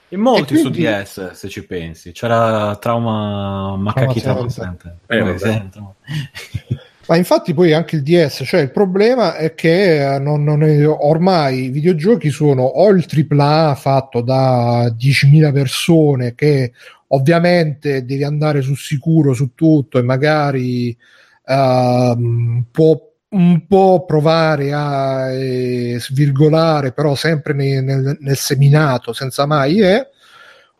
In molti quindi... su DS, se ci pensi, c'era trauma macachita eh, Ma infatti poi anche il DS, cioè il problema è che eh, non, non è, ormai i videogiochi sono o il AAA fatto da 10.000 persone che ovviamente devi andare sul sicuro su tutto e magari uh, può un po' provare a eh, svirgolare però sempre nel, nel, nel seminato senza mai eh,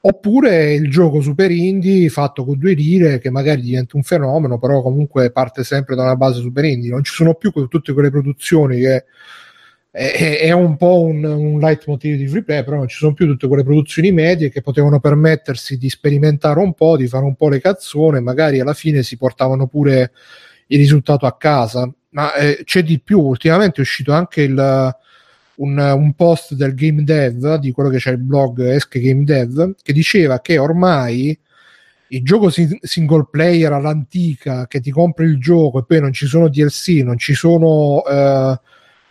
oppure il gioco super indie fatto con due lire che magari diventa un fenomeno però comunque parte sempre da una base super indie non ci sono più tutte quelle produzioni che è, un po' un, un leitmotiv di free play però non ci sono più tutte quelle produzioni medie che potevano permettersi di sperimentare un po' di fare un po' le cazzone magari alla fine si portavano pure il risultato a casa ma eh, c'è di più. Ultimamente è uscito anche il, un, un, post del game dev, di quello che c'è il blog Esche Game Dev, che diceva che ormai il gioco single player all'antica che ti compri il gioco e poi non ci sono DLC, non ci sono uh,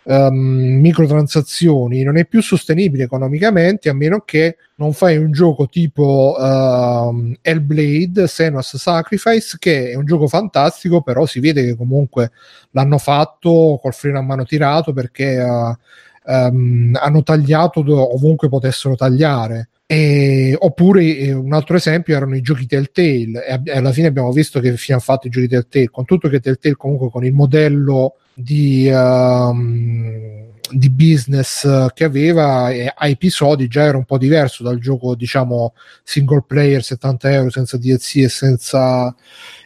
um, microtransazioni, non è più sostenibile economicamente a meno che non fai un gioco tipo uh, Hellblade, Senua's Sacrifice, che è un gioco fantastico, però si vede che comunque l'hanno fatto col freno a mano tirato perché uh, um, hanno tagliato ovunque potessero tagliare. E, oppure eh, un altro esempio erano i giochi Telltale. E alla fine abbiamo visto che fine hanno fatto i giochi Telltale. Con tutto che Telltale comunque con il modello di, um, di business che aveva eh, a episodi già era un po' diverso dal gioco diciamo single player 70 euro senza DLC e senza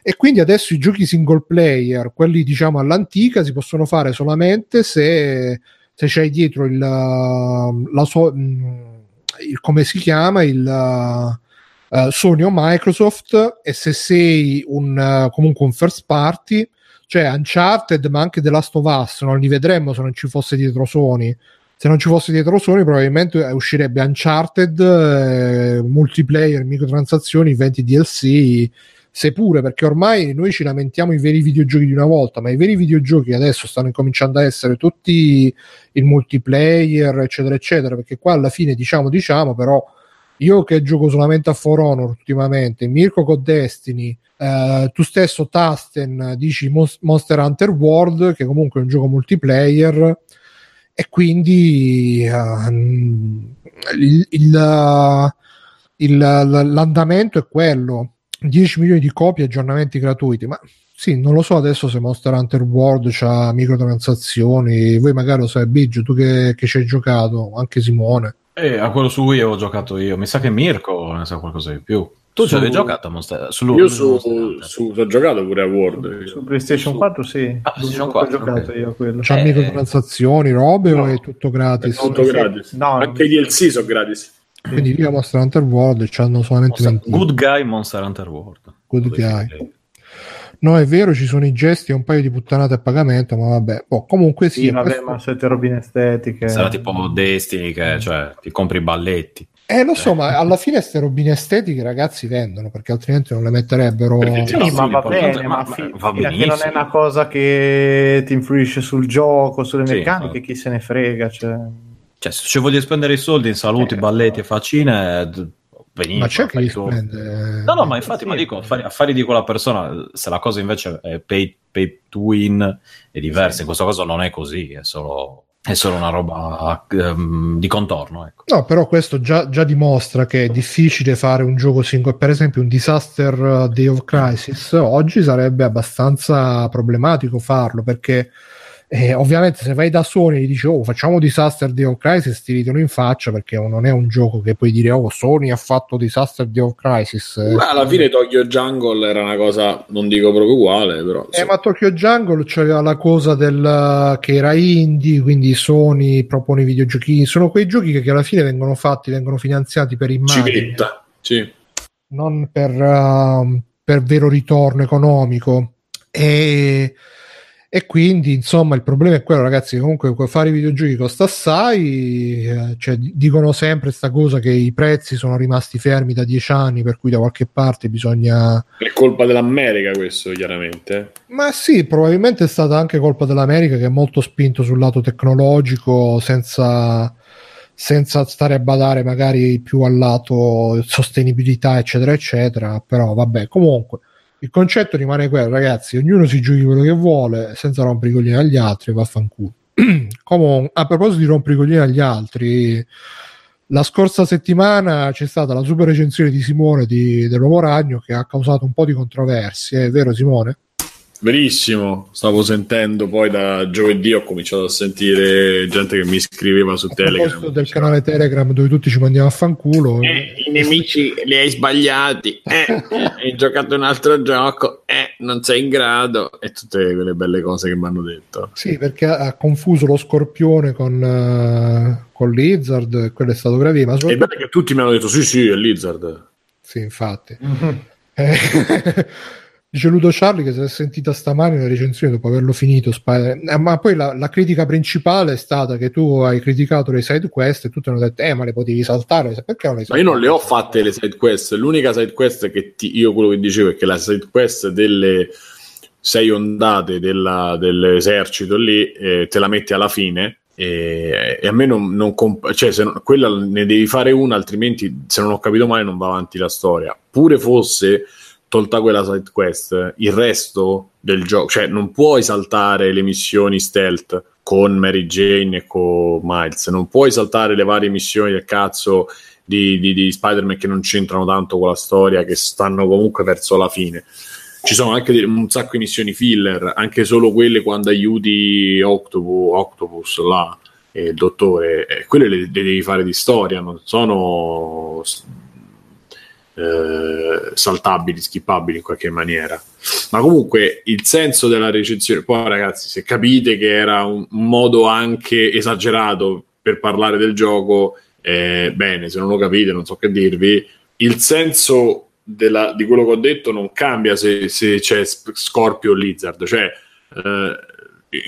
e quindi adesso i giochi single player quelli diciamo all'antica si possono fare solamente se, se c'hai dietro il, la sua il, come si chiama il uh, Sony o Microsoft e se sei un, uh, comunque un first party cioè Uncharted ma anche The Last of Us non li vedremmo se non ci fosse dietro Sony. Se non ci fosse dietro Sony probabilmente uscirebbe Uncharted eh, multiplayer, microtransazioni 20 DLC seppure perché ormai noi ci lamentiamo i veri videogiochi di una volta, ma i veri videogiochi adesso stanno incominciando a essere tutti il multiplayer, eccetera, eccetera, perché qua alla fine diciamo, diciamo, però io che gioco solamente a For Honor ultimamente, Mirko con Destiny, eh, tu stesso Tasten dici Monster Hunter World, che comunque è un gioco multiplayer, e quindi uh, il, il, il, l'andamento è quello 10 milioni di copie aggiornamenti gratuiti ma sì non lo so adesso se Monster Hunter World ha microtransazioni voi magari lo sai Biggio tu che, che ci hai giocato anche Simone eh, a quello su Wii ho giocato io mi sa che Mirko ne sa qualcosa di più tu su... ci avevi giocato a Monster su, Io su, su, ho giocato pure a World. Su PlayStation 4 sì. Ah, PlayStation 4 ho giocato okay. io quello. C'ha eh... microtransazioni, robe no. o è tutto gratis? È tutto gratis. No, Anche i DLC sono gratis. Quindi via Monster Hunter World c'hanno solamente Monster, Good Guy Monster Hunter World. Good Guy. No, è vero, ci sono i gesti e un paio di puttanate a pagamento, ma vabbè. Oh, comunque sì. sì vabbè, questo... ma siete robine estetiche. Sarà tipo Destiny, che cioè ti compri i balletti. Eh, lo so, ma alla fine queste robine estetiche ragazzi vendono perché altrimenti non le metterebbero. Sì, no, ma va bene, ma, ma fi- va che non è una cosa che ti influisce sul gioco, sulle meccaniche, sì, chi se ne frega. Cioè... Cioè, se ci voglio spendere i soldi in saluti, eh, balletti e faccine, benissimo. Ma c'è chi li spende. No, no, ma infatti, sì, ma dico, affari, affari, di quella persona, se la cosa invece è pay, pay to win, è diversa. Sì. In questo caso non è così, è solo è solo una roba um, di contorno. Ecco. No, però questo già, già, dimostra che è difficile fare un gioco singolo. Per esempio, un Disaster Day of Crisis oggi sarebbe abbastanza problematico farlo perché eh, ovviamente se vai da Sony e gli dici oh facciamo Disaster Day of Crisis ti ridono in faccia perché non è un gioco che puoi dire oh Sony ha fatto Disaster Day of Crisis Ma alla fine Tokyo Jungle era una cosa non dico proprio uguale però eh, ma Tokyo Jungle c'aveva la cosa del che era indie quindi Sony propone i videogiochi sono quei giochi che, che alla fine vengono fatti vengono finanziati per immagini. Civetta, sì. non per, uh, per vero ritorno economico. E e quindi, insomma, il problema è quello, ragazzi. Comunque, fare i videogiochi costa assai. Eh, cioè, dicono sempre questa cosa che i prezzi sono rimasti fermi da dieci anni, per cui da qualche parte bisogna. È colpa dell'America, questo, chiaramente. Ma sì, probabilmente è stata anche colpa dell'America che è molto spinto sul lato tecnologico senza senza stare a badare magari più al lato sostenibilità eccetera eccetera però vabbè comunque il concetto rimane quello, ragazzi. Ognuno si giochi quello che vuole senza rompere i coglioni agli altri. Vaffanculo. Come, a proposito di rompere i coglioni agli altri, la scorsa settimana c'è stata la super recensione di Simone di, dell'Uomo Ragno che ha causato un po' di controversie. È vero, Simone? Verissimo, stavo sentendo poi da giovedì ho cominciato a sentire gente che mi scriveva su a Telegram. del canale Telegram dove tutti ci mandiamo a fanculo. Eh, I nemici li hai sbagliati, eh, hai giocato un altro gioco, eh, non sei in grado e tutte quelle belle cose che mi hanno detto. Sì, perché ha confuso lo scorpione con, uh, con Lizard, quello è stato gravissimo. Soprattutto... È bello che tutti mi hanno detto sì sì è Lizard. Sì, infatti. Mm-hmm. Dice Ludo Charlie che si è sentita stamani la recensione dopo averlo finito, Spider- eh, ma poi la, la, critica principale è stata che tu hai criticato le side quest e tutti hanno detto, eh, ma le potevi saltare, perché non le Ma io non le ho fatte le side quest, l'unica side quest che ti, io quello che dicevo è che la side quest delle sei ondate della, dell'esercito lì eh, te la metti alla fine e, e a me non, non comp- cioè se non, quella ne devi fare una altrimenti se non ho capito male non va avanti la storia. Pure fosse tolta quella side quest, il resto del gioco, cioè non puoi saltare le missioni stealth con Mary Jane e con Miles, non puoi saltare le varie missioni del cazzo di, di, di Spider-Man che non c'entrano tanto con la storia, che stanno comunque verso la fine. Ci sono anche un sacco di missioni filler, anche solo quelle quando aiuti Octopus, Octopus là, e il dottore, eh, quelle le, le devi fare di storia, non sono eh, saltabili, skippabili in qualche maniera. Ma comunque il senso della recensione, poi ragazzi, se capite che era un, modo anche esagerato per parlare del gioco, eh, bene, se non lo capite non so che dirvi, il senso della, di quello che ho detto non cambia se, se c'è Scorpio o Lizard, cioè eh,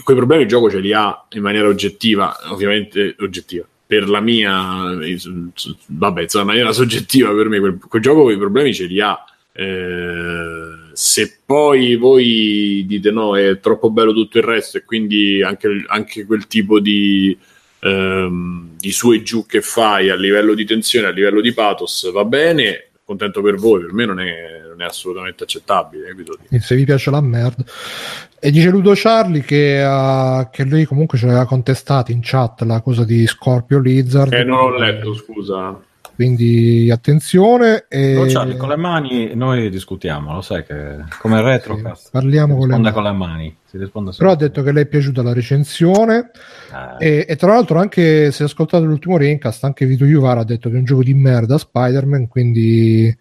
quei problemi il gioco ce li ha in maniera oggettiva, ovviamente oggettiva per la mia, vabbè, insomma, in maniera soggettiva per me, quel, quel gioco i problemi ce li ha. Eh, se poi voi dite no, è troppo bello tutto il resto e quindi anche, anche quel tipo di, ehm, di su e giù che fai a livello di tensione, a livello di pathos va bene, contento per voi, per me non è, non è assolutamente accettabile. Eh, se vi piace la merda. E dice Ludo Charlie che, uh, che lui comunque ce l'aveva contestato in chat la cosa di Scorpio Lizard. Eh, non ho letto, scusa. Quindi attenzione. E... No, Charlie, con le mani noi discutiamo, lo sai che come retro sì, parliamo con le, mani. con le mani. Però ha detto che le è piaciuta la recensione eh. e, e, tra l'altro anche se ascoltate l'ultimo Raincast anche Vito Juvar ha detto che è un gioco di merda Spider-Man quindi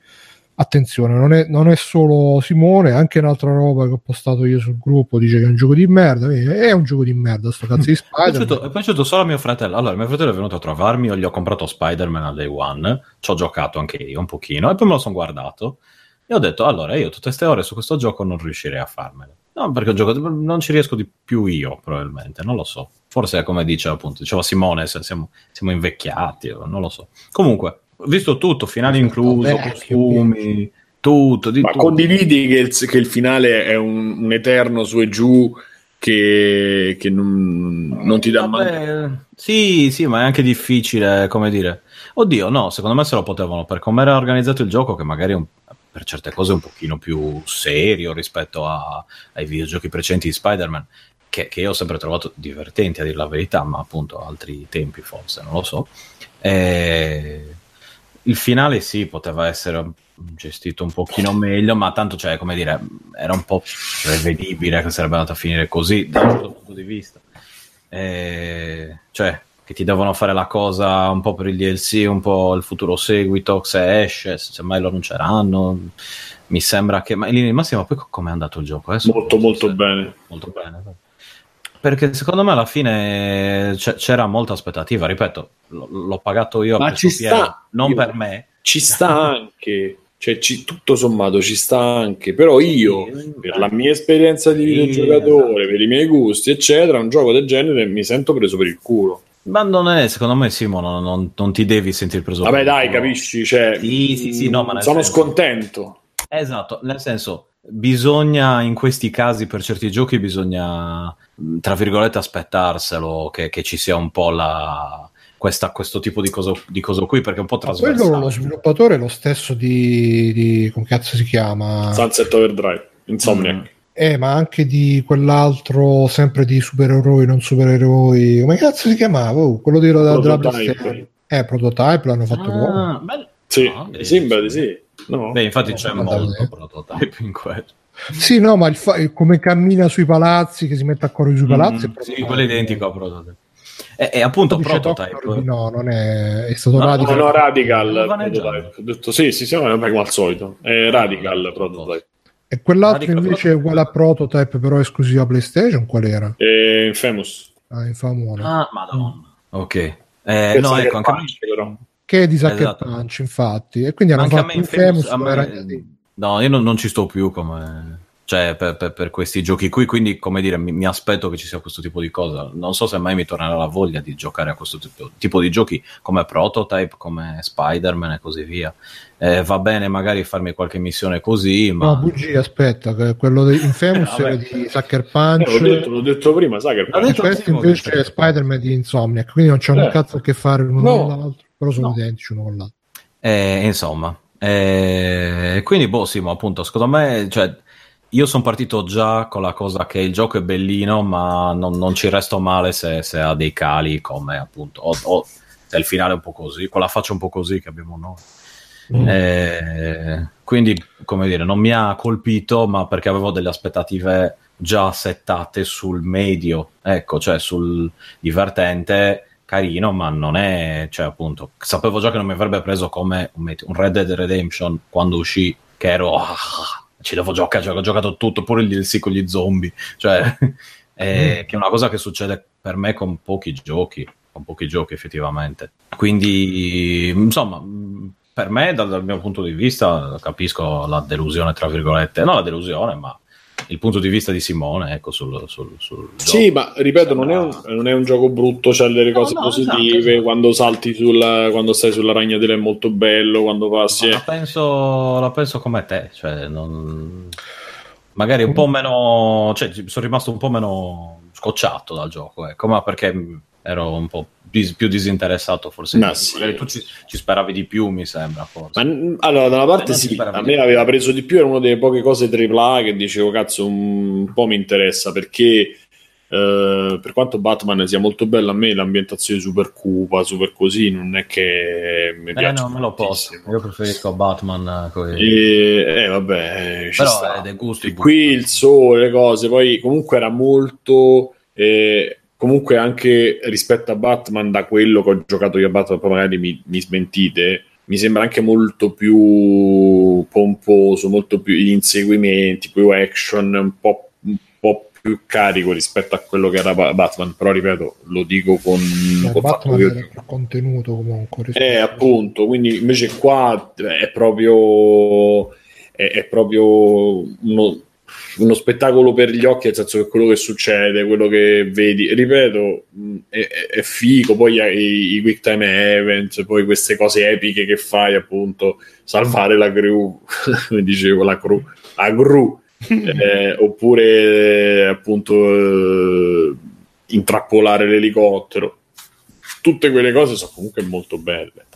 attenzione, non è, non è, solo Simone, anche un'altra roba che ho postato io sul gruppo dice che è un gioco di merda. È un gioco di merda, sto cazzo di Spider-Man. È piaciuto, è piaciuto solo a mio fratello. Allora, mio fratello è venuto a trovarmi, io gli ho comprato Spider-Man al day one, ci ho giocato anche io un pochino, e poi me lo sono guardato. E ho detto, allora, io tutte queste ore su questo gioco non riuscirei a farmelo. No, perché gioco, non ci riesco di più io, probabilmente, non lo so. Forse, come dice appunto, diceva Simone, siamo, siamo invecchiati, non lo so. Comunque, visto tutto, finale incluso, Beh, costumi, tutto. Ma tutto. condividi che il, che il, finale è un, un, eterno su e giù che, che non, non, ti dà mai. Sì, sì, ma è anche difficile, come dire. Oddio, no, secondo me se lo potevano, per come era organizzato il gioco, che magari un, per certe cose è un pochino più serio rispetto a, ai videogiochi precedenti di Spider-Man, che, che, io ho sempre trovato divertenti a dire la verità, ma appunto altri tempi forse, non lo so. E il finale sì, poteva essere gestito un pochino meglio, ma tanto, cioè, come dire, era un po' prevedibile che sarebbe andato a finire così da un certo punto di vista. E, cioè, che ti devono fare la cosa un po' per il DLC, un po' il futuro seguito, se esce, se mai lo annunceranno. Mi sembra che, ma in linea di massima, poi come è andato il gioco? Adesso molto, molto se... bene. Molto bene. Perché secondo me alla fine c'era molta aspettativa, ripeto, l- l'ho pagato io Ma ci sta, non io, per me. Ci sta anche, cioè ci, tutto sommato ci sta anche, però io per la mia esperienza di videogiocatore, per i miei gusti, eccetera, un gioco del genere mi sento preso per il culo. Ma non è, secondo me, Simon, non, non, non ti devi sentire preso Vabbè, per il dai, culo. capisci? Cioè, sì, sì, sì, no, ma sono senso... scontento. Esatto, nel senso, bisogna in questi casi, per certi giochi, bisogna tra virgolette aspettarselo che, che ci sia un po' la, questa, questo tipo di cosa, di cosa, qui perché è un po' trasversale. Quello lo sviluppatore è lo stesso di, di come cazzo si chiama? Sunset Overdrive, Insomniac. Mm. Eh, ma anche di quell'altro, sempre di supereroi, non supereroi. Come cazzo si chiamava? Oh, quello di, della, della PlayStation. Eh, Prototype l'hanno fatto ah, loro. Sì, no, mi sembra di sì. No. Beh, infatti no, c'è molto prototype in quello. Sì, no, ma il fa- come cammina sui palazzi, che si mette a correre sui mm, palazzi. Mm, sì, quello è identico a Prototype. E, e appunto Prototype. no, non è, è stato no, Radical. No, no, Radical. Prototype. Ho detto sì, sì, sì, come al solito. È Radical Prototype. E quell'altro Radical invece Prototype. è uguale a Prototype, però esclusiva PlayStation, qual era? È Infamous. Ah, Infamous. Ah, madonna. Ok. Eh, no, ecco, anche Punch, però. Che è di Sucker esatto. Punch, infatti. E quindi hanno anche fatto Infamous, Infamous me... No, io non, non, ci sto più come, cioè per, per, per, questi giochi qui, quindi come dire mi, mi, aspetto che ci sia questo tipo di cosa. Non so se mai mi tornerà la voglia di giocare a questo tipo, tipo di giochi come Prototype, come Spider-Man e così via. Eh, va bene magari farmi qualche missione così, ma... No, bugie, aspetta, quello di Infamous eh, di Sucker Punch... Eh, l'ho, detto, l'ho, detto, prima, Sucker Punch. Questo invece è Spider-Man di Insomniac, quindi non c'è un eh. cazzo a che fare l'uno no. con l'altro, però sono no. identici uno con l'altro. Eh, insomma, eh, quindi boh, sì, ma appunto, secondo me... Cioè, io sono partito già con la cosa che il gioco è bellino, ma non, non ci resto male se, se, ha dei cali come appunto, o, o se il finale è un po' così, con la faccia un po' così che abbiamo noi. Mm. Eh, quindi, come dire, non mi ha colpito, ma perché avevo delle aspettative già settate sul medio, ecco, cioè sul divertente, carino, ma non è, cioè appunto, sapevo già che non mi avrebbe preso come un Red Dead Redemption quando uscì, che ero... Ah, ci devo giocare, cioè, ho giocato tutto, pure il DLC con gli zombie, cioè, è, mm. che è una cosa che succede per me con pochi giochi, con pochi giochi effettivamente. Quindi, insomma, per me, dal, dal mio punto di vista, capisco la delusione, tra virgolette, non la delusione, ma il punto di vista di Simone ecco, sul, sul, sul sì ma ripeto non è, un, non è, un, gioco brutto c'è delle cose no, no, positive esatto, esatto. quando salti sulla, quando stai sulla ragnatela è molto bello quando passi la penso, la penso come te cioè non... magari un po' meno cioè sono rimasto un po' meno scocciato dal gioco ecco ma perché ero un po' più disinteressato forse no, sì. tu ci, ci, speravi di più mi sembra forse. Ma, allora da una parte sì a me aveva preso di più era una delle poche cose AAA che dicevo cazzo un, po' mi interessa perché Uh, per quanto Batman sia molto bello a me l'ambientazione super cupa super così non è che mi eh, no, me lo posso io preferisco Batman coi... e, eh vabbè però sta. è dei gusti qui il sole le cose poi comunque era molto eh, comunque anche rispetto a Batman, da quello che ho giocato io a Batman, poi magari mi, mi smentite, mi sembra anche molto più pomposo, molto più inseguimenti, più action, un po', un po', più carico rispetto a quello che era Batman. Però ripeto, lo dico con, no, con Batman che... era più contenuto comunque. Eh, appunto, quindi invece qua è proprio è, è proprio uno uno spettacolo per gli occhi, nel senso che quello che succede, quello che vedi, ripeto, è, è figo. Poi i, i quick time event, poi queste cose epiche che fai, appunto, salvare la crew, come dicevo, la crew, la crew, eh, oppure appunto eh, intrappolare l'elicottero. Tutte quelle cose sono comunque molto belle.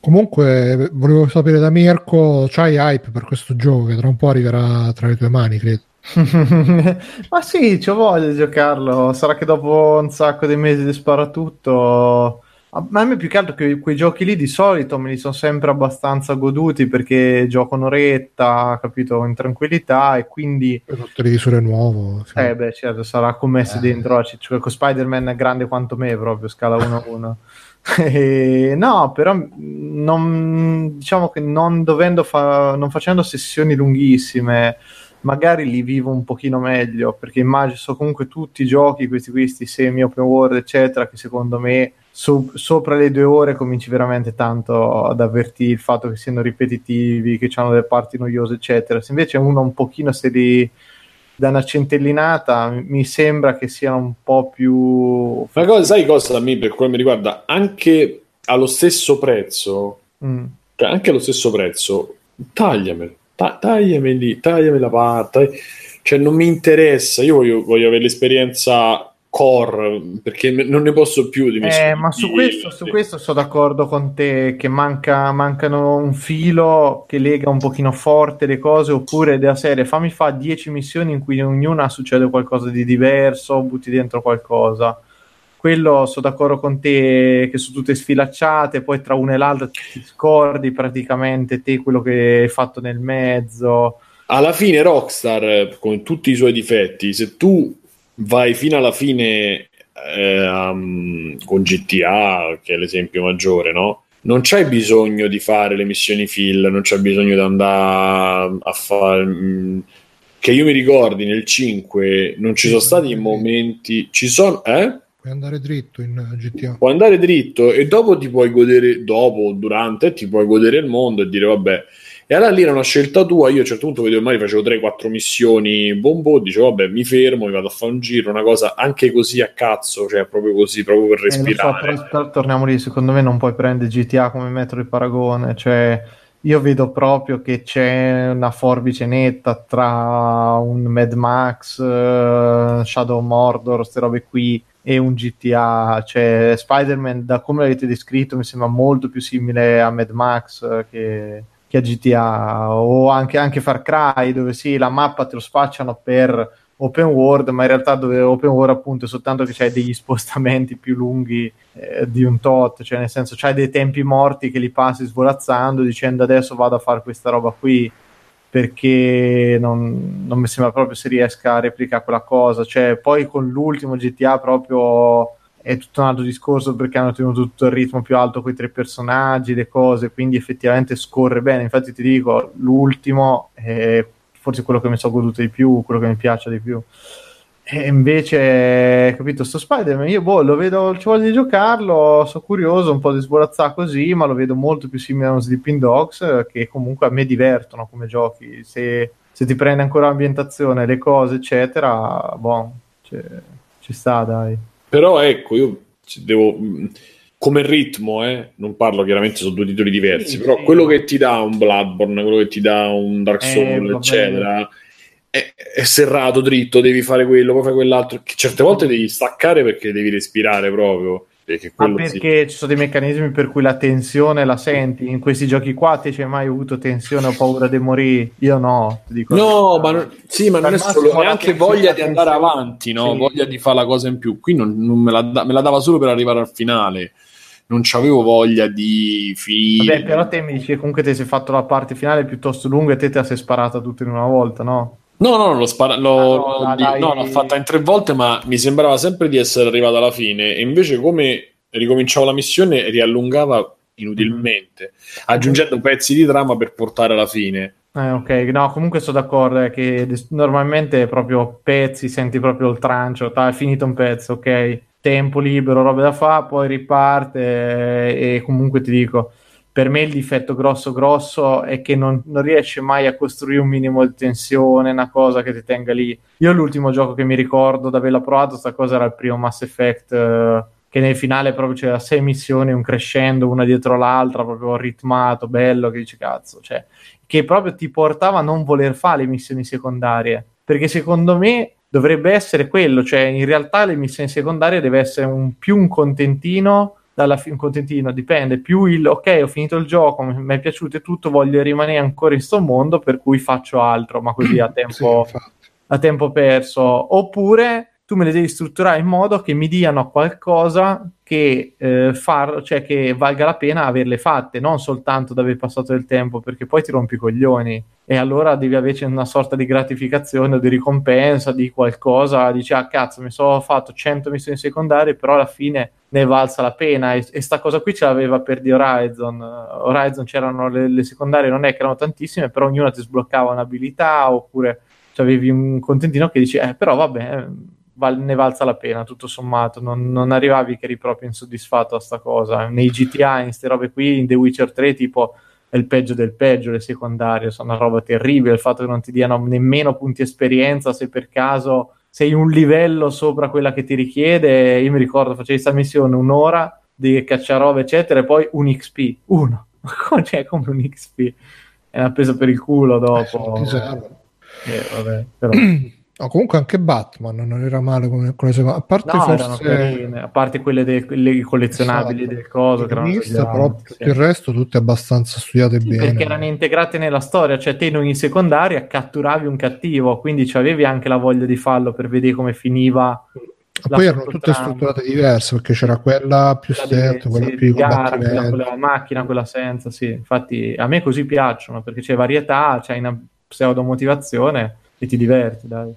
Comunque, volevo sapere da Mirko, c'hai hype per questo gioco che tra un po' arriverà tra le tue mani, credo. Ma sì, ci voglio giocarlo. Sarà che dopo un sacco di mesi di sparatutto. Ma a me più che altro che quei giochi lì di solito me li sono sempre abbastanza goduti perché gioco un'oretta, capito, in tranquillità e quindi... Il televisore nuovo. Sì. Eh beh, certo, sarà commesso eh. dentro, cioè, con Spider-Man è grande quanto me proprio, scala 1-1. Eh, no, però non, diciamo che non fa- non facendo sessioni lunghissime, magari li vivo un pochino meglio, perché immagino so comunque tutti i giochi, questi, questi semi open world, eccetera, che secondo me so- sopra le due ore cominci veramente tanto ad avvertire il fatto che siano ripetitivi, che hanno delle parti noiose, eccetera. Se invece uno un pochino se li da una centellinata mi sembra che siano un po' più... Ma cosa, sai cosa a me per quello mi riguarda? Anche allo stesso prezzo, mm. cioè anche allo stesso prezzo, tagliamelo, ta- tagliameli, tagliami la parte, cioè non mi interessa, io voglio, voglio avere l'esperienza core perché non ne posso più di eh, ma su questo, su questo sono d'accordo con te che manca, mancano un filo che lega un pochino forte le cose oppure della serie fammi fa 10 missioni in cui ognuna succede qualcosa di diverso butti dentro qualcosa. Quello sono d'accordo con te che sono tutte sfilacciate poi tra una e l'altra ti scordi praticamente te quello che hai fatto nel mezzo. Alla fine Rockstar con tutti i suoi difetti se tu vai fino alla fine eh, um, con GTA, che è l'esempio maggiore, no? Non c'è bisogno di fare le missioni fill, non c'è bisogno di andare a fare. Mm, che io mi ricordi nel 5 non ci sono stati momenti. Ci sono. Eh? Puoi andare dritto in GTA. Puoi andare dritto e dopo ti puoi godere. Dopo, durante, ti puoi godere il mondo e dire vabbè E allora lì era una scelta tua. Io a un certo punto vedevo magari facevo 3-4 missioni bombo. Dicevo, vabbè, mi fermo, mi vado a fare un giro, una cosa anche così a cazzo, cioè proprio così, proprio per respirare. Eh, so, però, torniamo lì, secondo me non puoi prendere GTA come metro di paragone, cioè io vedo proprio che c'è una forbice netta tra un Mad Max, uh, Shadow Mordor, queste robe qui e un GTA. Cioè, Spider-Man, da come l'avete descritto, mi sembra molto più simile a Mad Max che, che a GTA. O anche, anche Far Cry, dove sì, la mappa te lo spacciano per open world, ma in realtà dove open world appunto è soltanto che c'hai degli spostamenti più lunghi eh, di un tot, cioè nel senso c'hai dei tempi morti che li passi svolazzando dicendo adesso vado a fare questa roba qui perché non, non mi sembra proprio si riesca a replicare quella cosa, cioè poi con l'ultimo GTA proprio è tutto un altro discorso perché hanno tenuto tutto il ritmo più alto con i tre personaggi, le cose, quindi effettivamente scorre bene. Infatti ti dico, l'ultimo è forse quello che mi sono goduto di più, quello che mi piace di più. E invece, capito, sto Spider-Man, io boh, lo vedo, ci voglio giocarlo, sono curioso, un po' di sbolazzare così, ma lo vedo molto più simile a uno Sleeping Dogs, che comunque a me divertono come giochi. Se, se ti prende ancora l'ambientazione, le cose, eccetera, boh, cioè, ci sta, dai. Però ecco, io devo come ritmo, eh, non parlo chiaramente, sono due titoli diversi, sì, però sì. quello che ti dà un Bloodborne, quello che ti dà un Dark eh, Souls, eh, eccetera, è, è, serrato, dritto, devi fare quello, poi fai quell'altro, che certe volte devi staccare perché devi respirare proprio. Perché Ma perché sì. ci sono dei meccanismi per cui la tensione la senti? In questi giochi qua ti c'hai mai avuto tensione o paura di morire? Io no. Dico, no, ma, non, sì, ma non è solo, è anche voglia di andare avanti, no? Sì. voglia di fare la cosa in più. Qui non, non me, la, me la dava solo per arrivare al finale non c'avevo voglia di finire. Vabbè, però te mi dici che comunque ti sei fatto la parte finale piuttosto lunga e te te la sei sparata tutto in una volta, no? No, no, l'ho, spara- l'ho, ah, no, di- no, l'ho fatta in tre volte, ma mi sembrava sempre di essere arrivato alla fine. E invece, come ricominciavo la missione, riallungava inutilmente, mm-hmm. aggiungendo pezzi di trama per portare alla fine. Eh, ok, no, comunque sono d'accordo eh, che normalmente proprio pezzi, senti proprio il trancio, è finito un pezzo, ok tempo libero, robe da fare, poi riparte e, e comunque ti dico, per me il difetto grosso grosso è che non, non riesce mai a costruire un minimo di tensione, una cosa che ti tenga lì. Io l'ultimo gioco che mi ricordo di averla provato, sta cosa era il primo Mass Effect, eh, che nel finale proprio c'era sei missioni, un crescendo una dietro l'altra, proprio ritmato, bello, che dici cazzo, cioè, che proprio ti portava a non voler fare le missioni secondarie. Perché secondo me dovrebbe essere quello, cioè in realtà le missioni secondarie deve essere un, più un contentino dalla fi- un contentino, dipende più il ok, ho finito il gioco, mi è piaciuto e tutto, voglio rimanere ancora in sto mondo, per cui faccio altro, ma così a tempo, sì, a tempo perso. Oppure tu me le devi strutturare in modo che mi diano qualcosa che, eh, far, cioè che valga la pena averle fatte, non soltanto da aver passato del tempo, perché poi ti rompi i coglioni e allora devi avere una sorta di gratificazione o di ricompensa di qualcosa, dici ah cazzo mi sono fatto 100 missioni secondarie, però alla fine ne valsa la pena e, e sta cosa qui ce l'aveva per di Horizon. Horizon c'erano le, le secondarie, non è che erano tantissime, però ognuna ti sbloccava un'abilità oppure avevi un contentino che dici eh però vabbè val- ne valsa la pena, tutto sommato. Non, non, arrivavi che eri proprio insoddisfatto a sta cosa. Nei GTA, in queste robe qui, in The Witcher 3, tipo è il peggio del peggio, le secondarie sono una roba terribile. Il fatto che non ti diano nemmeno punti esperienza se per caso sei un livello sopra quella che ti richiede. Io mi ricordo, facevi questa missione un'ora di cacciarove, eccetera, e poi un XP, uno. cioè, come un XP. È una presa per il culo dopo. Eh, eh, vabbè, però... No, comunque anche Batman non era male come, come seconda. A parte no, forse... a parte quelle, de, quelle collezionabili esatto. del coso, che vista, però sì. tutto il resto tutte abbastanza studiate sì, bene. Perché erano integrate nella storia, cioè te in ogni secondaria catturavi un cattivo, quindi avevi anche la voglia di farlo per vedere come finiva. Poi erano tutte strutturate diverse perché c'era quella più stealth, quella più gara, quella, quella macchina, quella senza, sì. Infatti a me così piacciono perché c'è varietà, c'è una pseudo motivazione e ti diverti, dai.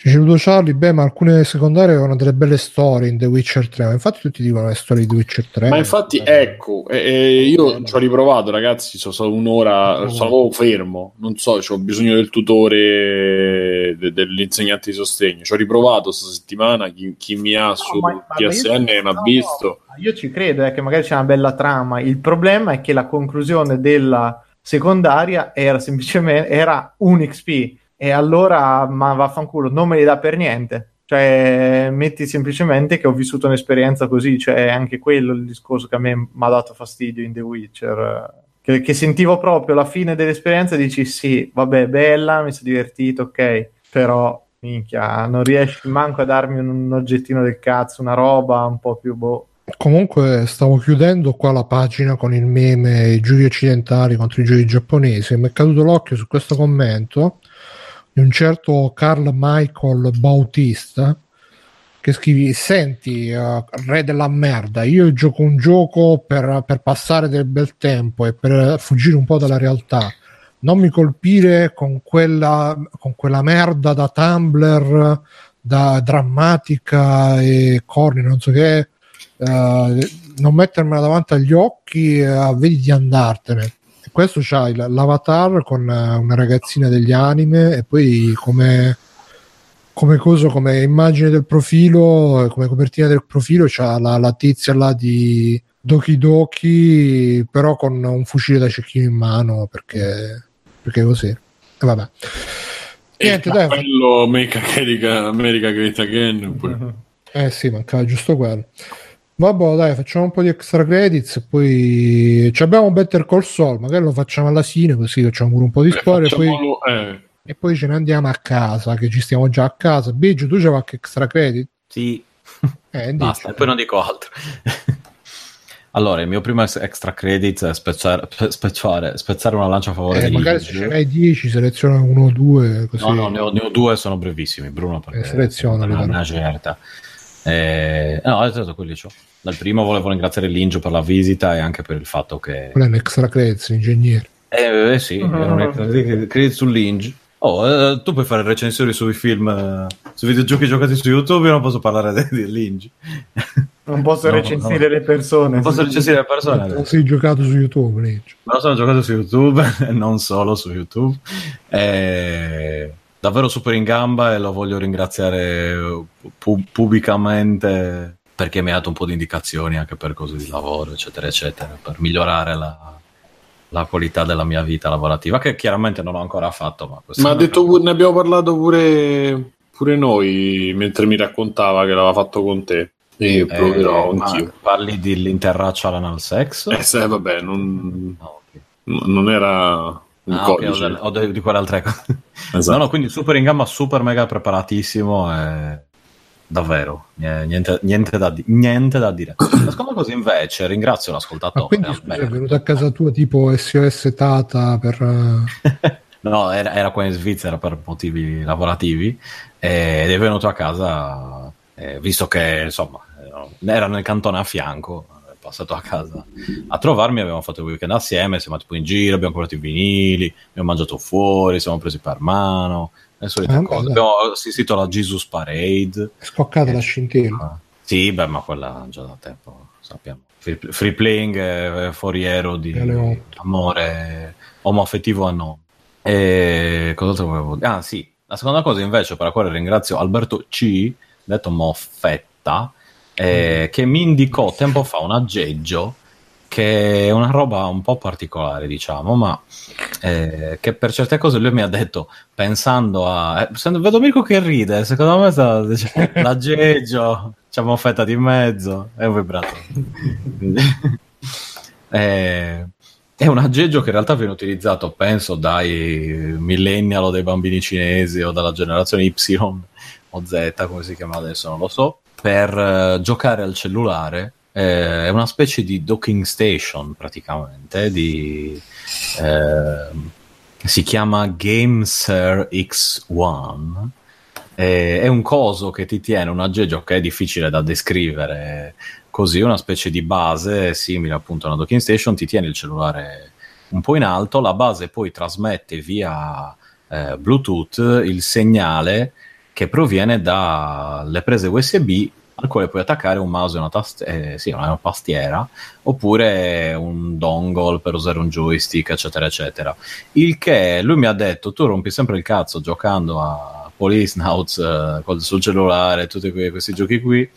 Dice Ludo Charlie, beh, ma alcune secondarie avevano delle belle storie in The Witcher 3. Ma infatti tutti dicono le storie di The Witcher 3. Ma infatti, eh, ecco, eh, io ci ho riprovato, ragazzi. Sono stato un'ora, oh. sono fermo. Non so, ho bisogno del tutore, de, dell'insegnante di sostegno. Ci ho riprovato questa settimana. Chi, chi mi ha no, su ma, PSN non ha visto. io ci credo, è che magari c'è una bella trama. Il problema è che la conclusione della secondaria era semplicemente era un XP e allora ma vaffanculo non me li dà per niente. Cioè metti semplicemente che ho vissuto un'esperienza così cioè è anche quello il discorso che a me mi ha dato fastidio in The Witcher. Che, che sentivo proprio la fine dell'esperienza e dici sì vabbè bella mi sono divertito ok. Però minchia non riesci manco a darmi un, un oggettino del cazzo una roba un po' più boh. Comunque stavo chiudendo qua la pagina con il meme i giochi occidentali contro i giochi giapponesi. E mi è caduto l'occhio su questo commento di un certo Carl Michael Bautista che scrivi senti uh, re della merda io gioco un gioco per, per passare del bel tempo e per fuggire un po' dalla realtà. Non mi colpire con quella, con quella merda da Tumblr da drammatica e corny non so che uh, non mettermela davanti agli occhi uh, vedi di andartene questo c'ha l'avatar con uh, una ragazzina degli anime e poi come come cosa, come immagine del profilo, come copertina del profilo c'ha la, la tizia là di Doki Doki però con un fucile da cecchino in mano perché, perché così. E vabbè. Niente, dai, quello America, America Great Again oppure... eh sì mancava giusto quello Vabbè, dai, facciamo un po' di extra credits e poi ci abbiamo Better Call Saul, magari lo facciamo alla fine così facciamo pure un po' di Eh, storia e poi, eh, e poi ce ne andiamo a casa, che ci stiamo già a casa. Biggio, tu c'è qualche extra credit? Sì, Eh, basta, dici. e poi non dico altro. allora, il mio primo ex- extra credit è spezzare, spezzare una lancia a favore Eh, di magari se ce n'hai 10, seleziona uno o due, così. No, no, ne ho, ne ho due, sono brevissimi, Bruno, perché Eh, però. una certa. Eh, no, esatto, quelli c'ho. Dal primo volevo ringraziare Lingio per la visita e anche per il fatto che... Quello è un extra credit, l'ingegnere. Eh, eh sì, era un extra credit su Linge. Oh, eh, tu puoi fare recensioni sui film, eh, sui videogiochi giocati su YouTube, io non posso parlare di, di Linge. non posso No, recensire no. le persone Non posso recensire le persone. Non sei giocato su YouTube, Lynch. Lo sono giocato su YouTube, e non solo su YouTube. È davvero super in gamba e lo voglio ringraziare pu- pubblicamente perché mi ha dato un po' di indicazioni anche per cose di lavoro, eccetera, eccetera, per migliorare la, la qualità della mia vita lavorativa, che chiaramente non ho ancora fatto. Ma, Ma detto, pu- ne abbiamo parlato pure, pure noi mentre mi raccontava che l'aveva fatto con te. E proverò Eh, ma anch'io. parli dell'interraccial anal sex? Eh, sai, vabbè, non, No, ok. non era un Ah, ho, codice. del- ho de- di quelle altre cose. Esatto. No, no, quindi super in gamba, super mega preparatissimo. E... Davvero, nie- niente, niente da, di- niente da dire. La seconda cosa invece, ringrazio Ma l'ascoltatore. quindi scusa, è venuto a casa tua tipo SOS Tata per... eh, no, era, era qua in Svizzera per motivi lavorativi eh, ed è venuto a casa, eh, visto che insomma eh, era nel cantone a fianco, passato a casa a trovarmi, abbiamo fatto il weekend assieme, siamo tipo in giro, abbiamo comprato i vinili, abbiamo mangiato fuori, siamo presi per mano, le solite Ah, cose. Abbiamo assistito alla Jesus Parade. scoccata la scintilla. Ah, Sì, beh, ma quella già da tempo, sappiamo. Free, free playing foriero di otto. amore omoaffettivo a no. E cos'altro volevo dire? Ah, sì. La seconda cosa invece per la quale ringrazio Alberto C, detto Moffetta, eh, che mi indicò tempo fa un aggeggio che è una roba un po' particolare, diciamo, ma eh, che per certe cose lui mi ha detto, pensando a... eh, vedo Mirko che ride, secondo me sta, dice, l'aggeggio, c'è Moffetta di mezzo, è un vibratore. Eh, è un aggeggio che in realtà viene utilizzato, penso, dai millennial o dai bambini cinesi o dalla generazione Y o Z, come si chiama adesso, non lo so, per eh, giocare al cellulare. Eh, è una specie di docking station praticamente, di, ehm, si chiama GameSir X1. Eh, è un coso che ti tiene un aggeggio che è difficile da descrivere così, una specie di base simile appunto a una docking station, ti tiene il cellulare un po' in alto, la base poi trasmette via eh, Bluetooth il segnale che proviene dalle prese USB al quale puoi attaccare un mouse e una, tast- eh, sì, una tastiera oppure un dongle per usare un joystick eccetera eccetera. Il che lui mi ha detto tu rompi sempre il cazzo giocando a Police Nauts eh, sul cellulare tutti que- questi giochi qui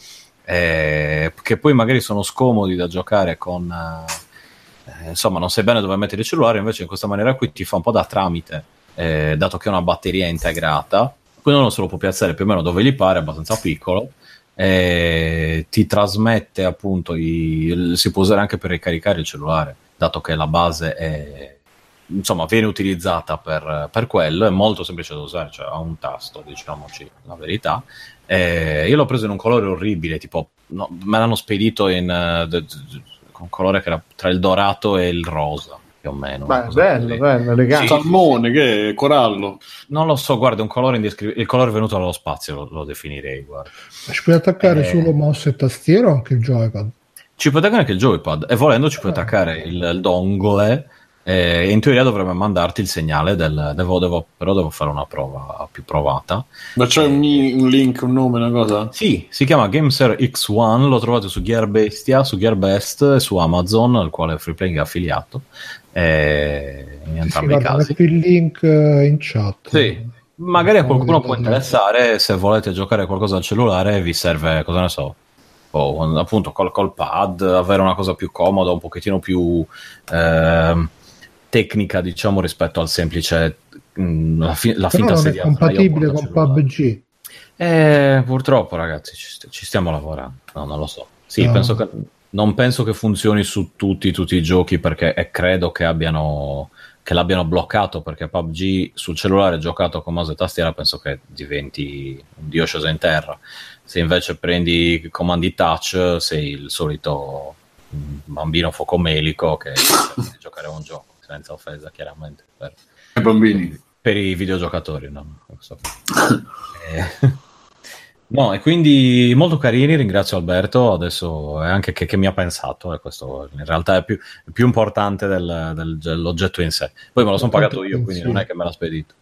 eh, che poi magari sono scomodi da giocare con, eh, insomma non sai bene dove mettere il cellulare, invece in questa maniera qui ti fa un po' da tramite, eh, dato che è una batteria integrata, quindi uno se lo può piazzare più o meno dove gli pare, abbastanza piccolo, eh, ti trasmette appunto, i, si può usare anche per ricaricare il cellulare, dato che la base è, insomma, viene utilizzata per, per quello, è molto semplice da usare, cioè ha un tasto, diciamoci la verità. Eh, io l'ho preso in un colore orribile, tipo, no, me l'hanno spedito in uh, d- d- un colore che era tra il dorato e il rosa più o meno. Beh, bello, bello, elegante. Sì, Salmone, che è corallo. Non lo so, guarda, un colore indescrivibile. Il colore venuto dallo spazio lo, lo definirei, guarda. Ci puoi attaccare eh... solo mouse e tastiera o anche il joypad? Ci puoi attaccare anche il joypad e volendo ci puoi attaccare il, il dongle e in teoria dovrebbe mandarti il segnale del devo, devo, però devo fare una prova più provata ma c'è un, un, link, un nome, una cosa? sì, si chiama Gameser X1 lo trovate su Gearbestia, su Gearbest e su Amazon al quale Freeplaying è affiliato e in entrambi sì, i casi il link eh, in chat sì, magari a qualcuno può interessare se volete giocare qualcosa al cellulare vi serve, cosa ne so o appunto col, col pad avere una cosa più comoda un pochettino più eh, tecnica, diciamo, rispetto al semplice mh, mm, la, fi- la finta sedia. È compatibile con PUBG. Eh, purtroppo, ragazzi, ci, st- ci, stiamo lavorando. No, non lo so. Sì, no. penso che, non penso che funzioni su tutti, tutti i giochi perché e credo che abbiano che l'abbiano bloccato perché PUBG sul cellulare giocato con mouse e tastiera penso che diventi un dio sceso in terra. Se invece prendi comandi touch sei il solito bambino focomelico che giocare a un gioco senza offesa chiaramente per i bambini per i videogiocatori no, so. eh, no e quindi molto carini ringrazio Alberto adesso è anche che, che mi ha pensato e questo in realtà è più, più importante del, del, dell'oggetto in sé poi me lo sono pagato io quindi non è che me l'ha spedito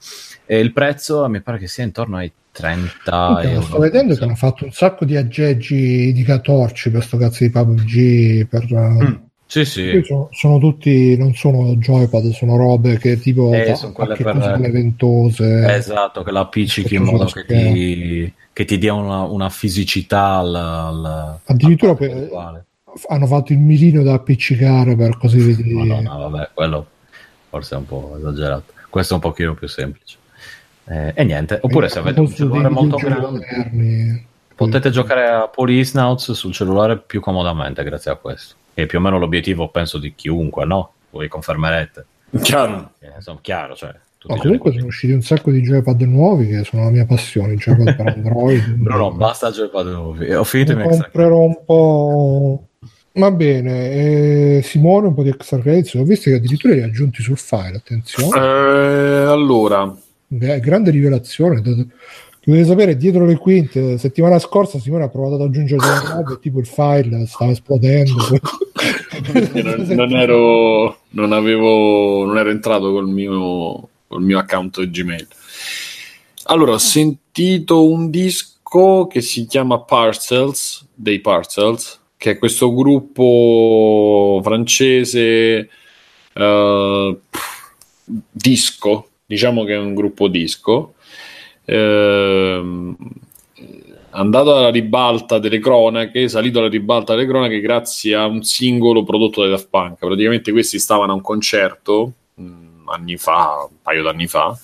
e il prezzo mi pare che sia intorno ai 30 okay, euro. Sto vedendo che hanno fatto un sacco di aggeggi di catorci per sto cazzo di PUBG per, mm. Sì, sì. Sono, sono, tutti, non sono joypad, sono robe che tipo eh, sono quelle per... ventose. Esatto, che la appiccichi in modo che ti, che ti, dia una, una fisicità al, al Addirittura al per, hanno fatto il mirino da appiccicare per così vedi. Madonna, vabbè, quello forse è un po' esagerato. Questo è un pochino più semplice. Eh, e niente, oppure e se avete un cellulare molto grande, moderni, potete giocare a Police Snouts sul cellulare più comodamente grazie a questo che è più o meno l'obiettivo, penso, di chiunque, no? Voi confermerete. Chiaro. Eh, insomma, chiaro, cioè, Oh, comunque sono usciti un sacco di joypad nuovi che sono la mia passione, i joypad per Android. Bruno, basta joypad nuovi. Ho finito ne comprerò un po'. Va bene, eh, Simone, un po' di extra credits. Ho visto che addirittura li ha aggiunti sul file. Attenzione, eh, allora, grande rivelazione. Dovete sapere, dietro le quinte, settimana scorsa Simone ha provato ad aggiungere delle robe, tipo il file stava esplodendo. non, non, ero, non, avevo, non ero entrato col mio, col mio account Gmail. Allora, ho sentito un disco che si chiama Parcels, dei Parcels, che è questo gruppo francese uh, disco, diciamo che è un gruppo disco ehm, andato alla ribalta delle cronache, salito alla ribalta delle cronache grazie a un singolo prodotto dai Daft Punk. Praticamente questi stavano a un concerto mh, mm, anni fa, un paio d'anni fa,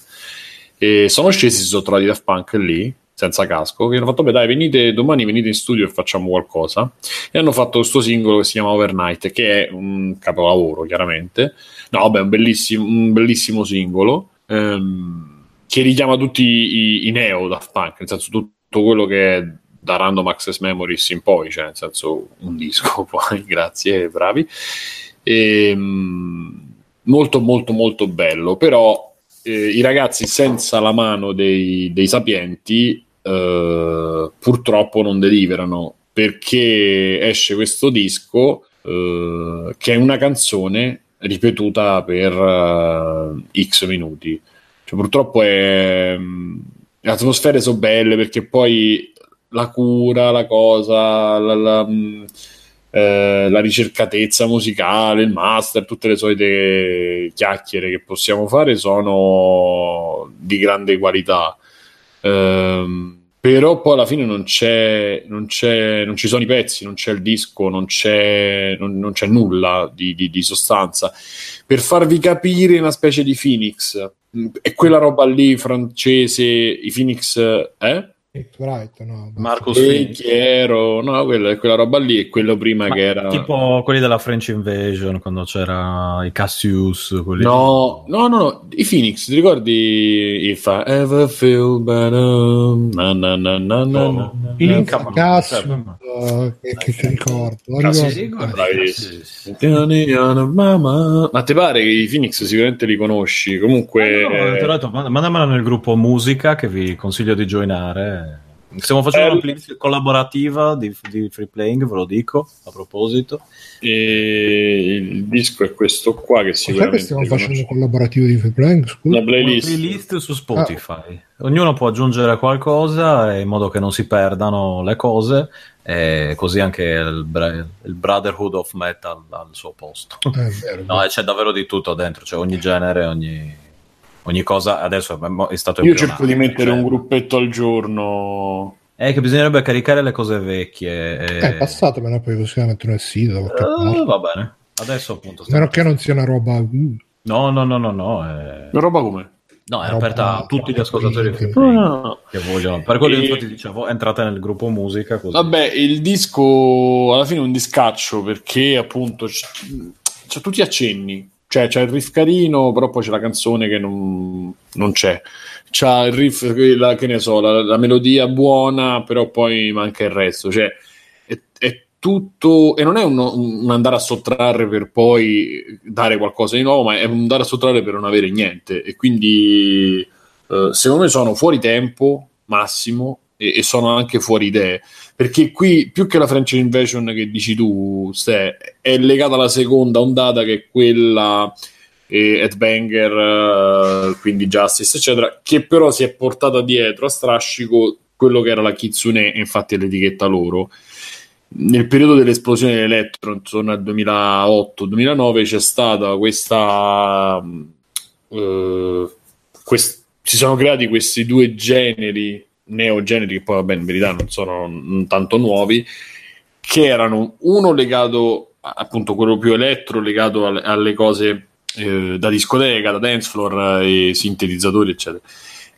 e sono scesi, si sono trovati Daft Punk lì, senza casco, che hanno fatto, beh dai, venite domani, venite in studio e facciamo qualcosa. E hanno fatto questo singolo che si chiama Overnight, che è un capolavoro, chiaramente. No, vabbè, un bellissimo, un bellissimo singolo. Ehm, che richiama tutti i, i neo Daft Punk, nel senso tutto quello che è da Random Access Memories in poi, cioè nel senso un disco poi, grazie, bravi. E, ehm, molto molto molto bello, però eh, i ragazzi senza la mano dei, dei sapienti eh, purtroppo non deliverano perché esce questo disco eh, che è una canzone ripetuta per uh, x minuti cioè, purtroppo è, le atmosfere sono belle perché poi la cura, la cosa, la, la, eh, la, ricercatezza musicale, il master, tutte le solite chiacchiere che possiamo fare sono di grande qualità. Eh, però poi alla fine non c'è, non, c'è, non ci sono i pezzi, non c'è il disco, non c'è, non, non c'è nulla di, di, di, sostanza. Per farvi capire una specie di Phoenix, è quella roba lì francese, i Phoenix, eh? Wright, no, Marcus Chiero, no, quella, quella, roba lì è quello prima Ma che era tipo quelli della French Invasion quando c'era i Cassius quelli no, no, no, no, i Phoenix ti ricordi If I ever feel better? Na na na na na oh, in Cassius che, che, che ricordo, ma ti pare che i Phoenix sicuramente li conosci? Comunque eh, no, detto, mandamela nel gruppo musica che vi consiglio di joinare Stiamo facendo eh, una playlist collaborativa di, di, free playing, ve lo dico a proposito. E il disco è questo qua che sicuramente. stiamo facendo un collaborativo di free playing? Scusa. Una playlist. Playlist su Spotify. Ah. Ognuno può aggiungere qualcosa in modo che non si perdano le cose, e così anche il, il Brotherhood of Metal al suo posto. Eh, vero, no, c'è davvero di tutto dentro, c'è ogni genere, ogni ogni cosa adesso è stato io cerco di mettere cioè... un gruppetto al giorno è che bisognerebbe caricare le cose vecchie e... eh, passatemela poi così la metto nel sito uh, va bene adesso appunto meno che non sia una roba no no no no no è... una roba come? No, è aperta a tutti gli ascoltatori che, no. che vogliono. Per quello e... infatti dicevo, entrate nel gruppo musica. Così. Vabbè, il disco alla fine è un discaccio perché appunto c'è, c'è tutti accenni cioè c'è il riff carino, però poi c'è la canzone che non, non c'è. C'ha il riff, la, che ne so, la, la, melodia buona, però poi manca il resto. Cioè, è, è tutto, e non è un, un, andare a sottrarre per poi dare qualcosa di nuovo, ma è un andare a sottrarre per non avere niente. E quindi, eh, secondo me, sono fuori tempo massimo e, e sono anche fuori idee perché qui più che la French Invasion che dici tu, Ste, è legata alla seconda ondata che è quella eh, Headbanger, eh, quindi Justice, eccetera, che però si è portata dietro a strascico quello che era la Kitsune, infatti è l'etichetta loro. Nel periodo dell'esplosione dell'elettro, intorno al 2008-2009, c'è stata questa. Uh, quest- si sono creati questi due generi neogeneri che poi vabbè in verità non sono non tanto nuovi che erano uno legato appunto quello più elettro legato alle, alle cose eh, da discoteca, da dance floor e sintetizzatori eccetera.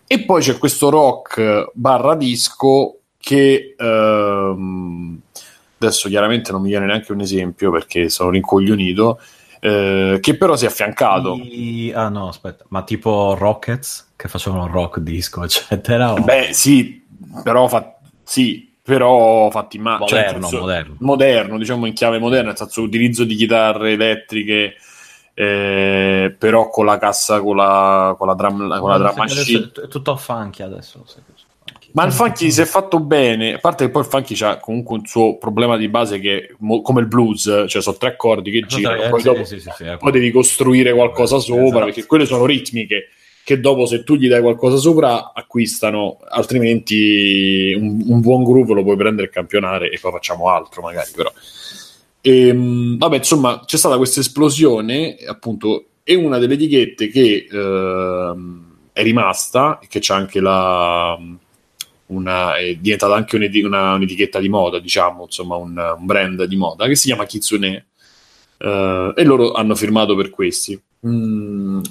E poi c'è questo rock barra disco che ehm, adesso chiaramente non mi viene neanche un esempio perché sono rincoglionito eh, che però si è affiancato. I... Ah no, aspetta, ma tipo Rockets che facevano rock disco, eccetera? O... Beh, sì, però fa... sì, però fatti ma cioè, moderno, cioè, senso, moderno. moderno, diciamo in chiave moderna, nel senso utilizzo di chitarre elettriche. Eh, però con la cassa con la, con la drum, con la drum machine è tutto funky adesso ma il funky si è fatto bene, a parte che poi il funky ha comunque un suo problema di base che come il blues, cioè sono tre accordi che girano, eh, poi, sì, dopo, sì, sì, poi devi costruire qualcosa sopra, esatto. perché quelle sono ritmiche che dopo se tu gli dai qualcosa sopra acquistano, altrimenti un, un buon groove lo puoi prendere e campionare e poi facciamo altro magari però. E, ehm, vabbè, insomma, c'è stata questa esplosione, appunto, e una delle etichette che eh, è rimasta, che c'è anche la una, è diventata anche una, un'etichetta di moda, diciamo, insomma, un, un, brand di moda che si chiama Kitsune. Uh, e loro hanno firmato per questi. Mm,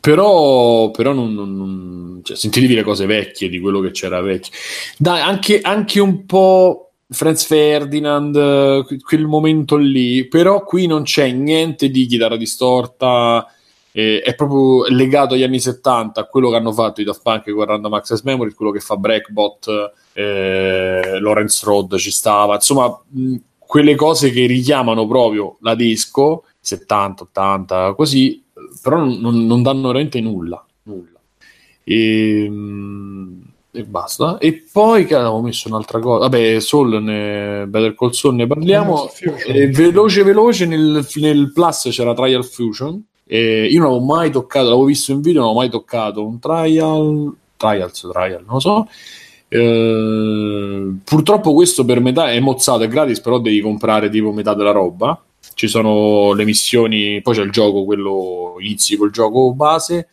però, però non, non, non cioè, sentitevi le cose vecchie di quello che c'era vecchio. Dai, anche, anche un po' Franz Ferdinand, quel momento lì, però qui non c'è niente di chitarra distorta eh, è proprio legato agli anni 70 a quello che hanno fatto i Daft Punk con Random Access Memory, quello che fa Breakbot, eh, Lawrence Road ci stava, insomma, mh, quelle cose che richiamano proprio la disco 70, 80, così, però non, non danno veramente nulla. nulla. E, mh, e basta. E poi che avevo messo un'altra cosa. Vabbè, Soul, ne, Better Call Saul ne parliamo. Eh, veloce, veloce. Nel, nel Plus c'era Trial Fusion. E io non avevo mai toccato, l'avevo visto in video, non avevo mai toccato un trial, trials, trial, non lo so. Eh, purtroppo questo per metà è mozzato, è gratis, però devi comprare tipo metà della roba. Ci sono le missioni, poi c'è il gioco, quello inizi col gioco base.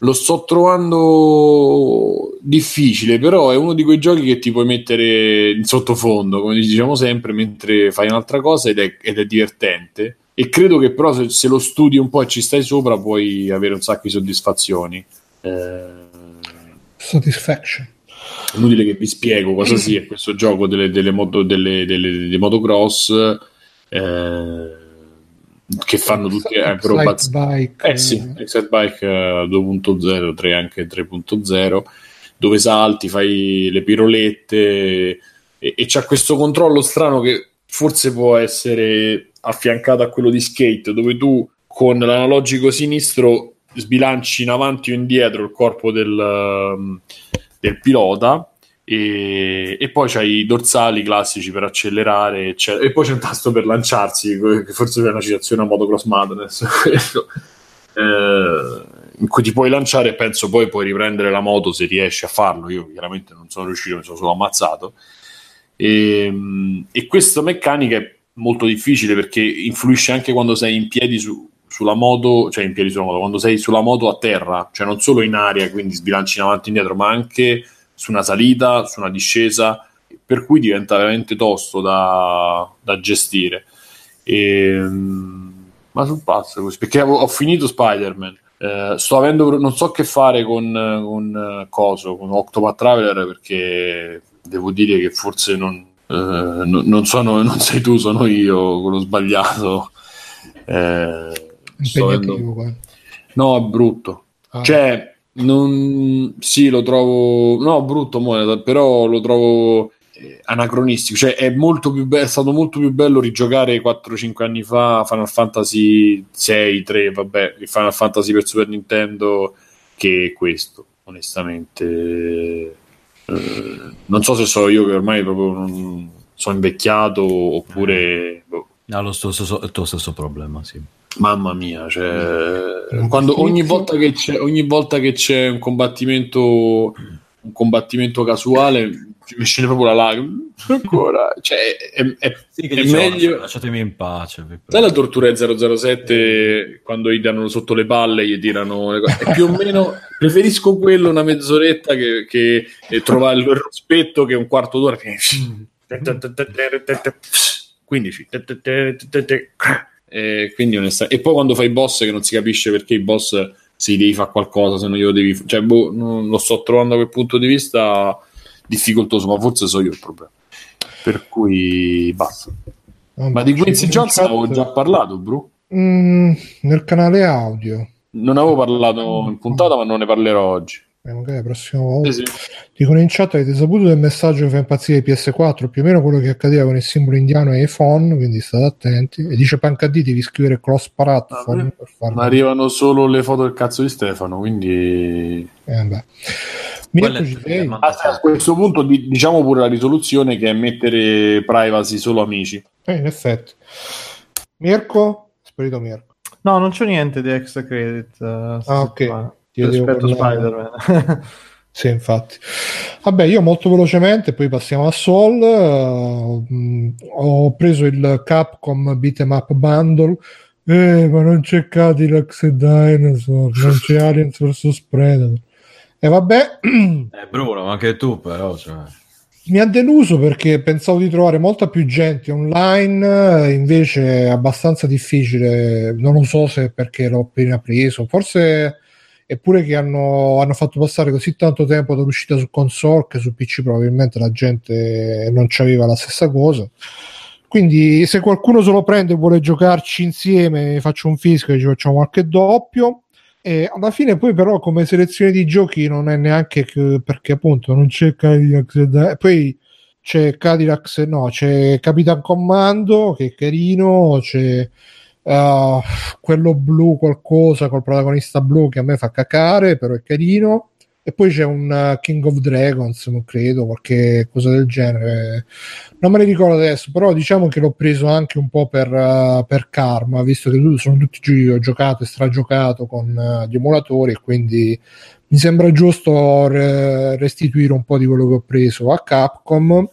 lo sto trovando difficile, però è uno di quei giochi che ti puoi mettere in sottofondo, come diciamo sempre, mentre fai un'altra cosa ed è, ed è divertente. E credo che però se, se, lo studi un po' e ci stai sopra puoi avere un sacco di soddisfazioni. Eh... Satisfaction. Inutile che vi spiego cosa sia questo gioco delle, delle, moto, delle, delle, delle motocross. Eh che fanno tutti acrobazie. Eh sì, Excite Bike 2.0, 3 anche 3.0, dove salti, fai le pirolette e, e c'ha questo controllo strano che forse può essere affiancato a quello di skate, dove tu con l'analogico sinistro sbilanci in avanti o indietro il corpo del, del pilota e, e, poi c'hai i dorsali classici per accelerare eccetera. e poi c'è un tasto per lanciarsi che forse è una citazione a Motocross Madness. Eh, in cui ti puoi lanciare e penso poi puoi riprendere la moto se riesci a farlo. Io chiaramente non sono riuscito mi sono solo ammazzato. E, e questa meccanica è molto difficile perché influisce anche quando sei in piedi su, sulla moto, cioè in piedi sulla moto, quando sei sulla moto a terra, cioè non solo in aria, quindi sbilanci in avanti e indietro, ma anche su una salita, su una discesa, per cui diventa veramente tosto da, da gestire. E, ehm, ma sul pazzo così, perché ho, ho finito Spider-Man. Eh, sto avendo, non so che fare con, con uh, Coso, con Octopath Traveler, perché devo dire che forse non, eh, non, sono, non sei tu, sono io quello sbagliato. Eh, avendo... No, è brutto. Ah. Cioè, non, sì, lo trovo no, brutto, moneta, però lo trovo eh, anacronistico. Cioè, è, molto più be- è stato molto più bello rigiocare 4-5 anni fa Final Fantasy 6, 3, vabbè, il Final Fantasy per Super Nintendo che questo, onestamente. Eh, non so se so io che ormai proprio non sono invecchiato oppure. Boh. Ha lo stesso, il tuo stesso problema, sì. Mamma mia, cioè, mm. quando, ogni, volta che c'è, ogni volta che c'è un combattimento, un combattimento casuale, mi scende proprio la lacrima. Ancora, cioè, è, è, sì, è meglio. Lasciatemi in pace. Sai la tortura 007 quando gli danno sotto le palle gli tirano le cose? Più o meno preferisco quello una mezz'oretta che, che trovare il rispetto che un quarto d'ora. 15 e, quindi onesta- e poi quando fai i boss che non si capisce perché i boss si devi fare qualcosa se non glielo devi cioè boh, non, lo sto trovando da quel punto di vista difficoltoso ma forse so io il problema per cui basta non ma di Quincy Jones avevo già parlato Bru mm, nel canale audio non avevo parlato in puntata ma non ne parlerò oggi eh, magari la prossima volta. Sì, sì. Dicono in chat: avete saputo del messaggio che fa impazzire il PS4? Più o meno quello che accadeva con il simbolo indiano e iPhone, quindi state attenti. E dice Pancadì: devi scrivere cross platform. Ah, ma arrivano solo le foto del cazzo di Stefano, quindi. Eh. Ah, a questo punto diciamo pure la risoluzione che è mettere privacy solo amici. Eh, in effetti. Mirko? Spirito Mirko. No, non c'è niente di extra credit. Uh, ah, ok. Io rispetto Spider-Man. sì, infatti. Vabbè, io molto velocemente, poi passiamo a Soul. Uh, ho preso il Capcom Beat'em Up Bundle. Eh, ma non c'è Cadillac e Dinosaur, non c'è Aliens vs Predator. E vabbè. Eh, Bruno, ma anche tu però, cioè mi ha deluso perché pensavo di trovare molta più gente online, invece è abbastanza difficile. Non lo so se perché l'ho appena preso, forse eppure che hanno, hanno, fatto passare così tanto tempo dall'uscita su console che su PC probabilmente la gente non c'aveva la stessa cosa. Quindi se qualcuno se lo prende e vuole giocarci insieme, faccio un fisco e ci facciamo qualche doppio. E alla fine poi però come selezione di giochi non è neanche che, perché appunto non c'è Cadillac poi c'è Cadillac no c'è Capitan Commando che è carino c'è uh, quello blu qualcosa col protagonista blu che a me fa cacare però è carino e poi c'è un uh, King of Dragons non credo qualche cosa del genere. Non me ne ricordo adesso però diciamo che l'ho preso anche un po' per, uh, per karma visto che sono tutti giochi ho giocato e stragiocato con gli emulatori e quindi mi sembra giusto re- restituire un po' di quello che ho preso a Capcom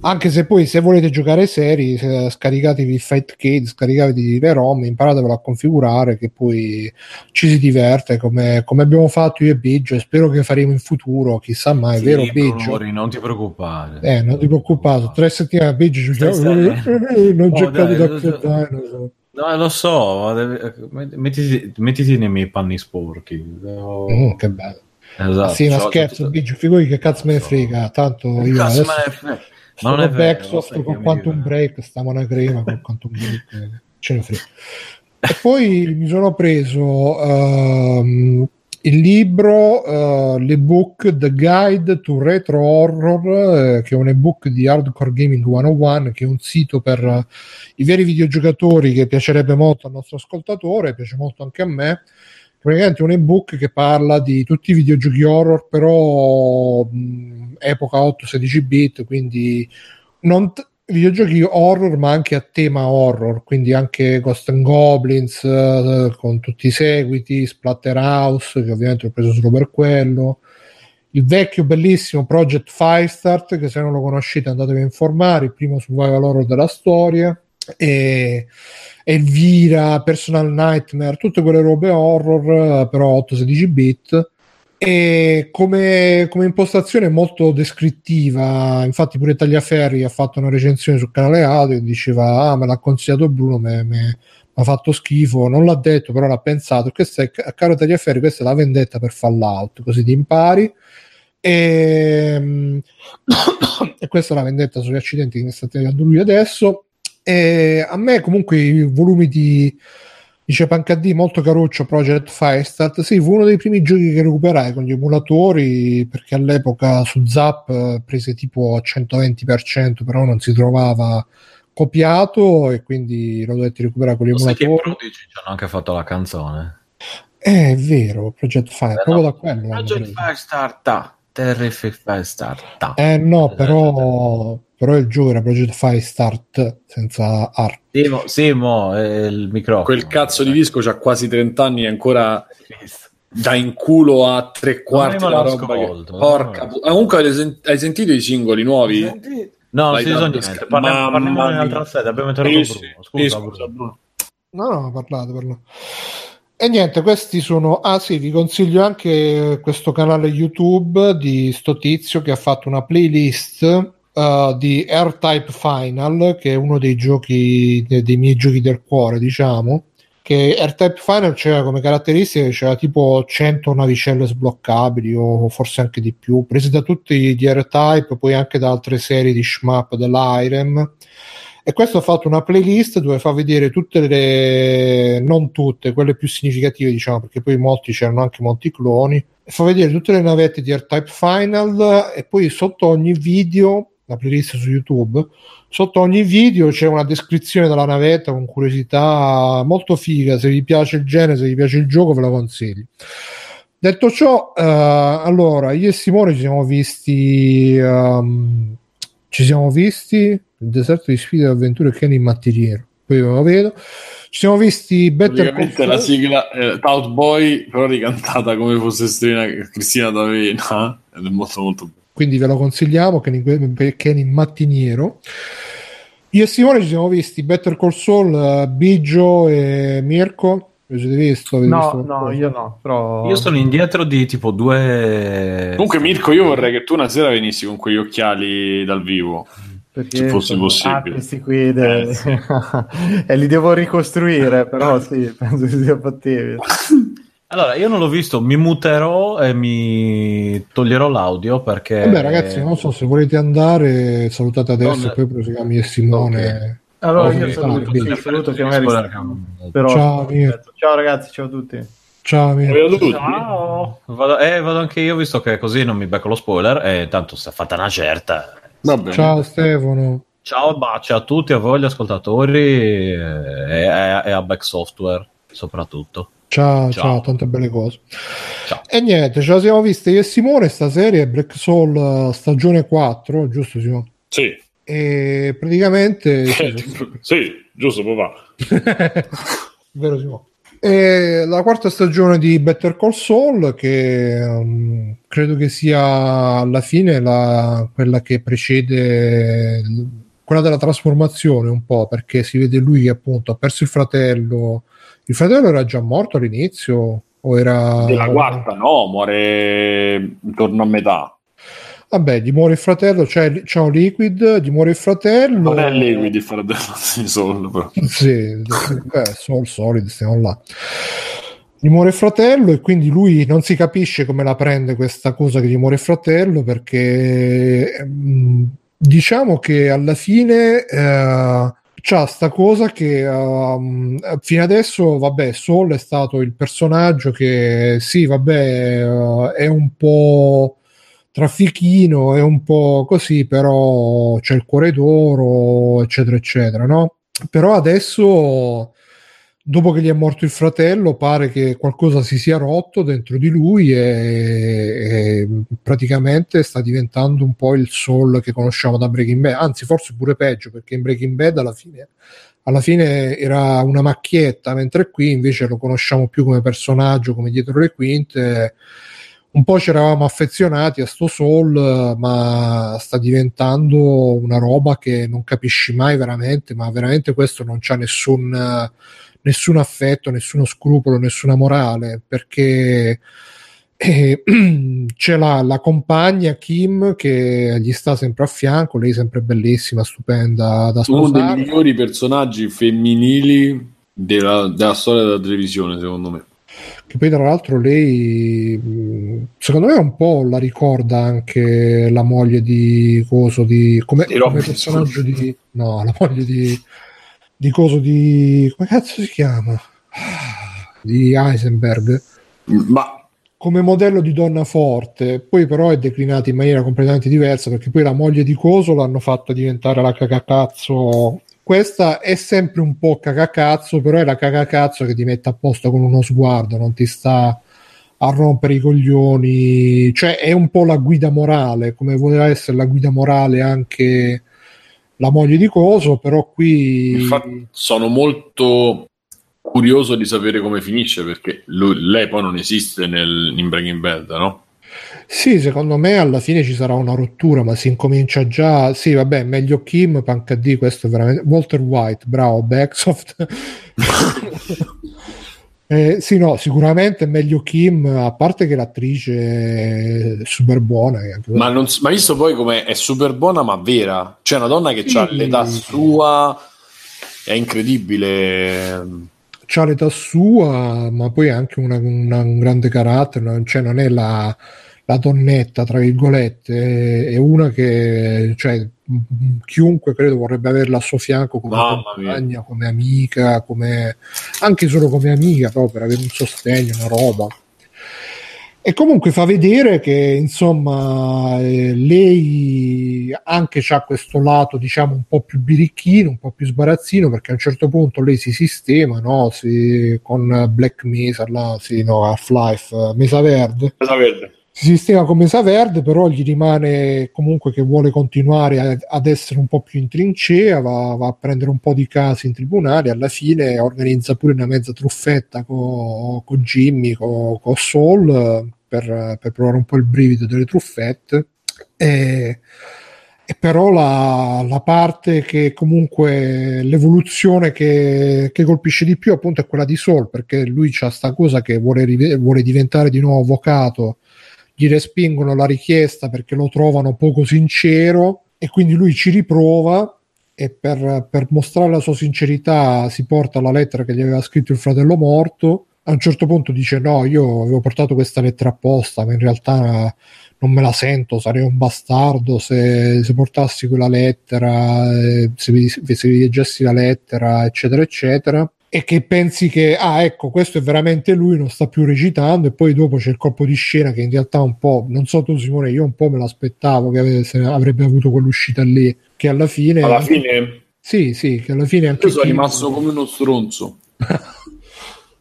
Anche se poi se volete giocare seri, se- scaricatevi Fight Kid, scaricatevi le ROM, imparatevelo a configurare che poi ci si diverte come, come abbiamo fatto io e Biggio e spero che faremo in futuro, chissà mai, Sì, vero Biggio? Non ti preoccupare. Eh, non ti preoccupare, tre settimane Biggio non Oh, giocate da dinosaur. No, lo so, deve- mettiti, mettiti nei miei panni sporchi. No. Mm, che bello. Esatto. Ah, sì, ma scherzo, Biggio, figuri che cazzo me ne frega, tanto Che io cazzo adesso me ne non è vero, con che Quantum Break, stiamo una crema con Quantum Break, ce ne frega. E poi mi sono preso ehm, il libro, eh, l'ebook The Guide to Retro Horror, eh, che è un ebook di Hardcore Gaming 101, che è un sito per eh, i veri videogiocatori che piacerebbe molto al nostro ascoltatore, piace molto anche a me. Praticamente un ebook che parla di tutti i videogiochi horror, però mh, epoca 8-16 bit, quindi non t- videogiochi horror, ma anche a tema horror, quindi anche Ghost and Goblins eh, con tutti i seguiti, Splatterhouse, che ovviamente ho preso solo per quello. Il vecchio bellissimo Project Firestart, che se non lo conoscete andatevi a informare, il primo survival horror della storia. E Elvira, Personal Nightmare, tutte quelle robe horror, però 8-16 bit. E come, come impostazione molto descrittiva, infatti pure Tagliaferri ha fatto una recensione sul canale audio e diceva: Ah, me l'ha consigliato Bruno, mi ha fatto schifo, non l'ha detto, però l'ha pensato. Questa è, caro Tagliaferri, questa è la vendetta per Fallout, così ti impari. E, e questa è la vendetta sugli accidenti che mi sta tirando lui adesso. E a me comunque i volumi di dice PanCD molto caruccio Project Firestart sì fu uno dei primi giochi che recuperai con gli emulatori perché all'epoca su Zap eh, prese tipo 120% però non si trovava copiato e quindi lo dovetti recuperare con gli Lo sai emulatori Prodigy ci hanno anche fatto la canzone? eh, è vero Project Firestart Eh, proprio no. da quello Project preso. Firestar, ta. Terrific Firestar, ta. eh no Esatto. però però il gioco era Project Firestart senza art Simo, Simo, è il microfono. Quel cazzo di disco c'ha quasi 30 anni e ancora dà in culo a tre quarti la roba. Che... Porca no. ah, Comunque hai, sen- hai sentito i singoli nuovi? No, non si niente. sca- Parliamo, parliamo in un'altra sede. Abbiamo interrotto Sì, Bruno. sì. Scusa, Sì, Bruno. scusa, Bruno. No, no, parlate, parlate. E niente, questi sono. Ah, sì, vi consiglio anche questo canale YouTube di sto tizio che ha fatto una playlist uh, di R-Type Final, che è uno dei giochi, de- dei miei giochi del cuore, diciamo. Che R-Type Final c'era come caratteristiche, c'era tipo 100 navicelle sbloccabili o forse anche di più, prese da tutti gli R-Type, poi anche da altre serie di shmup dell'Irem e questo ha fatto una playlist dove fa vedere tutte le non tutte, quelle più significative diciamo perché poi molti c'erano anche molti cloni e fa vedere tutte le navette di R-Type Final e poi sotto ogni video la playlist su YouTube. Sotto ogni video c'è una descrizione della navetta con curiosità molto figa. Se vi piace il genere, se vi piace il gioco ve la consiglio. Detto ciò eh, allora io e Simone ci siamo visti ehm, ci siamo visti il deserto di sfide e avventure Kenny in mattiniero. Poi lo vedo. Ci siamo visti Better Call la sigla è Tout Boy, però ricantata come fosse Cristina D'Avena. Ed è molto molto. Quindi ve lo consigliamo Kenny, Kenny mattiniero io e Simone ci siamo visti Better Call Saul eh, Biggio e Mirko siete visto? Avete No, visto? no, io no, però... Io sono indietro di tipo due. Comunque, Mirko, io vorrei che tu una sera venissi con quegli occhiali dal vivo. Perché se fosse possibile. Ah, questi qui de- Eh, sì. e li devo ricostruire, però sì, penso che sia fattibile. Allora, io non l'ho visto, mi muterò e mi toglierò l'audio perché. Vabbè ragazzi non so se volete andare salutate adesso Non- e poi proseguiamo io e Simone Allora Ok, io saluto, sì, saluto che magari però Ciao, ciao ragazzi, ciao a tutti. ciao tutti. Ciao. Vado, eh, vado anche io, visto che così non mi becco lo spoiler. E tanto si è fatta una certa. Va bene. ciao Stefano Ciao, bacio a tutti, a voi gli ascoltatori e, e- e a Back Software soprattutto. Ciao, Ciao. ciao, tante belle cose. Ciao. E niente, ce la siamo viste io e Simone, sta serie Black Soul eh, stagione 4, giusto Simone? Sì. E praticamente... sì, sì, giusto papà. Vero Simone? E la quarta stagione di Better Call Saul, che um, credo che sia alla fine la, quella che precede quella della trasformazione un po', perché si vede lui che appunto ha perso il fratello. Il fratello era già morto all'inizio? O era... Della quarta, no, muore intorno a metà. Vabbè, gli muore il fratello, c'è, c'è un liquid, gli muore il fratello. Non è liquid il fratello di Sol, però. Sì, eh, Sol solid, stiamo là. Gli muore il fratello e quindi lui non si capisce come la prende questa cosa che gli muore il fratello perché mh, diciamo che alla fine eh, c'ha sta cosa che um, fino adesso, vabbè, Sol è stato il personaggio che sì, vabbè, uh, è un po' traffichino, è un po' così, però c'è il cuore d'oro, eccetera, eccetera, no? Però adesso, dopo che gli è morto il fratello, pare che qualcosa si sia rotto dentro di lui e, e praticamente sta diventando un po' il soul che conosciamo da Breaking Bad, anzi forse pure peggio, perché in Breaking Bad alla fine alla fine era una macchietta, mentre qui invece lo conosciamo più come personaggio, come dietro le quinte. Un po' ci eravamo affezionati a sto Soul, ma sta diventando una roba che non capisci mai veramente, ma veramente questo non c'ha nessun, nessun affetto, nessuno scrupolo, nessuna morale, perché eh, c'è la, la, compagna Kim che gli sta sempre a fianco, lei sempre bellissima, stupenda da sposare. Uno dei migliori personaggi femminili della, della storia della televisione, secondo me che poi tra l'altro lei secondo me un po' la ricorda anche la moglie di Coso di come, come personaggio di no la moglie di di Coso di come cazzo si chiama? Di Heisenberg. Ma come modello di donna forte, poi però è declinata in maniera completamente diversa perché poi la moglie di Coso l'hanno fatta diventare la cacacazzo. Questa è sempre un po' cacacazzo, però è la cacacazzo che ti mette a posto con uno sguardo, non ti sta a rompere i coglioni, cioè è un po' la guida morale, come voleva essere la guida morale anche la moglie di Coso, però qui... Infatti sono molto curioso di sapere come finisce perché lui, lei poi non esiste nel, in Breaking Bad, no? Sì, secondo me alla fine ci sarà una rottura, ma si incomincia già. Sì, vabbè, meglio Kim, Panca D, questo è veramente. Walter White, bravo, Backsoft. eh, sì, no, sicuramente è meglio Kim, a parte che l'attrice è super buona. Ma, non, ma visto poi come è super buona, ma vera. C'è una donna che sì. ha l'età sua, è incredibile c'ha l'età sua, ma poi anche una, una, un grande carattere, cioè non è la, la donnetta, tra virgolette, è una che cioè, chiunque credo vorrebbe averla a suo fianco come Mamma compagna, mia. come amica, come, anche solo come amica, proprio per avere un sostegno, una roba. E comunque fa vedere che insomma eh, lei anche ha questo lato diciamo un po' più birichino, un po' più sbarazzino perché a un certo punto lei si sistema no? si, con Black Mesa, là, sì, no, Half-Life, Mesa Verde. Mesa Verde si sistema con Mesa Verde, però gli rimane comunque che vuole continuare a, ad essere un po' più in trincea, va, va, a prendere un po' di casi in tribunale, alla fine organizza pure una mezza truffetta con co Jimmy, con co Soul, per, per, provare un po' il brivido delle truffette. E, e però la, la, parte che comunque l'evoluzione che, che, colpisce di più appunto è quella di Soul, perché lui ha sta cosa che vuole, vuole diventare di nuovo avvocato gli respingono la richiesta perché lo trovano poco sincero e quindi lui ci riprova e per, per, mostrare la sua sincerità si porta la lettera che gli aveva scritto il fratello morto. A un certo punto dice: No, io avevo portato questa lettera apposta, ma in realtà non me la sento, sarei un bastardo se, se portassi quella lettera, eh, se, se leggessi la lettera, eccetera, eccetera e che pensi che ah ecco questo è veramente lui non sta più recitando e poi dopo c'è il colpo di scena che in realtà un po' non so tu Simone io un po' me l'aspettavo che avesse, avrebbe avuto quell'uscita lì che alla fine alla fine? Sì sì che alla fine anche io sono chi... rimasto come uno stronzo.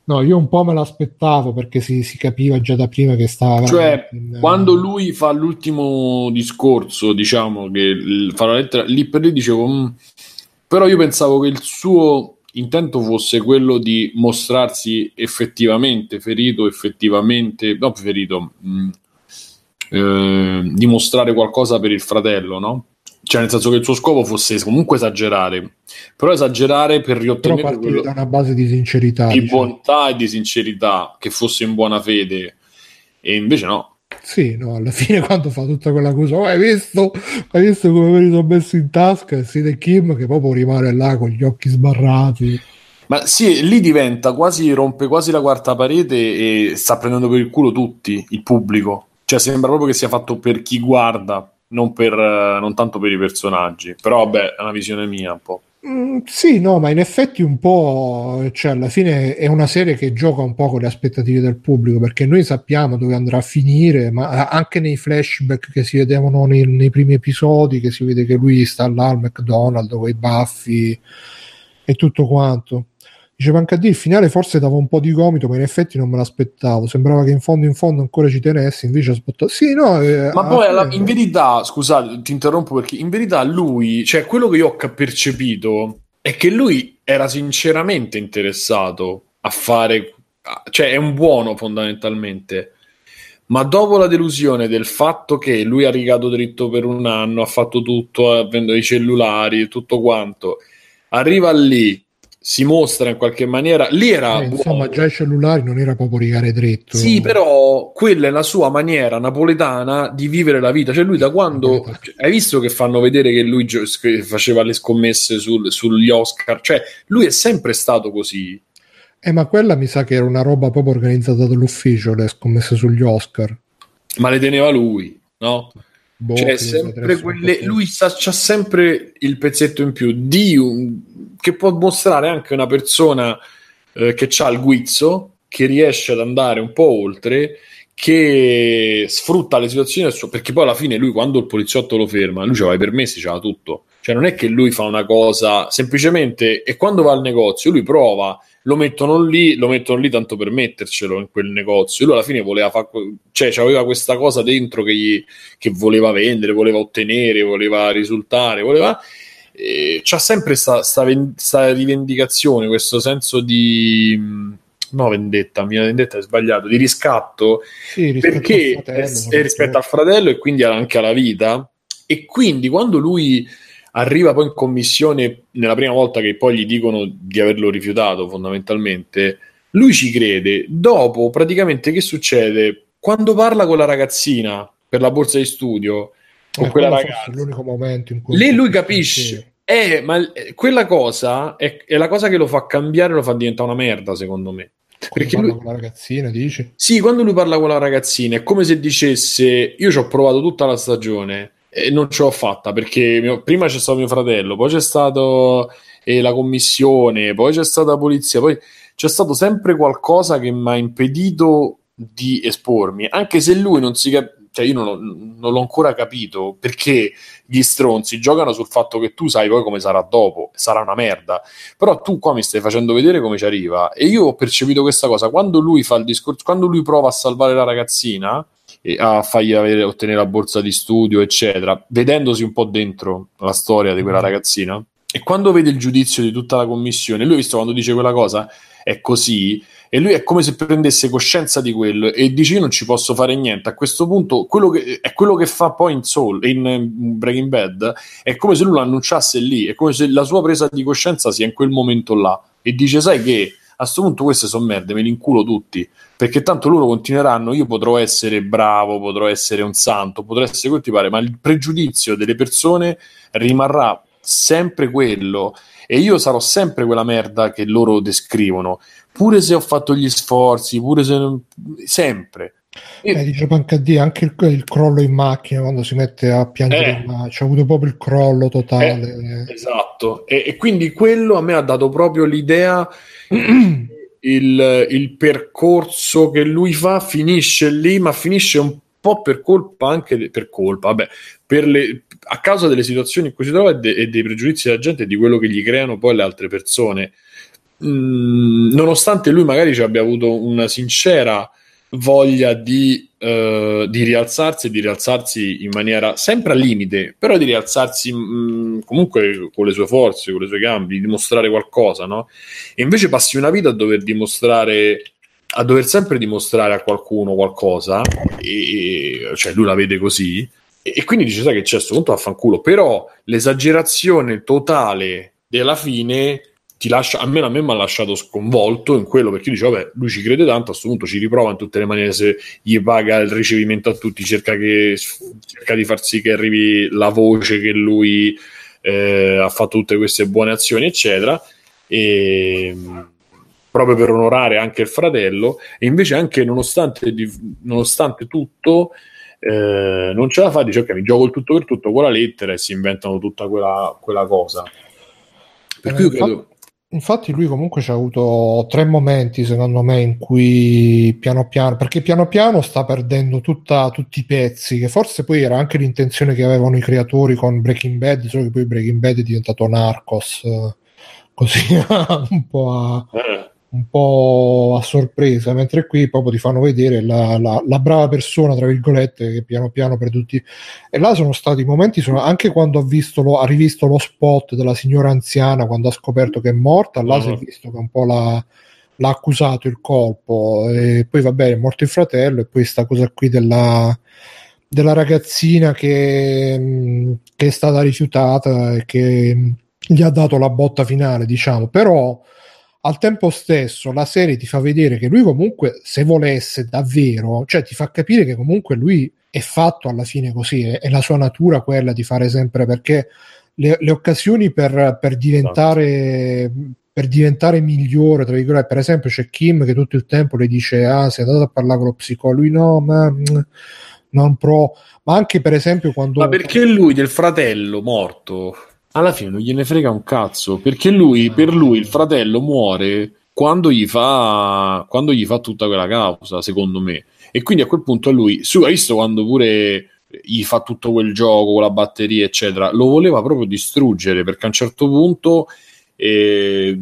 No ino un po' me l'aspettavo perché si, si capiva già da prima che stava cioè in... quando lui fa l'ultimo discorso diciamo che fa la lettera lì per lì dicevo mm, però io pensavo che il suo intento fosse quello di mostrarsi effettivamente ferito, effettivamente, no, ferito, mh, eh, dimostrare qualcosa per il fratello, no? Cioè, nel senso che il suo scopo fosse comunque esagerare, però esagerare per riottenere Però quello da una base di sincerità. di diciamo. bontà e di sincerità, che fosse in buona fede, e invece no. Sì, no, alla fine quando fa tutta quella cosa, "Oh, hai visto, hai visto come me li sono messo in tasca? E siete Kim che proprio rimane là con gli occhi sbarrati. Ma sì, lì diventa quasi, rompe quasi la quarta parete e sta prendendo per il culo tutti, il pubblico. Cioè, sembra proprio che sia fatto per chi guarda, non, per, non tanto per i personaggi. Però, vabbè, è una visione mia un po'. Mm, sì, no, ma in effetti un po', cioè alla fine è una serie che gioca un po' con le aspettative del pubblico, perché noi sappiamo dove andrà a finire, ma anche nei flashback che si vedevano nei, nei primi episodi, che si vede che lui sta là al McDonald's con i baffi e tutto quanto. A dire, il finale forse dava un po' di gomito, ma in effetti non me l'aspettavo. Sembrava che in fondo in fondo ancora ci tenessi, invece aspettato. Sì, no, eh, Ma poi, alla- in verità, scusate, ti interrompo perché in verità lui, cioè quello che io ho percepito è che lui era sinceramente interessato a fare, cioè è un buono fondamentalmente. Ma dopo la delusione del fatto che lui ha rigato dritto per un anno, ha fatto tutto, ha venduto i cellulari, tutto quanto, arriva lì, si mostra in qualche maniera, lì era Eh, insomma, già i cellulari non era proprio rigare dritto. Sì, però quella è la sua maniera napoletana di vivere la vita. Cioè, lui da quando hai visto che fanno vedere che lui gio- che faceva le scommesse sul- sugli Oscar? Cioè, lui è sempre stato così. Eh, ma quella mi sa che era una roba proprio organizzata dall'ufficio, le scommesse sugli Oscar. Ma le teneva lui, no? Boh, Cioè, sempre quelle- lui sa, c'ha sempre il pezzetto in più di un, che può mostrare anche una persona eh, che ha il guizzo, che riesce ad andare un po' oltre, che sfrutta le situazioni, suo- perché poi alla fine lui quando il poliziotto lo ferma, lui aveva i permessi, c'aveva tutto. Cioè non è che lui fa una cosa semplicemente e quando va al negozio lui prova, lo mettono lì, lo mettono lì tanto per mettercelo in quel negozio. Lui alla fine voleva fare, cioè aveva questa cosa dentro che, gli, che voleva vendere, voleva ottenere, voleva risultare, voleva eh, c'ha sempre sta, sta, ven- sta rivendicazione, questo senso di no vendetta, mia vendetta è sbagliato, di riscatto Sì, rispetto perché al fratello, rispetto al fratello e quindi anche alla vita e quindi quando lui arriva poi in commissione nella prima volta che poi gli dicono di averlo rifiutato fondamentalmente. Lui ci crede. Dopo praticamente che succede? Quando parla con la ragazzina per la borsa di studio con Eh, quella quello forse ragazza l'unico momento in cui lì lui capisce. eh, ma eh, quella cosa è, è la cosa che lo fa cambiare lo fa diventare una merda secondo me. Quando perché parla lui, con la ragazzina dici? Sì, quando lui parla con la ragazzina è come se dicesse: Io ci ho provato tutta la stagione e non ce l'ho fatta perché mio- prima c'è stato mio fratello, poi c'è stato eh, la commissione, poi c'è stata la polizia, poi c'è stato sempre qualcosa che mi ha impedito di espormi, anche se lui non si capisce. Cioè, io non, non l'ho ancora capito perché gli stronzi giocano sul fatto che tu sai poi come sarà dopo, sarà una merda. Però tu qua mi stai facendo vedere come ci arriva e io ho percepito questa cosa quando lui fa il discorso, quando lui prova a salvare la ragazzina a fargli avere, ottenere la borsa di studio, eccetera, vedendosi un po' dentro la storia di quella ragazzina. E quando vede il giudizio di tutta la commissione, lui ha visto quando dice quella cosa? È così, e lui è come se prendesse coscienza di quello e dice io non ci posso fare niente. A questo punto quello che, è quello che fa poi in Soul in Breaking Bad è come se lui lo annunciasse lì è come se la sua presa di coscienza sia in quel momento là. E dice sai che a questo punto queste sono merde me li inculo tutti perché tanto loro continueranno io potrò essere bravo potrò essere un santo potrò essere quel ti pare ma il pregiudizio delle persone rimarrà sempre quello e io sarò sempre quella merda che loro descrivono pure se ho fatto gli sforzi, pure se sempre. Eh, dice Pancadì anche il, il crollo in macchina quando si mette a piangere Eh. c'è avuto proprio il crollo totale Esatto, e, e quindi quello a me ha dato proprio l'idea, il, il percorso che lui fa finisce lì, ma finisce un po' per colpa anche de- per colpa, vabbè, per le, a causa delle situazioni in cui si trova e, de- e dei pregiudizi della gente e di quello che gli creano poi le altre persone. Mm, nonostante lui magari ci abbia avuto una sincera voglia di, uh, di, rialzarsi e di rialzarsi in maniera sempre al limite, però di rialzarsi mh, mm, comunque con le sue forze, con le sue gambe, di dimostrare qualcosa, no? E invece passi una vita a dover dimostrare a dover sempre dimostrare a qualcuno qualcosa, e, cioè lui la vede così, e, e quindi dice: Sai che c'è, questo punto affanculo. Però l'esagerazione totale della fine ti lascia, almeno a me mi ha lasciato sconvolto in quello perché dice vabbè lui ci crede tanto a questo punto ci riprova in tutte le maniere se gli paga il ricevimento a tutti cerca, che, cerca di far sì che arrivi la voce che lui eh, ha fatto tutte queste buone azioni eccetera. E proprio per onorare anche il fratello e invece anche nonostante, nonostante tutto eh, non ce la fa dice ok mi gioco il tutto per tutto con la lettera e si inventano tutta quella, quella cosa. Per cui io credo Infatti lui comunque ci ha avuto tre momenti secondo me in cui piano piano, perché piano piano sta perdendo tutta, tutti i pezzi, che forse poi era anche l'intenzione che avevano i creatori con Breaking Bad, solo che poi Breaking Bad è diventato Narcos, eh, così un po' a... Eh un po' a sorpresa, mentre qui proprio ti fanno vedere la, la, la, brava persona, tra virgolette, che piano piano per tutti. E là sono stati momenti, sono, anche quando ha, visto lo, ha rivisto lo spot della signora anziana, quando ha scoperto che è morta, là uh-huh. si è visto che un po' la, l'ha accusato il colpo, e poi va bene, è morto il fratello, e poi sta cosa qui della, della ragazzina che, che è stata rifiutata e che gli ha dato la botta finale, diciamo, però al tempo stesso la serie ti fa vedere che lui comunque se volesse davvero, cioè ti fa capire che comunque lui è fatto alla fine così, è, è la sua natura quella di fare sempre perché le, le occasioni per, per diventare per diventare migliore, tra virgolette, per esempio c'è Kim che tutto il tempo le dice ah sei andato a parlare con lo psicologo, lui no ma non pro, ma anche per esempio quando... Ma perché lui del fratello morto alla fine non gliene frega un cazzo perché lui, per lui il fratello muore quando gli fa, quando gli fa tutta quella causa, secondo me. E quindi a quel punto a lui, su, hai visto quando pure gli fa tutto quel gioco con la batteria, eccetera, lo voleva proprio distruggere perché a un certo punto eh,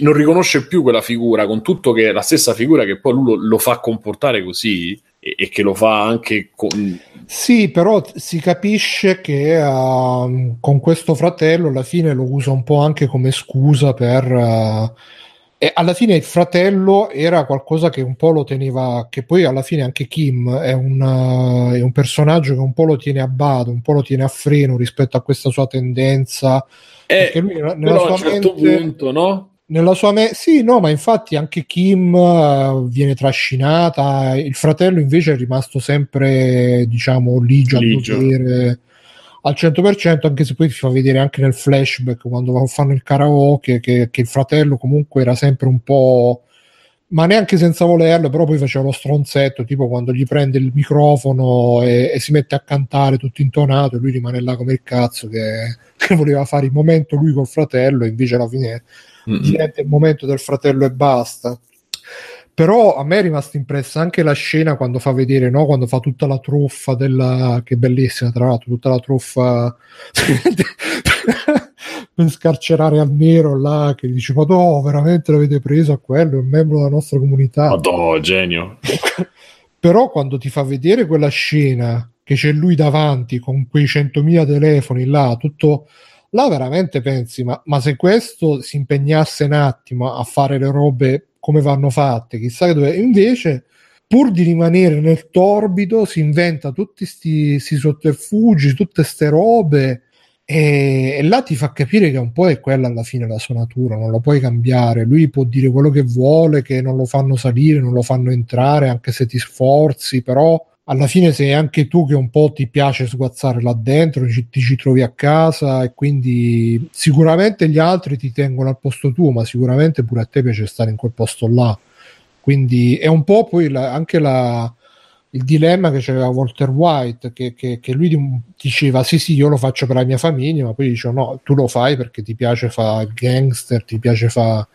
non riconosce più quella figura, con tutto che la stessa figura che poi lui lo, lo fa comportare così e, e che lo fa anche con... Sì, però si capisce che uh, con questo fratello alla fine lo usa un po' anche come scusa per... Uh, e alla fine il fratello era qualcosa che un po' lo teneva, che poi alla fine anche Kim è un, uh, è un personaggio che un po' lo tiene a bado, un po' lo tiene a freno rispetto a questa sua tendenza. Eh, perché lui nella sua a un certo mente, punto, no? Nella sua me- sì, no, ma infatti anche Kim uh, viene trascinata, il fratello invece è rimasto sempre, diciamo, ligio, ligio. al 100%, anche se poi ti fa vedere anche nel flashback quando fanno il karaoke che, che il fratello comunque era sempre un po' ma neanche senza volerlo, però poi faceva lo stronzetto, tipo quando gli prende il microfono e, e si mette a cantare tutto intonato e lui rimane là come il cazzo che, che voleva fare il momento lui col fratello e invece alla fine mm-hmm. diventa il momento del fratello e basta. Però a me è rimasta impressa anche la scena quando fa vedere, no? quando fa tutta la truffa della... che bellissima tra l'altro, tutta la truffa per scarcerare al nero là, che dice ma no, veramente l'avete preso a quello, è un membro della nostra comunità. Madò, genio. Però quando ti fa vedere quella scena che c'è lui davanti con quei 100.000 telefoni là, tutto là veramente pensi, ma, ma, se questo si impegnasse un attimo a fare le robe come vanno fatte, chissà che dove... Invece, pur di rimanere nel torbido, si inventa tutti questi sotterfugi, tutte queste robe. E, e, là ti fa capire che un po' è quella alla fine la sua natura, non lo puoi cambiare. Lui può dire quello che vuole, che non lo fanno salire, non lo fanno entrare, anche se ti sforzi, però alla fine sei anche tu che un po' ti piace sguazzare là dentro, ci, ti ci trovi a casa e quindi sicuramente gli altri ti tengono al posto tuo, ma sicuramente pure a te piace stare in quel posto là. Quindi è un po' poi la, anche la, il dilemma che c'era Walter White, che, che, che, lui diceva sì sì io lo faccio per la mia famiglia, ma poi dice no, tu lo fai perché ti piace fare gangster, ti piace fare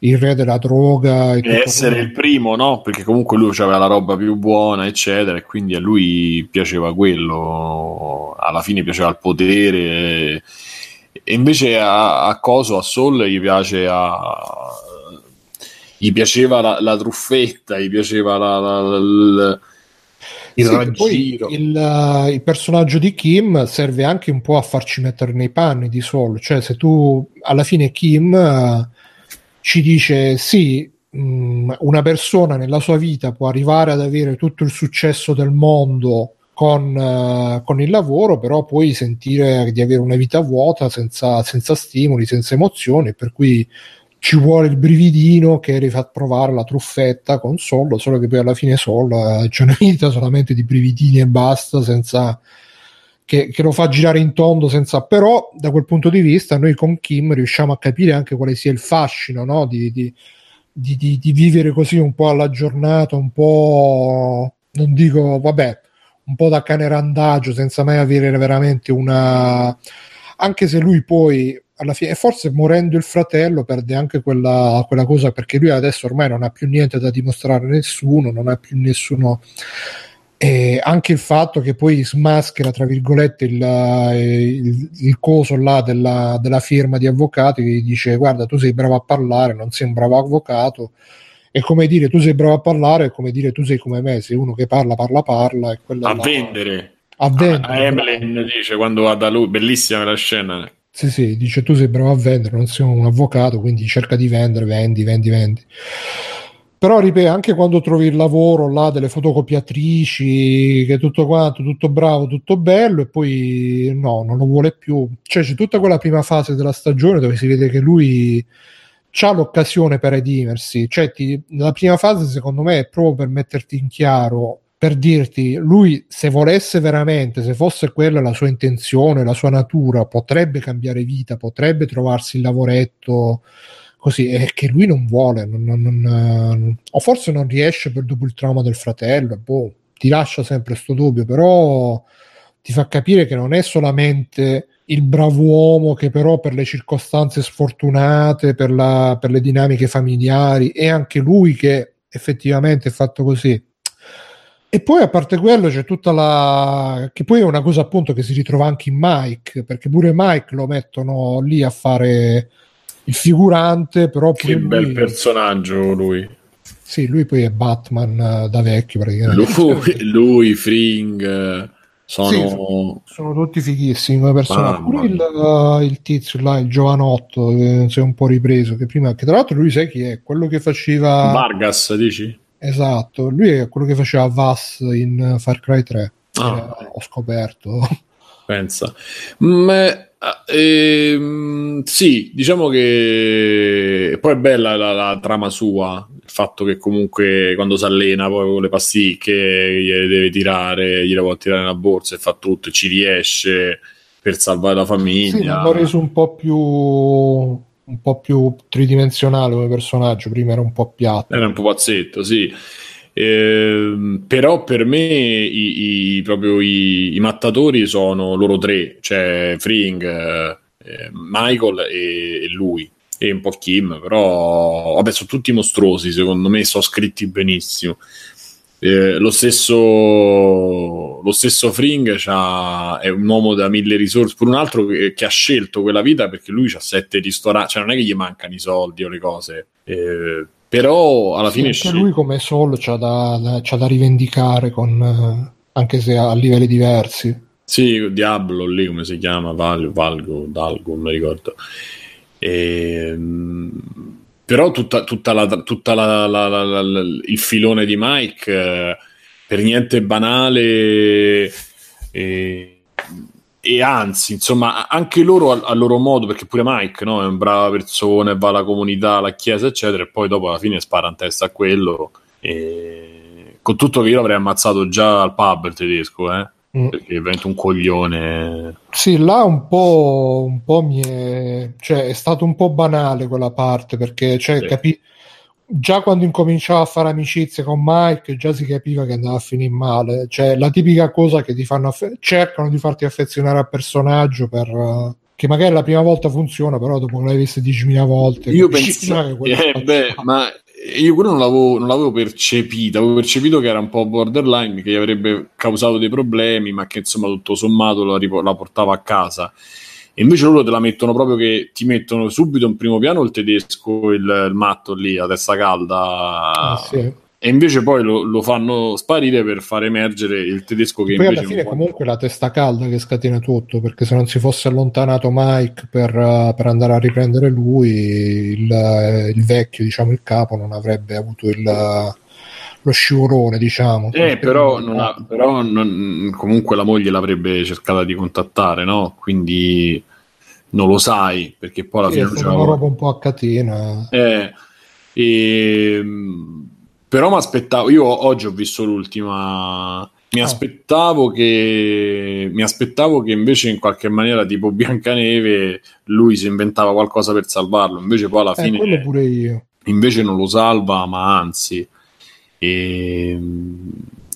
il re della droga. E essere quello. il primo, no? Perché comunque lui aveva la roba più buona, eccetera, e quindi a lui piaceva quello. Alla fine piaceva il potere. E invece a, a Coso, a Sol, gli piace a gli piaceva la, la truffetta, gli piaceva la, la, la il Sì, poi il, eh, il personaggio di Kim serve anche un po' a farci mettere nei panni di Sol, cioè se tu alla fine Kim eh, ci dice sì, mh, una persona nella sua vita può arrivare ad avere tutto il successo del mondo con, eh, con il lavoro, però poi sentire di avere una vita vuota senza, senza stimoli, senza emozioni, per cui ci vuole il brividino che rifà provare la truffetta con Sol, solo che poi alla fine Sol eh, c'è una vita solamente di brividini e basta, senza che, che lo fa girare in tondo, senza però da quel punto di vista noi con Kim riusciamo a capire anche quale sia il fascino no? di, di, di, di, vivere così un po' alla giornata, un po' non dico vabbè, un po' da cane randagio, senza mai avere veramente una anche se lui poi alla fine, forse morendo il fratello perde anche quella, quella cosa perché lui adesso ormai non ha più niente da dimostrare a nessuno, non ha più nessuno. E anche il fatto che poi smaschera tra virgolette il, il, il coso là della, della firma di avvocati che dice guarda tu sei bravo a parlare non sei un bravo avvocato è come dire tu sei bravo a parlare è come dire tu sei come me sei uno che parla parla parla e a là- vendere. a vendere A Evelyn dice quando va da lui, bellissima la scena. Sì, sì, dice tu sei bravo a vendere, non sei un avvocato, quindi cerca di vendere, vendi, vendi, vendi. Però ripeto, anche quando trovi il lavoro là delle fotocopiatrici, che tutto quanto, tutto bravo, tutto bello, e poi no, non lo vuole più. Cioè c'è tutta quella prima fase della stagione dove si vede che lui ha l'occasione per redimersi. Cioè, ti- la prima fase, secondo me, è proprio per metterti in chiaro, per dirti, lui se volesse veramente, se fosse quella la sua intenzione, la sua natura, potrebbe cambiare vita, potrebbe trovarsi il lavoretto così, è che lui non vuole, non- non- non- o forse non riesce per dopo il trauma del fratello, boh, ti lascia sempre sto dubbio, però ti fa capire che non è solamente il bravo uomo che però per le circostanze sfortunate, per, la- per le dinamiche familiari, è anche lui che effettivamente è fatto così. E poi a parte quello c'è tutta la... che poi è una cosa appunto che si ritrova anche in Mike, perché pure Mike lo mettono lì a fare il figurante, però Che bel lui... personaggio lui. Sì, lui poi è Batman eh, da vecchio praticamente. Lui, lui Fring, eh, sono... Sono tutti fighissimi come personaggi. Mamma Pure il, uh, il tizio là, il giovanotto, che si è un po' ripreso. Che prima, che tra l'altro lui sai chi è? Quello che faceva. Vargas, dici? Esatto, lui è quello che faceva Vass in Far Cry 3. Ah. Eh, ho scoperto. Pensa. Mm, eh, ehm, sì, diciamo che poi è bella la, la trama sua, il fatto che comunque quando si allena poi con le pasticche gliele deve tirare, gliele può tirare nella borsa e fa tutto ci riesce per salvare la Sì, famiglia. l'hanno reso un po' più un po' più tridimensionale come personaggio. Prima era un po' piatto. Era un po' pazzetto, sì. Ehm, però per me i, i- proprio i, i mattatori sono loro tre, cioè Fring, eh, Michael e, e lui e un po' Kim, però vabbè sono tutti mostruosi secondo me, sono scritti benissimo. Eh, lo stesso lo stesso Fring è un uomo da mille risorse, per un altro che, che ha scelto quella vita perché lui ha sette ristoranti, cioè non è che gli mancano i soldi o le cose, eh, però alla Sì, fine anche sce- lui come solo c'ha da, da- c'ha da rivendicare con, eh, anche se a livelli diversi. Sì, Diablo lì come si chiama, Val, Valgo, Dalgo, non mi ricordo. Ehm, però tutta, tutta la, tutta la- la- la- la- la- il filone di Mike eh, per niente banale e, e anzi, insomma, anche loro a, a loro modo, perché pure Mike no, è una brava persona, va alla comunità, alla chiesa, eccetera, e poi dopo alla fine spara in testa a quello. E... Con tutto che io l'avrei ammazzato già al pub il tedesco, eh Mm. perché è veramente un coglione. Sì, là un po', un po' mi è, cioè, è stato un po' banale quella parte perché cioè, Sì. capi- già quando incominciava a fare amicizia con Mike già si capiva che andava a finire male. Cioè, la tipica cosa che ti fanno affe- cercano di farti affezionare al personaggio per, eh, che magari la prima volta funziona, però dopo che l'hai visto 10.000 volte Io penso, che eh, beh, ma io quello non l'avevo, non l'avevo percepito, avevo percepito che era un po' borderline, che gli avrebbe causato dei problemi, ma che insomma tutto sommato la, la portava a casa. E invece loro te la mettono proprio che ti mettono subito in primo piano il tedesco, il, il matto lì a testa calda. Ah, sì. E invece poi lo, lo fanno sparire per far emergere il tedesco che Poi invece alla fine può- comunque la testa calda che scatena tutto, perché se non si fosse allontanato Mike per, eh, per andare a riprendere lui, il, eh, il vecchio, diciamo il capo, non avrebbe avuto il, lo scivolone, diciamo. Eh, però, non ha- però non- comunque la moglie l'avrebbe cercata di contattare, no? Quindi non lo sai, perché poi alla Sì, è fine una roba un po' a catena. Eh, ehm, però mi aspettavo, io oggi ho visto l'ultima. Mi Ah. aspettavo che mi aspettavo che invece in qualche maniera tipo Biancaneve lui si inventava qualcosa per salvarlo, invece poi alla Eh, fine invece non lo salva, ma anzi, ehm,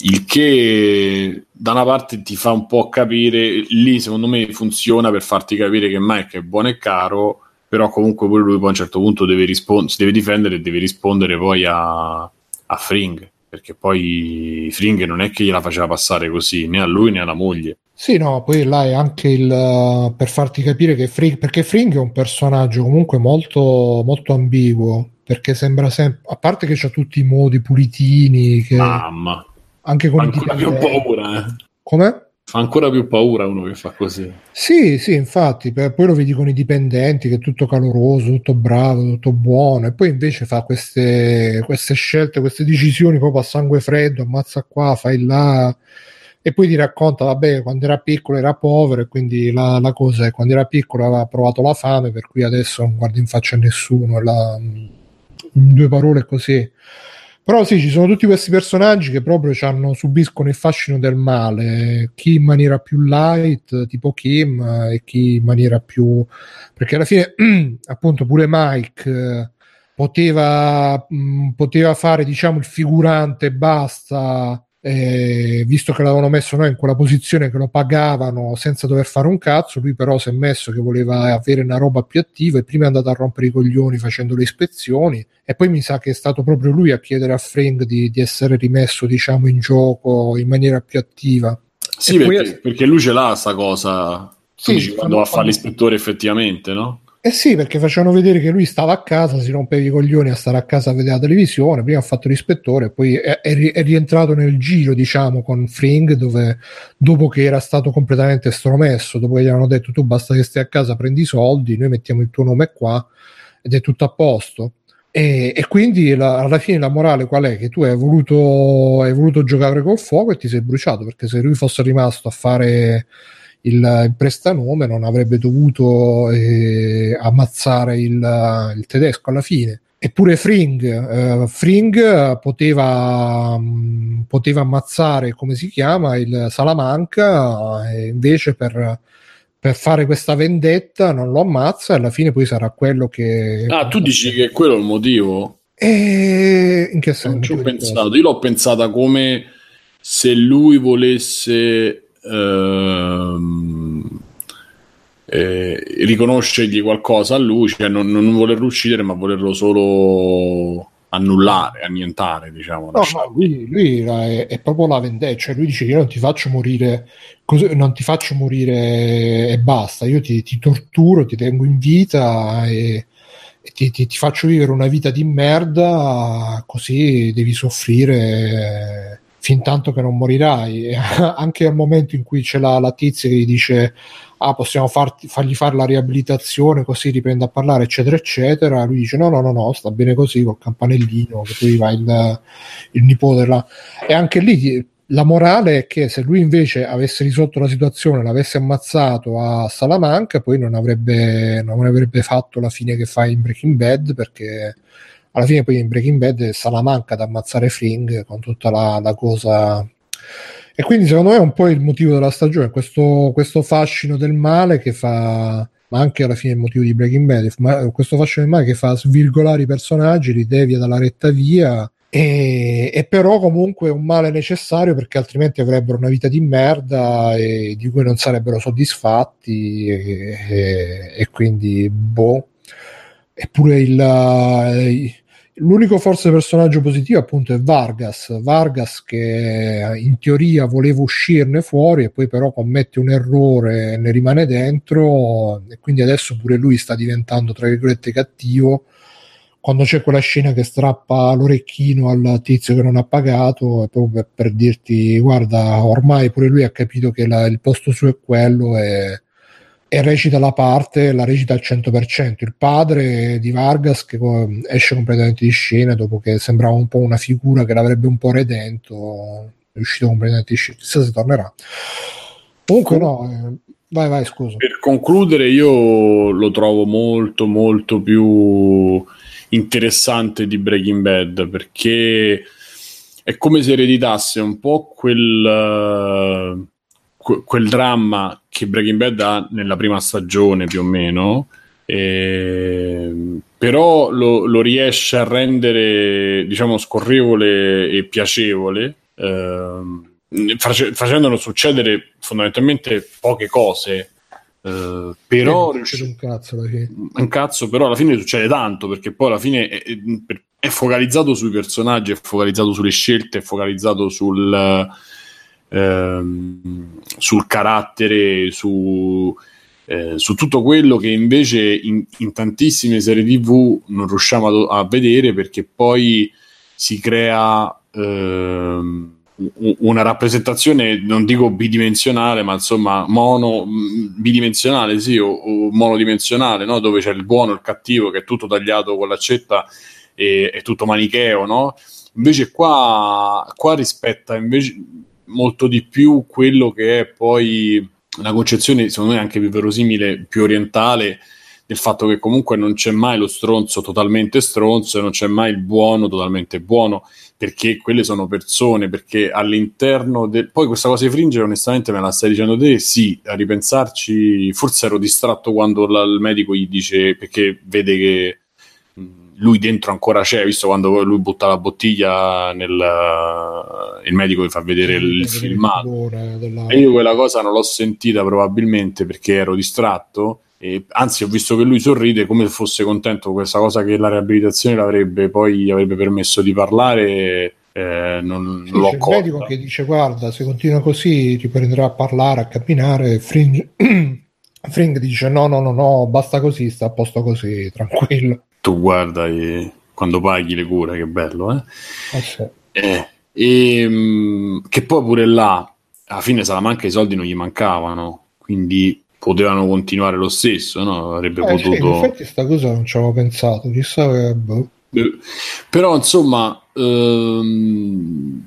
il che da una parte ti fa un po' capire, lì secondo me funziona per farti capire che Mike è buono e caro, però comunque pure lui poi a un certo punto deve rispondere, si deve difendere e deve rispondere poi a, a Fring, perché poi Fring non è che gliela faceva passare così, né a lui né alla moglie. Sì, no, poi là è anche il per farti capire che Fring, perché Fring è un personaggio comunque molto, molto ambiguo, perché sembra sempre, a parte che c'ha tutti i modi pulitini, che Mamma, anche con ancora più paura, eh. Come? Fa ancora più paura uno che fa così. Sì, sì, infatti, poi lo vedi con i dipendenti che è tutto caloroso, tutto bravo, tutto buono, e poi invece fa queste, queste scelte, queste decisioni proprio a sangue freddo, ammazza qua, fai là, e poi ti racconta, vabbè, quando era piccolo era povero, e quindi la, la cosa è quando era piccolo aveva provato la fame, per cui adesso non guarda in faccia a nessuno, la- in due parole così. Però sì, ci sono tutti questi personaggi che proprio c'hanno- subiscono il fascino del male, chi in maniera più light, tipo Kim, e chi in maniera più... perché alla fine, appunto, pure Mike poteva, mh, poteva fare, diciamo, il figurante basta, eh, visto che l'avevano messo noi in quella posizione che lo pagavano senza dover fare un cazzo, lui però si è messo che voleva avere una roba più attiva e prima è andato a rompere i coglioni facendo le ispezioni e poi mi sa che è stato proprio lui a chiedere a Frank di, di essere rimesso diciamo in gioco in maniera più attiva Sì, E poi- perché, perché lui ce l'ha sta cosa. Sì, quando va a fare l'ispettore effettivamente, no? Eh sì, perché facevano vedere che lui stava a casa, si rompeva i coglioni a stare a casa a vedere la televisione, prima ha fatto l'ispettore, poi è, è ri- è rientrato nel giro, diciamo, con Fring, dove dopo che era stato completamente stromesso, dopo che gli hanno detto tu basta che stai a casa, prendi i soldi, noi mettiamo il tuo nome qua ed è tutto a posto. E, e quindi la- alla fine la morale qual è? Che tu hai voluto, hai voluto giocare col fuoco e ti sei bruciato, perché se lui fosse rimasto a fare il, il prestanome non avrebbe dovuto eh, ammazzare il, il tedesco alla fine. Eppure Fring, eh, Fring poteva, mh, poteva ammazzare, come si chiama, il Salamanca, e invece per, per fare questa vendetta non lo ammazza e alla fine poi sarà quello che... Ah, tu dici che quello è il motivo? E in che Non senso? ci ho pensato. Io l'ho pensata come se lui volesse ehm, eh, riconoscergli qualcosa a lui, cioè non, non volerlo uccidere, ma volerlo solo annullare, annientare, diciamo. No, no, lui, lui è, è proprio la vendetta, cioè lui dice io non ti faccio morire, così, non ti faccio morire e basta, io ti, ti torturo, ti tengo in vita e, e ti, ti- ti faccio vivere una vita di merda, così devi soffrire fin tanto che non morirai. Anche al momento in cui c'è la, la tizia che gli dice ah, possiamo farti- fargli fare la riabilitazione così riprende a parlare, eccetera, eccetera. Lui dice: No, no, no, no, sta bene così col campanellino, che poi va il, il nipote là. E anche lì la morale è che se lui invece avesse risolto la situazione, l'avesse ammazzato a Salamanca, poi non avrebbe, non avrebbe fatto la fine che fa in Breaking Bad, perché alla fine poi in Breaking Bad Salamanca ad ammazzare Fring con tutta la, la cosa e quindi secondo me è un po' il motivo della stagione, questo, questo fascino del male che fa, ma anche alla fine il motivo di Breaking Bad, ma questo fascino del male che fa svirgolare i personaggi, li devia dalla retta via, e, e però comunque un male necessario perché altrimenti avrebbero una vita di merda e di cui non sarebbero soddisfatti e, e- e quindi boh. Eppure il, l'unico forse personaggio positivo appunto è Vargas, Vargas che in teoria voleva uscirne fuori e poi però commette un errore e ne rimane dentro. E quindi adesso pure lui sta diventando tra virgolette cattivo. Quando c'è quella scena che strappa l'orecchino al tizio che non ha pagato è proprio per, dirti guarda ormai pure lui ha capito che la, il posto suo è quello e e recita la parte, la recita al 100%. Il padre di Vargas che esce completamente di scena dopo che sembrava un po' una figura che l'avrebbe un po' redento, è uscito completamente di scena. Chissà se tornerà. Comunque, no, eh, vai, vai, scusa. Per concludere, io lo trovo molto, molto più interessante di Breaking Bad perché è come se ereditasse un po' quel. Uh quel dramma che Breaking Bad ha nella prima stagione più o meno, eh, però lo, lo, riesce a rendere diciamo scorrevole e piacevole. Eh, face, facendolo succedere fondamentalmente poche cose Uh, però eh, un cazzo, un cazzo, però alla fine succede tanto perché poi alla fine è, è, focalizzato sui personaggi, è focalizzato sulle scelte, è focalizzato sul, ehm, sul carattere, su, eh, su, tutto quello che invece in, in, tantissime serie tv non riusciamo a, a vedere perché poi si crea ehm, una rappresentazione, non dico bidimensionale, ma insomma mono, bidimensionale, sì, o, o monodimensionale, no? dove c'è il buono e il cattivo che è tutto tagliato con l'accetta e è tutto manicheo, no? Invece qua, qua rispetta invece molto di più quello che è poi una concezione, secondo me anche più verosimile, più orientale, del fatto che comunque non c'è mai lo stronzo totalmente stronzo e non c'è mai il buono totalmente buono, perché quelle sono persone, perché all'interno del... Poi questa cosa di Fringe, onestamente me la stai dicendo te, sì, a ripensarci, forse ero distratto quando la, il medico gli dice, perché vede che lui dentro ancora c'è, visto quando lui butta la bottiglia nel il medico gli fa vedere il, il filmato. Della... E io quella cosa non l'ho sentita probabilmente perché ero distratto. E, anzi, ho visto che lui sorride come se fosse contento di questa cosa che la riabilitazione l'avrebbe poi avrebbe permesso di parlare. Eh, non, sì, l'ho c'è il medico che dice: Guarda, se continua così riprenderà a parlare, a camminare. Fringe, Fring dice: No, no, no, no, basta così, sta a posto così, tranquillo tu guarda e, quando paghi le cure, che bello, eh? eh, sì. eh e, mh, che poi pure là, alla fine Salamanca i soldi non gli mancavano, quindi potevano continuare lo stesso, no? Avrebbe eh, potuto... Sì, in effetti sta cosa non ci avevo pensato, chissà che... Boh. Eh, però insomma... Ehm,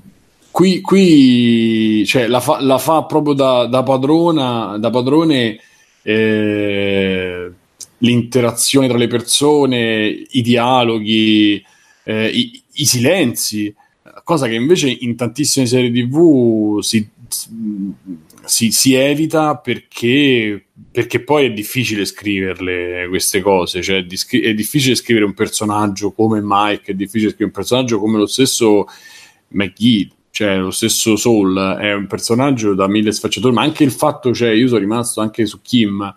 qui, qui cioè, la, fa, la fa proprio da, da padrona, da padrone eh, l'interazione tra le persone, i dialoghi, eh, i, i, silenzi, cosa che invece in tantissime serie tv si, si, si evita perché, perché, poi è difficile scriverle queste cose, cioè è difficile scrivere un personaggio come Mike, è difficile scrivere un personaggio come lo stesso McGee, cioè lo stesso Soul è un personaggio da mille sfaccettature, ma anche il fatto, cioè io sono rimasto anche su Kim,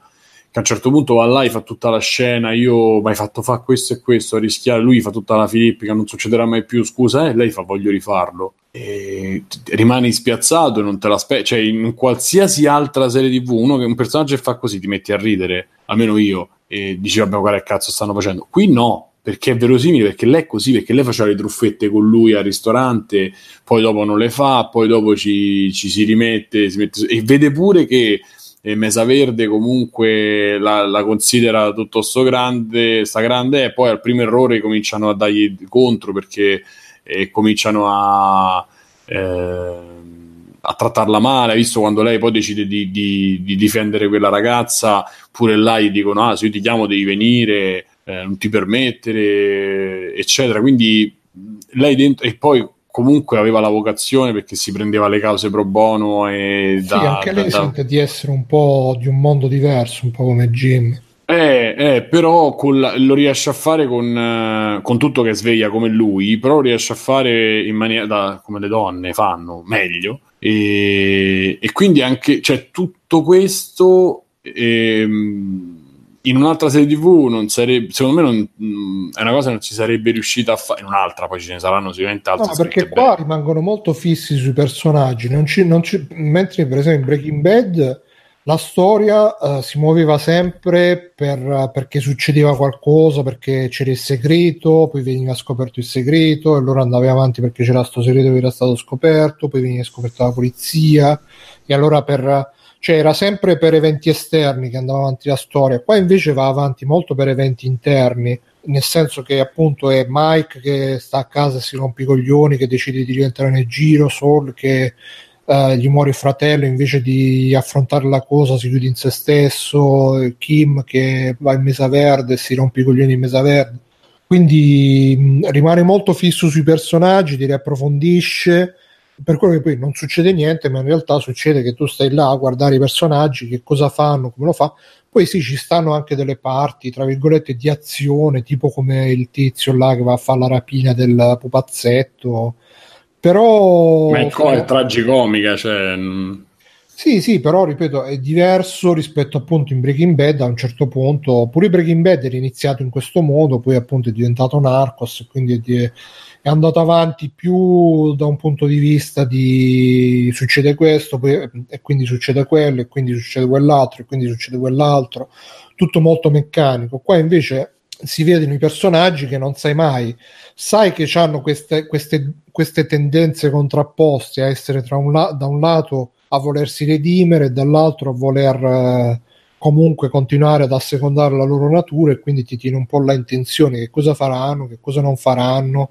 che a un certo punto va là, fa tutta la scena, io mi hai fatto fare questo e questo, a rischiare, lui fa tutta la filippica, non succederà mai più, scusa, e eh, lei fa voglio rifarlo. E rimani spiazzato e non te l'aspetti, cioè in qualsiasi altra serie tv, uno che un personaggio fa così ti metti a ridere, almeno io, e dici vabbè che cazzo stanno facendo. Qui no, perché è verosimile, perché lei è così, perché lei faceva le truffette con lui al ristorante, poi dopo non le fa, poi dopo ci, ci si rimette, si mette, e vede pure che e Mesa Verde comunque la, la, considera piuttosto grande, sta grande e poi al primo errore cominciano a dargli contro perché eh, cominciano a, eh, a trattarla male, visto quando lei poi decide di, di, di, difendere quella ragazza, pure là gli dicono ah se io ti chiamo devi venire, eh, non ti permettere, eccetera, quindi lei dentro e poi comunque aveva la vocazione perché si prendeva le cause pro bono e da, sì, anche lei da, sente di essere un po' di un mondo diverso, un po' come Jim. Eh, eh, però la, lo riesce a fare con, eh, con, tutto che sveglia come lui, però lo riesce a fare in maniera da, come le donne fanno, meglio. E, e quindi anche cioè, tutto questo ehm, in un'altra serie TV non sarebbe, secondo me non, mh, è una cosa che non si sarebbe riuscita a fare in un'altra, poi ce ne saranno sicuramente altre. No, perché qua bene. rimangono molto fissi sui personaggi, non ci, non ci, mentre per esempio in Breaking Bad la storia uh, si muoveva sempre per, perché succedeva qualcosa, perché c'era il segreto, poi veniva scoperto il segreto, e allora andavi avanti perché c'era questo segreto che era stato scoperto, poi veniva scoperta la polizia, e allora per cioè era sempre per eventi esterni che andava avanti la storia, qua invece va avanti molto per eventi interni, nel senso che appunto è Mike che sta a casa e si rompe i coglioni, che decide di rientrare nel giro, Saul che uh, gli muore il fratello invece di affrontare la cosa si chiude in se stesso, Kim che va in mesa verde e si rompe i coglioni in mesa verde. Quindi mh, rimane molto fisso sui personaggi, li riapprofondisce per quello che poi non succede niente, ma in realtà succede che tu stai là a guardare i personaggi, che cosa fanno, come lo fa. Poi sì, ci stanno anche delle parti, tra virgolette, di azione, tipo come il tizio là che va a fare la rapina del pupazzetto. Però... Ma è, co- è tragicomica, cioè... Sì, sì, però ripeto, è diverso rispetto appunto in Breaking Bad a un certo punto. Pure Breaking Bad era iniziato in questo modo, poi appunto è diventato Narcos, quindi è, è andato avanti più da un punto di vista di succede questo poi, e quindi succede quello e quindi succede quell'altro e quindi succede quell'altro. Tutto molto meccanico. Qua invece si vedono i personaggi che non sai mai. Sai che hanno queste, queste, queste tendenze contrapposte a essere tra un la- da un lato a volersi redimere e dall'altro a voler eh, comunque continuare ad assecondare la loro natura e quindi ti tiene un po' la intenzione che cosa faranno, che cosa non faranno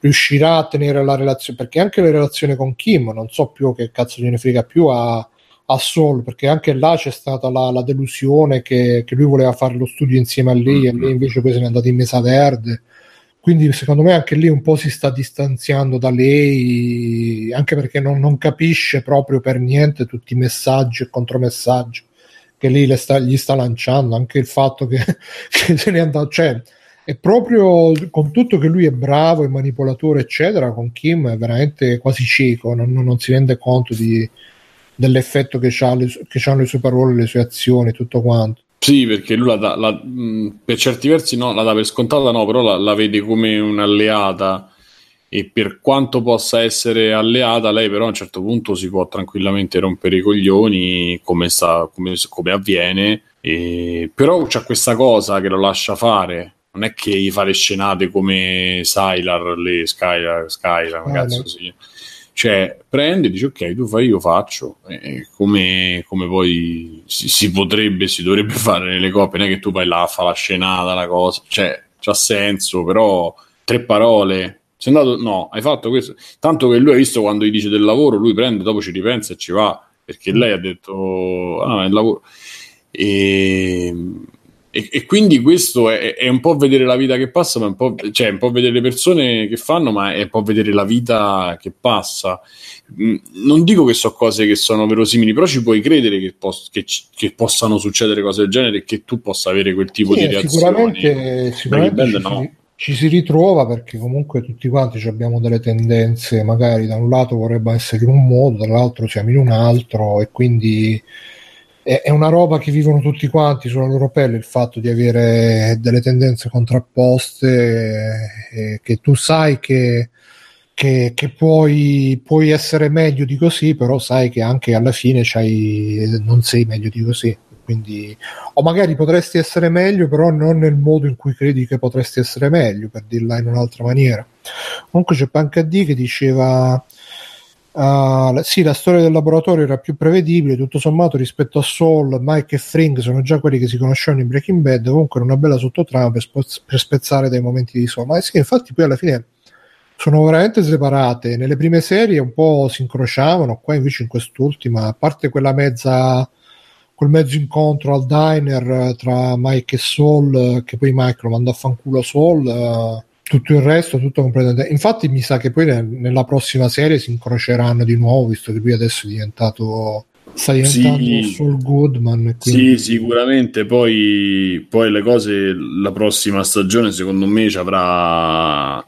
riuscirà a tenere la relazione, perché anche la relazione con Kim, non so più che cazzo gliene frega più a, a Sol, perché anche là c'è stata la, la delusione che, che, lui voleva fare lo studio insieme a lei mm-hmm. e lei invece poi se n'è andata in mesa verde. Quindi secondo me anche lì un po' si sta distanziando da lei, anche perché non, non capisce proprio per niente tutti i messaggi e contromessaggi che lei sta, gli sta lanciando, anche il fatto che, che se n'è andato, cioè e proprio con tutto che lui è bravo e manipolatore, eccetera, con Kim è veramente quasi cieco, non, non si rende conto di, dell'effetto che, ha le, che hanno le sue parole, le sue azioni, tutto quanto. Sì, perché lui la dà, la, per certi versi no, la dà per scontata, no, però la, la, vede come un'alleata e per quanto possa essere alleata, lei però a un certo punto si può tranquillamente rompere i coglioni come, sta, come, come avviene, e, però c'è questa cosa che lo lascia fare non è che gli fa le scenate come Sylar, le Skylar, Skylar ah, cazzo no. sì. Cioè, prende e dice ok, tu fai, io faccio. E come, come poi si, si, potrebbe, si dovrebbe fare nelle coppie, non è che tu vai là a fare la scenata, la cosa. Cioè, c'ha senso, però tre parole. Sei andato, no, hai fatto questo. Tanto che lui ha visto quando gli dice del lavoro, lui prende, dopo ci ripensa e ci va. Perché lei ha detto, ah, è il lavoro. E e, e, quindi questo è, è, un po' vedere la vita che passa, ma un po', cioè, un po' vedere le persone che fanno, ma è un po' vedere la vita che passa. Mm, non dico che so cose che sono verosimili, però ci puoi credere che, pos- che, che possano succedere cose del genere e che tu possa avere quel tipo sì, di reazione. Sicuramente, sicuramente ci, no. si, ci, si, ritrova perché comunque tutti quanti abbiamo delle tendenze, magari da un lato vorrebbe essere in un modo, dall'altro siamo in un altro e quindi è una roba che vivono tutti quanti sulla loro pelle il fatto di avere delle tendenze contrapposte eh, che tu sai che, che, che puoi, puoi, essere meglio di così però sai che anche alla fine non sei meglio di così. Quindi o magari potresti essere meglio però non nel modo in cui credi che potresti essere meglio per dirla in un'altra maniera. Comunque c'è Panca che diceva Uh, sì, la storia del laboratorio era più prevedibile, tutto sommato rispetto a Saul, Mike e Fring sono già quelli che si conoscevano in Breaking Bad, comunque una bella sottotrama per, spo- per spezzare dei momenti di Saul. Ma sì, infatti poi alla fine sono veramente separate. Nelle prime serie un po' si incrociavano, qua invece in quest'ultima, a parte quella mezza quel mezzo incontro al diner tra Mike e Saul, che poi Mike lo mandò a fanculo a Saul. Uh, tutto il resto, tutto completamente. Infatti, mi sa che poi nella prossima serie si incroceranno di nuovo, visto che lui adesso è diventato. Sta diventando sì, Saul Goodman. Quindi... Sì, sicuramente. Poi, poi le cose, la prossima stagione, secondo me, ci avrà.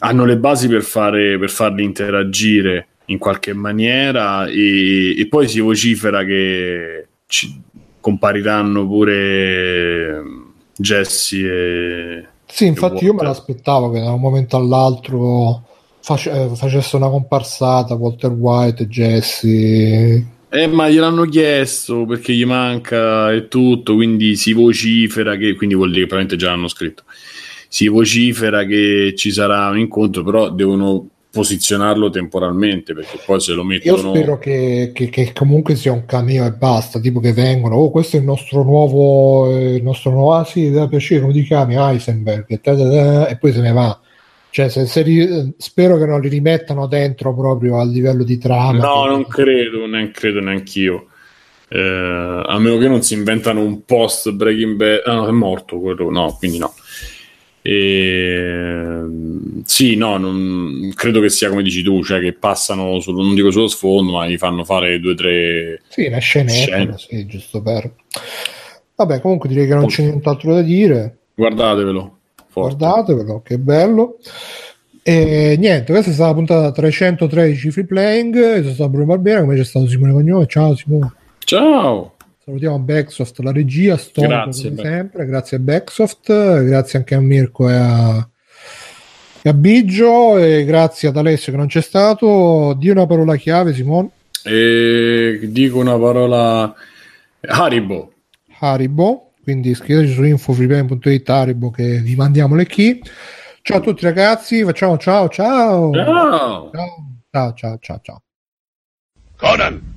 Hanno le basi per, fare, per farli interagire in qualche maniera, e, e poi si vocifera che ci, compariranno pure Jesse e... Sì, infatti io me l'aspettavo che da un momento all'altro face- eh, facesse una comparsata Walter White, Jesse... Eh, ma gliel'hanno chiesto perché gli manca e tutto, quindi si vocifera che, quindi vuol dire che probabilmente già l'hanno scritto, si vocifera che ci sarà un incontro, però devono posizionarlo temporalmente perché poi se lo mettono io spero che, che, che comunque sia un cameo e basta tipo che vengono oh questo è il nostro nuovo eh, il nostro nuovo ah sì da piacere come ti chiami Heisenberg e, e poi se ne va. Cioè se, se ri, spero che non li rimettano dentro proprio a livello di trama. No non credo non credo neanch'io. Eh, a meno che non si inventano un post Breaking Bad ah, no è morto quello no quindi no e, sì, no, non, credo che sia come dici tu, cioè che passano, sullo, non dico sullo sfondo, ma gli fanno fare due o tre... Sì, una scenetta, sì, giusto per... Vabbè, comunque direi che non c'è nient'altro da dire. Guardatevelo. Forte. Guardatevelo, che bello. E niente, questa è stata la puntata 313 free playing. Io sono stato Bruno Barbera, come c'è stato Simone Cognome. Ciao Simone. Ciao. Salutiamo Backsoft, la regia, storico grazie, come sempre, grazie a Backsoft, grazie anche a Mirko e a, e a Biggio e grazie ad Alessio che non c'è stato. Di una parola chiave, Simone. E dico una parola Haribo. Haribo, quindi scriveteci su infofreeplay.it Haribo che vi mandiamo le key. Ciao a tutti ragazzi, facciamo ciao ciao. Ciao ciao ciao ciao. ciao. Conan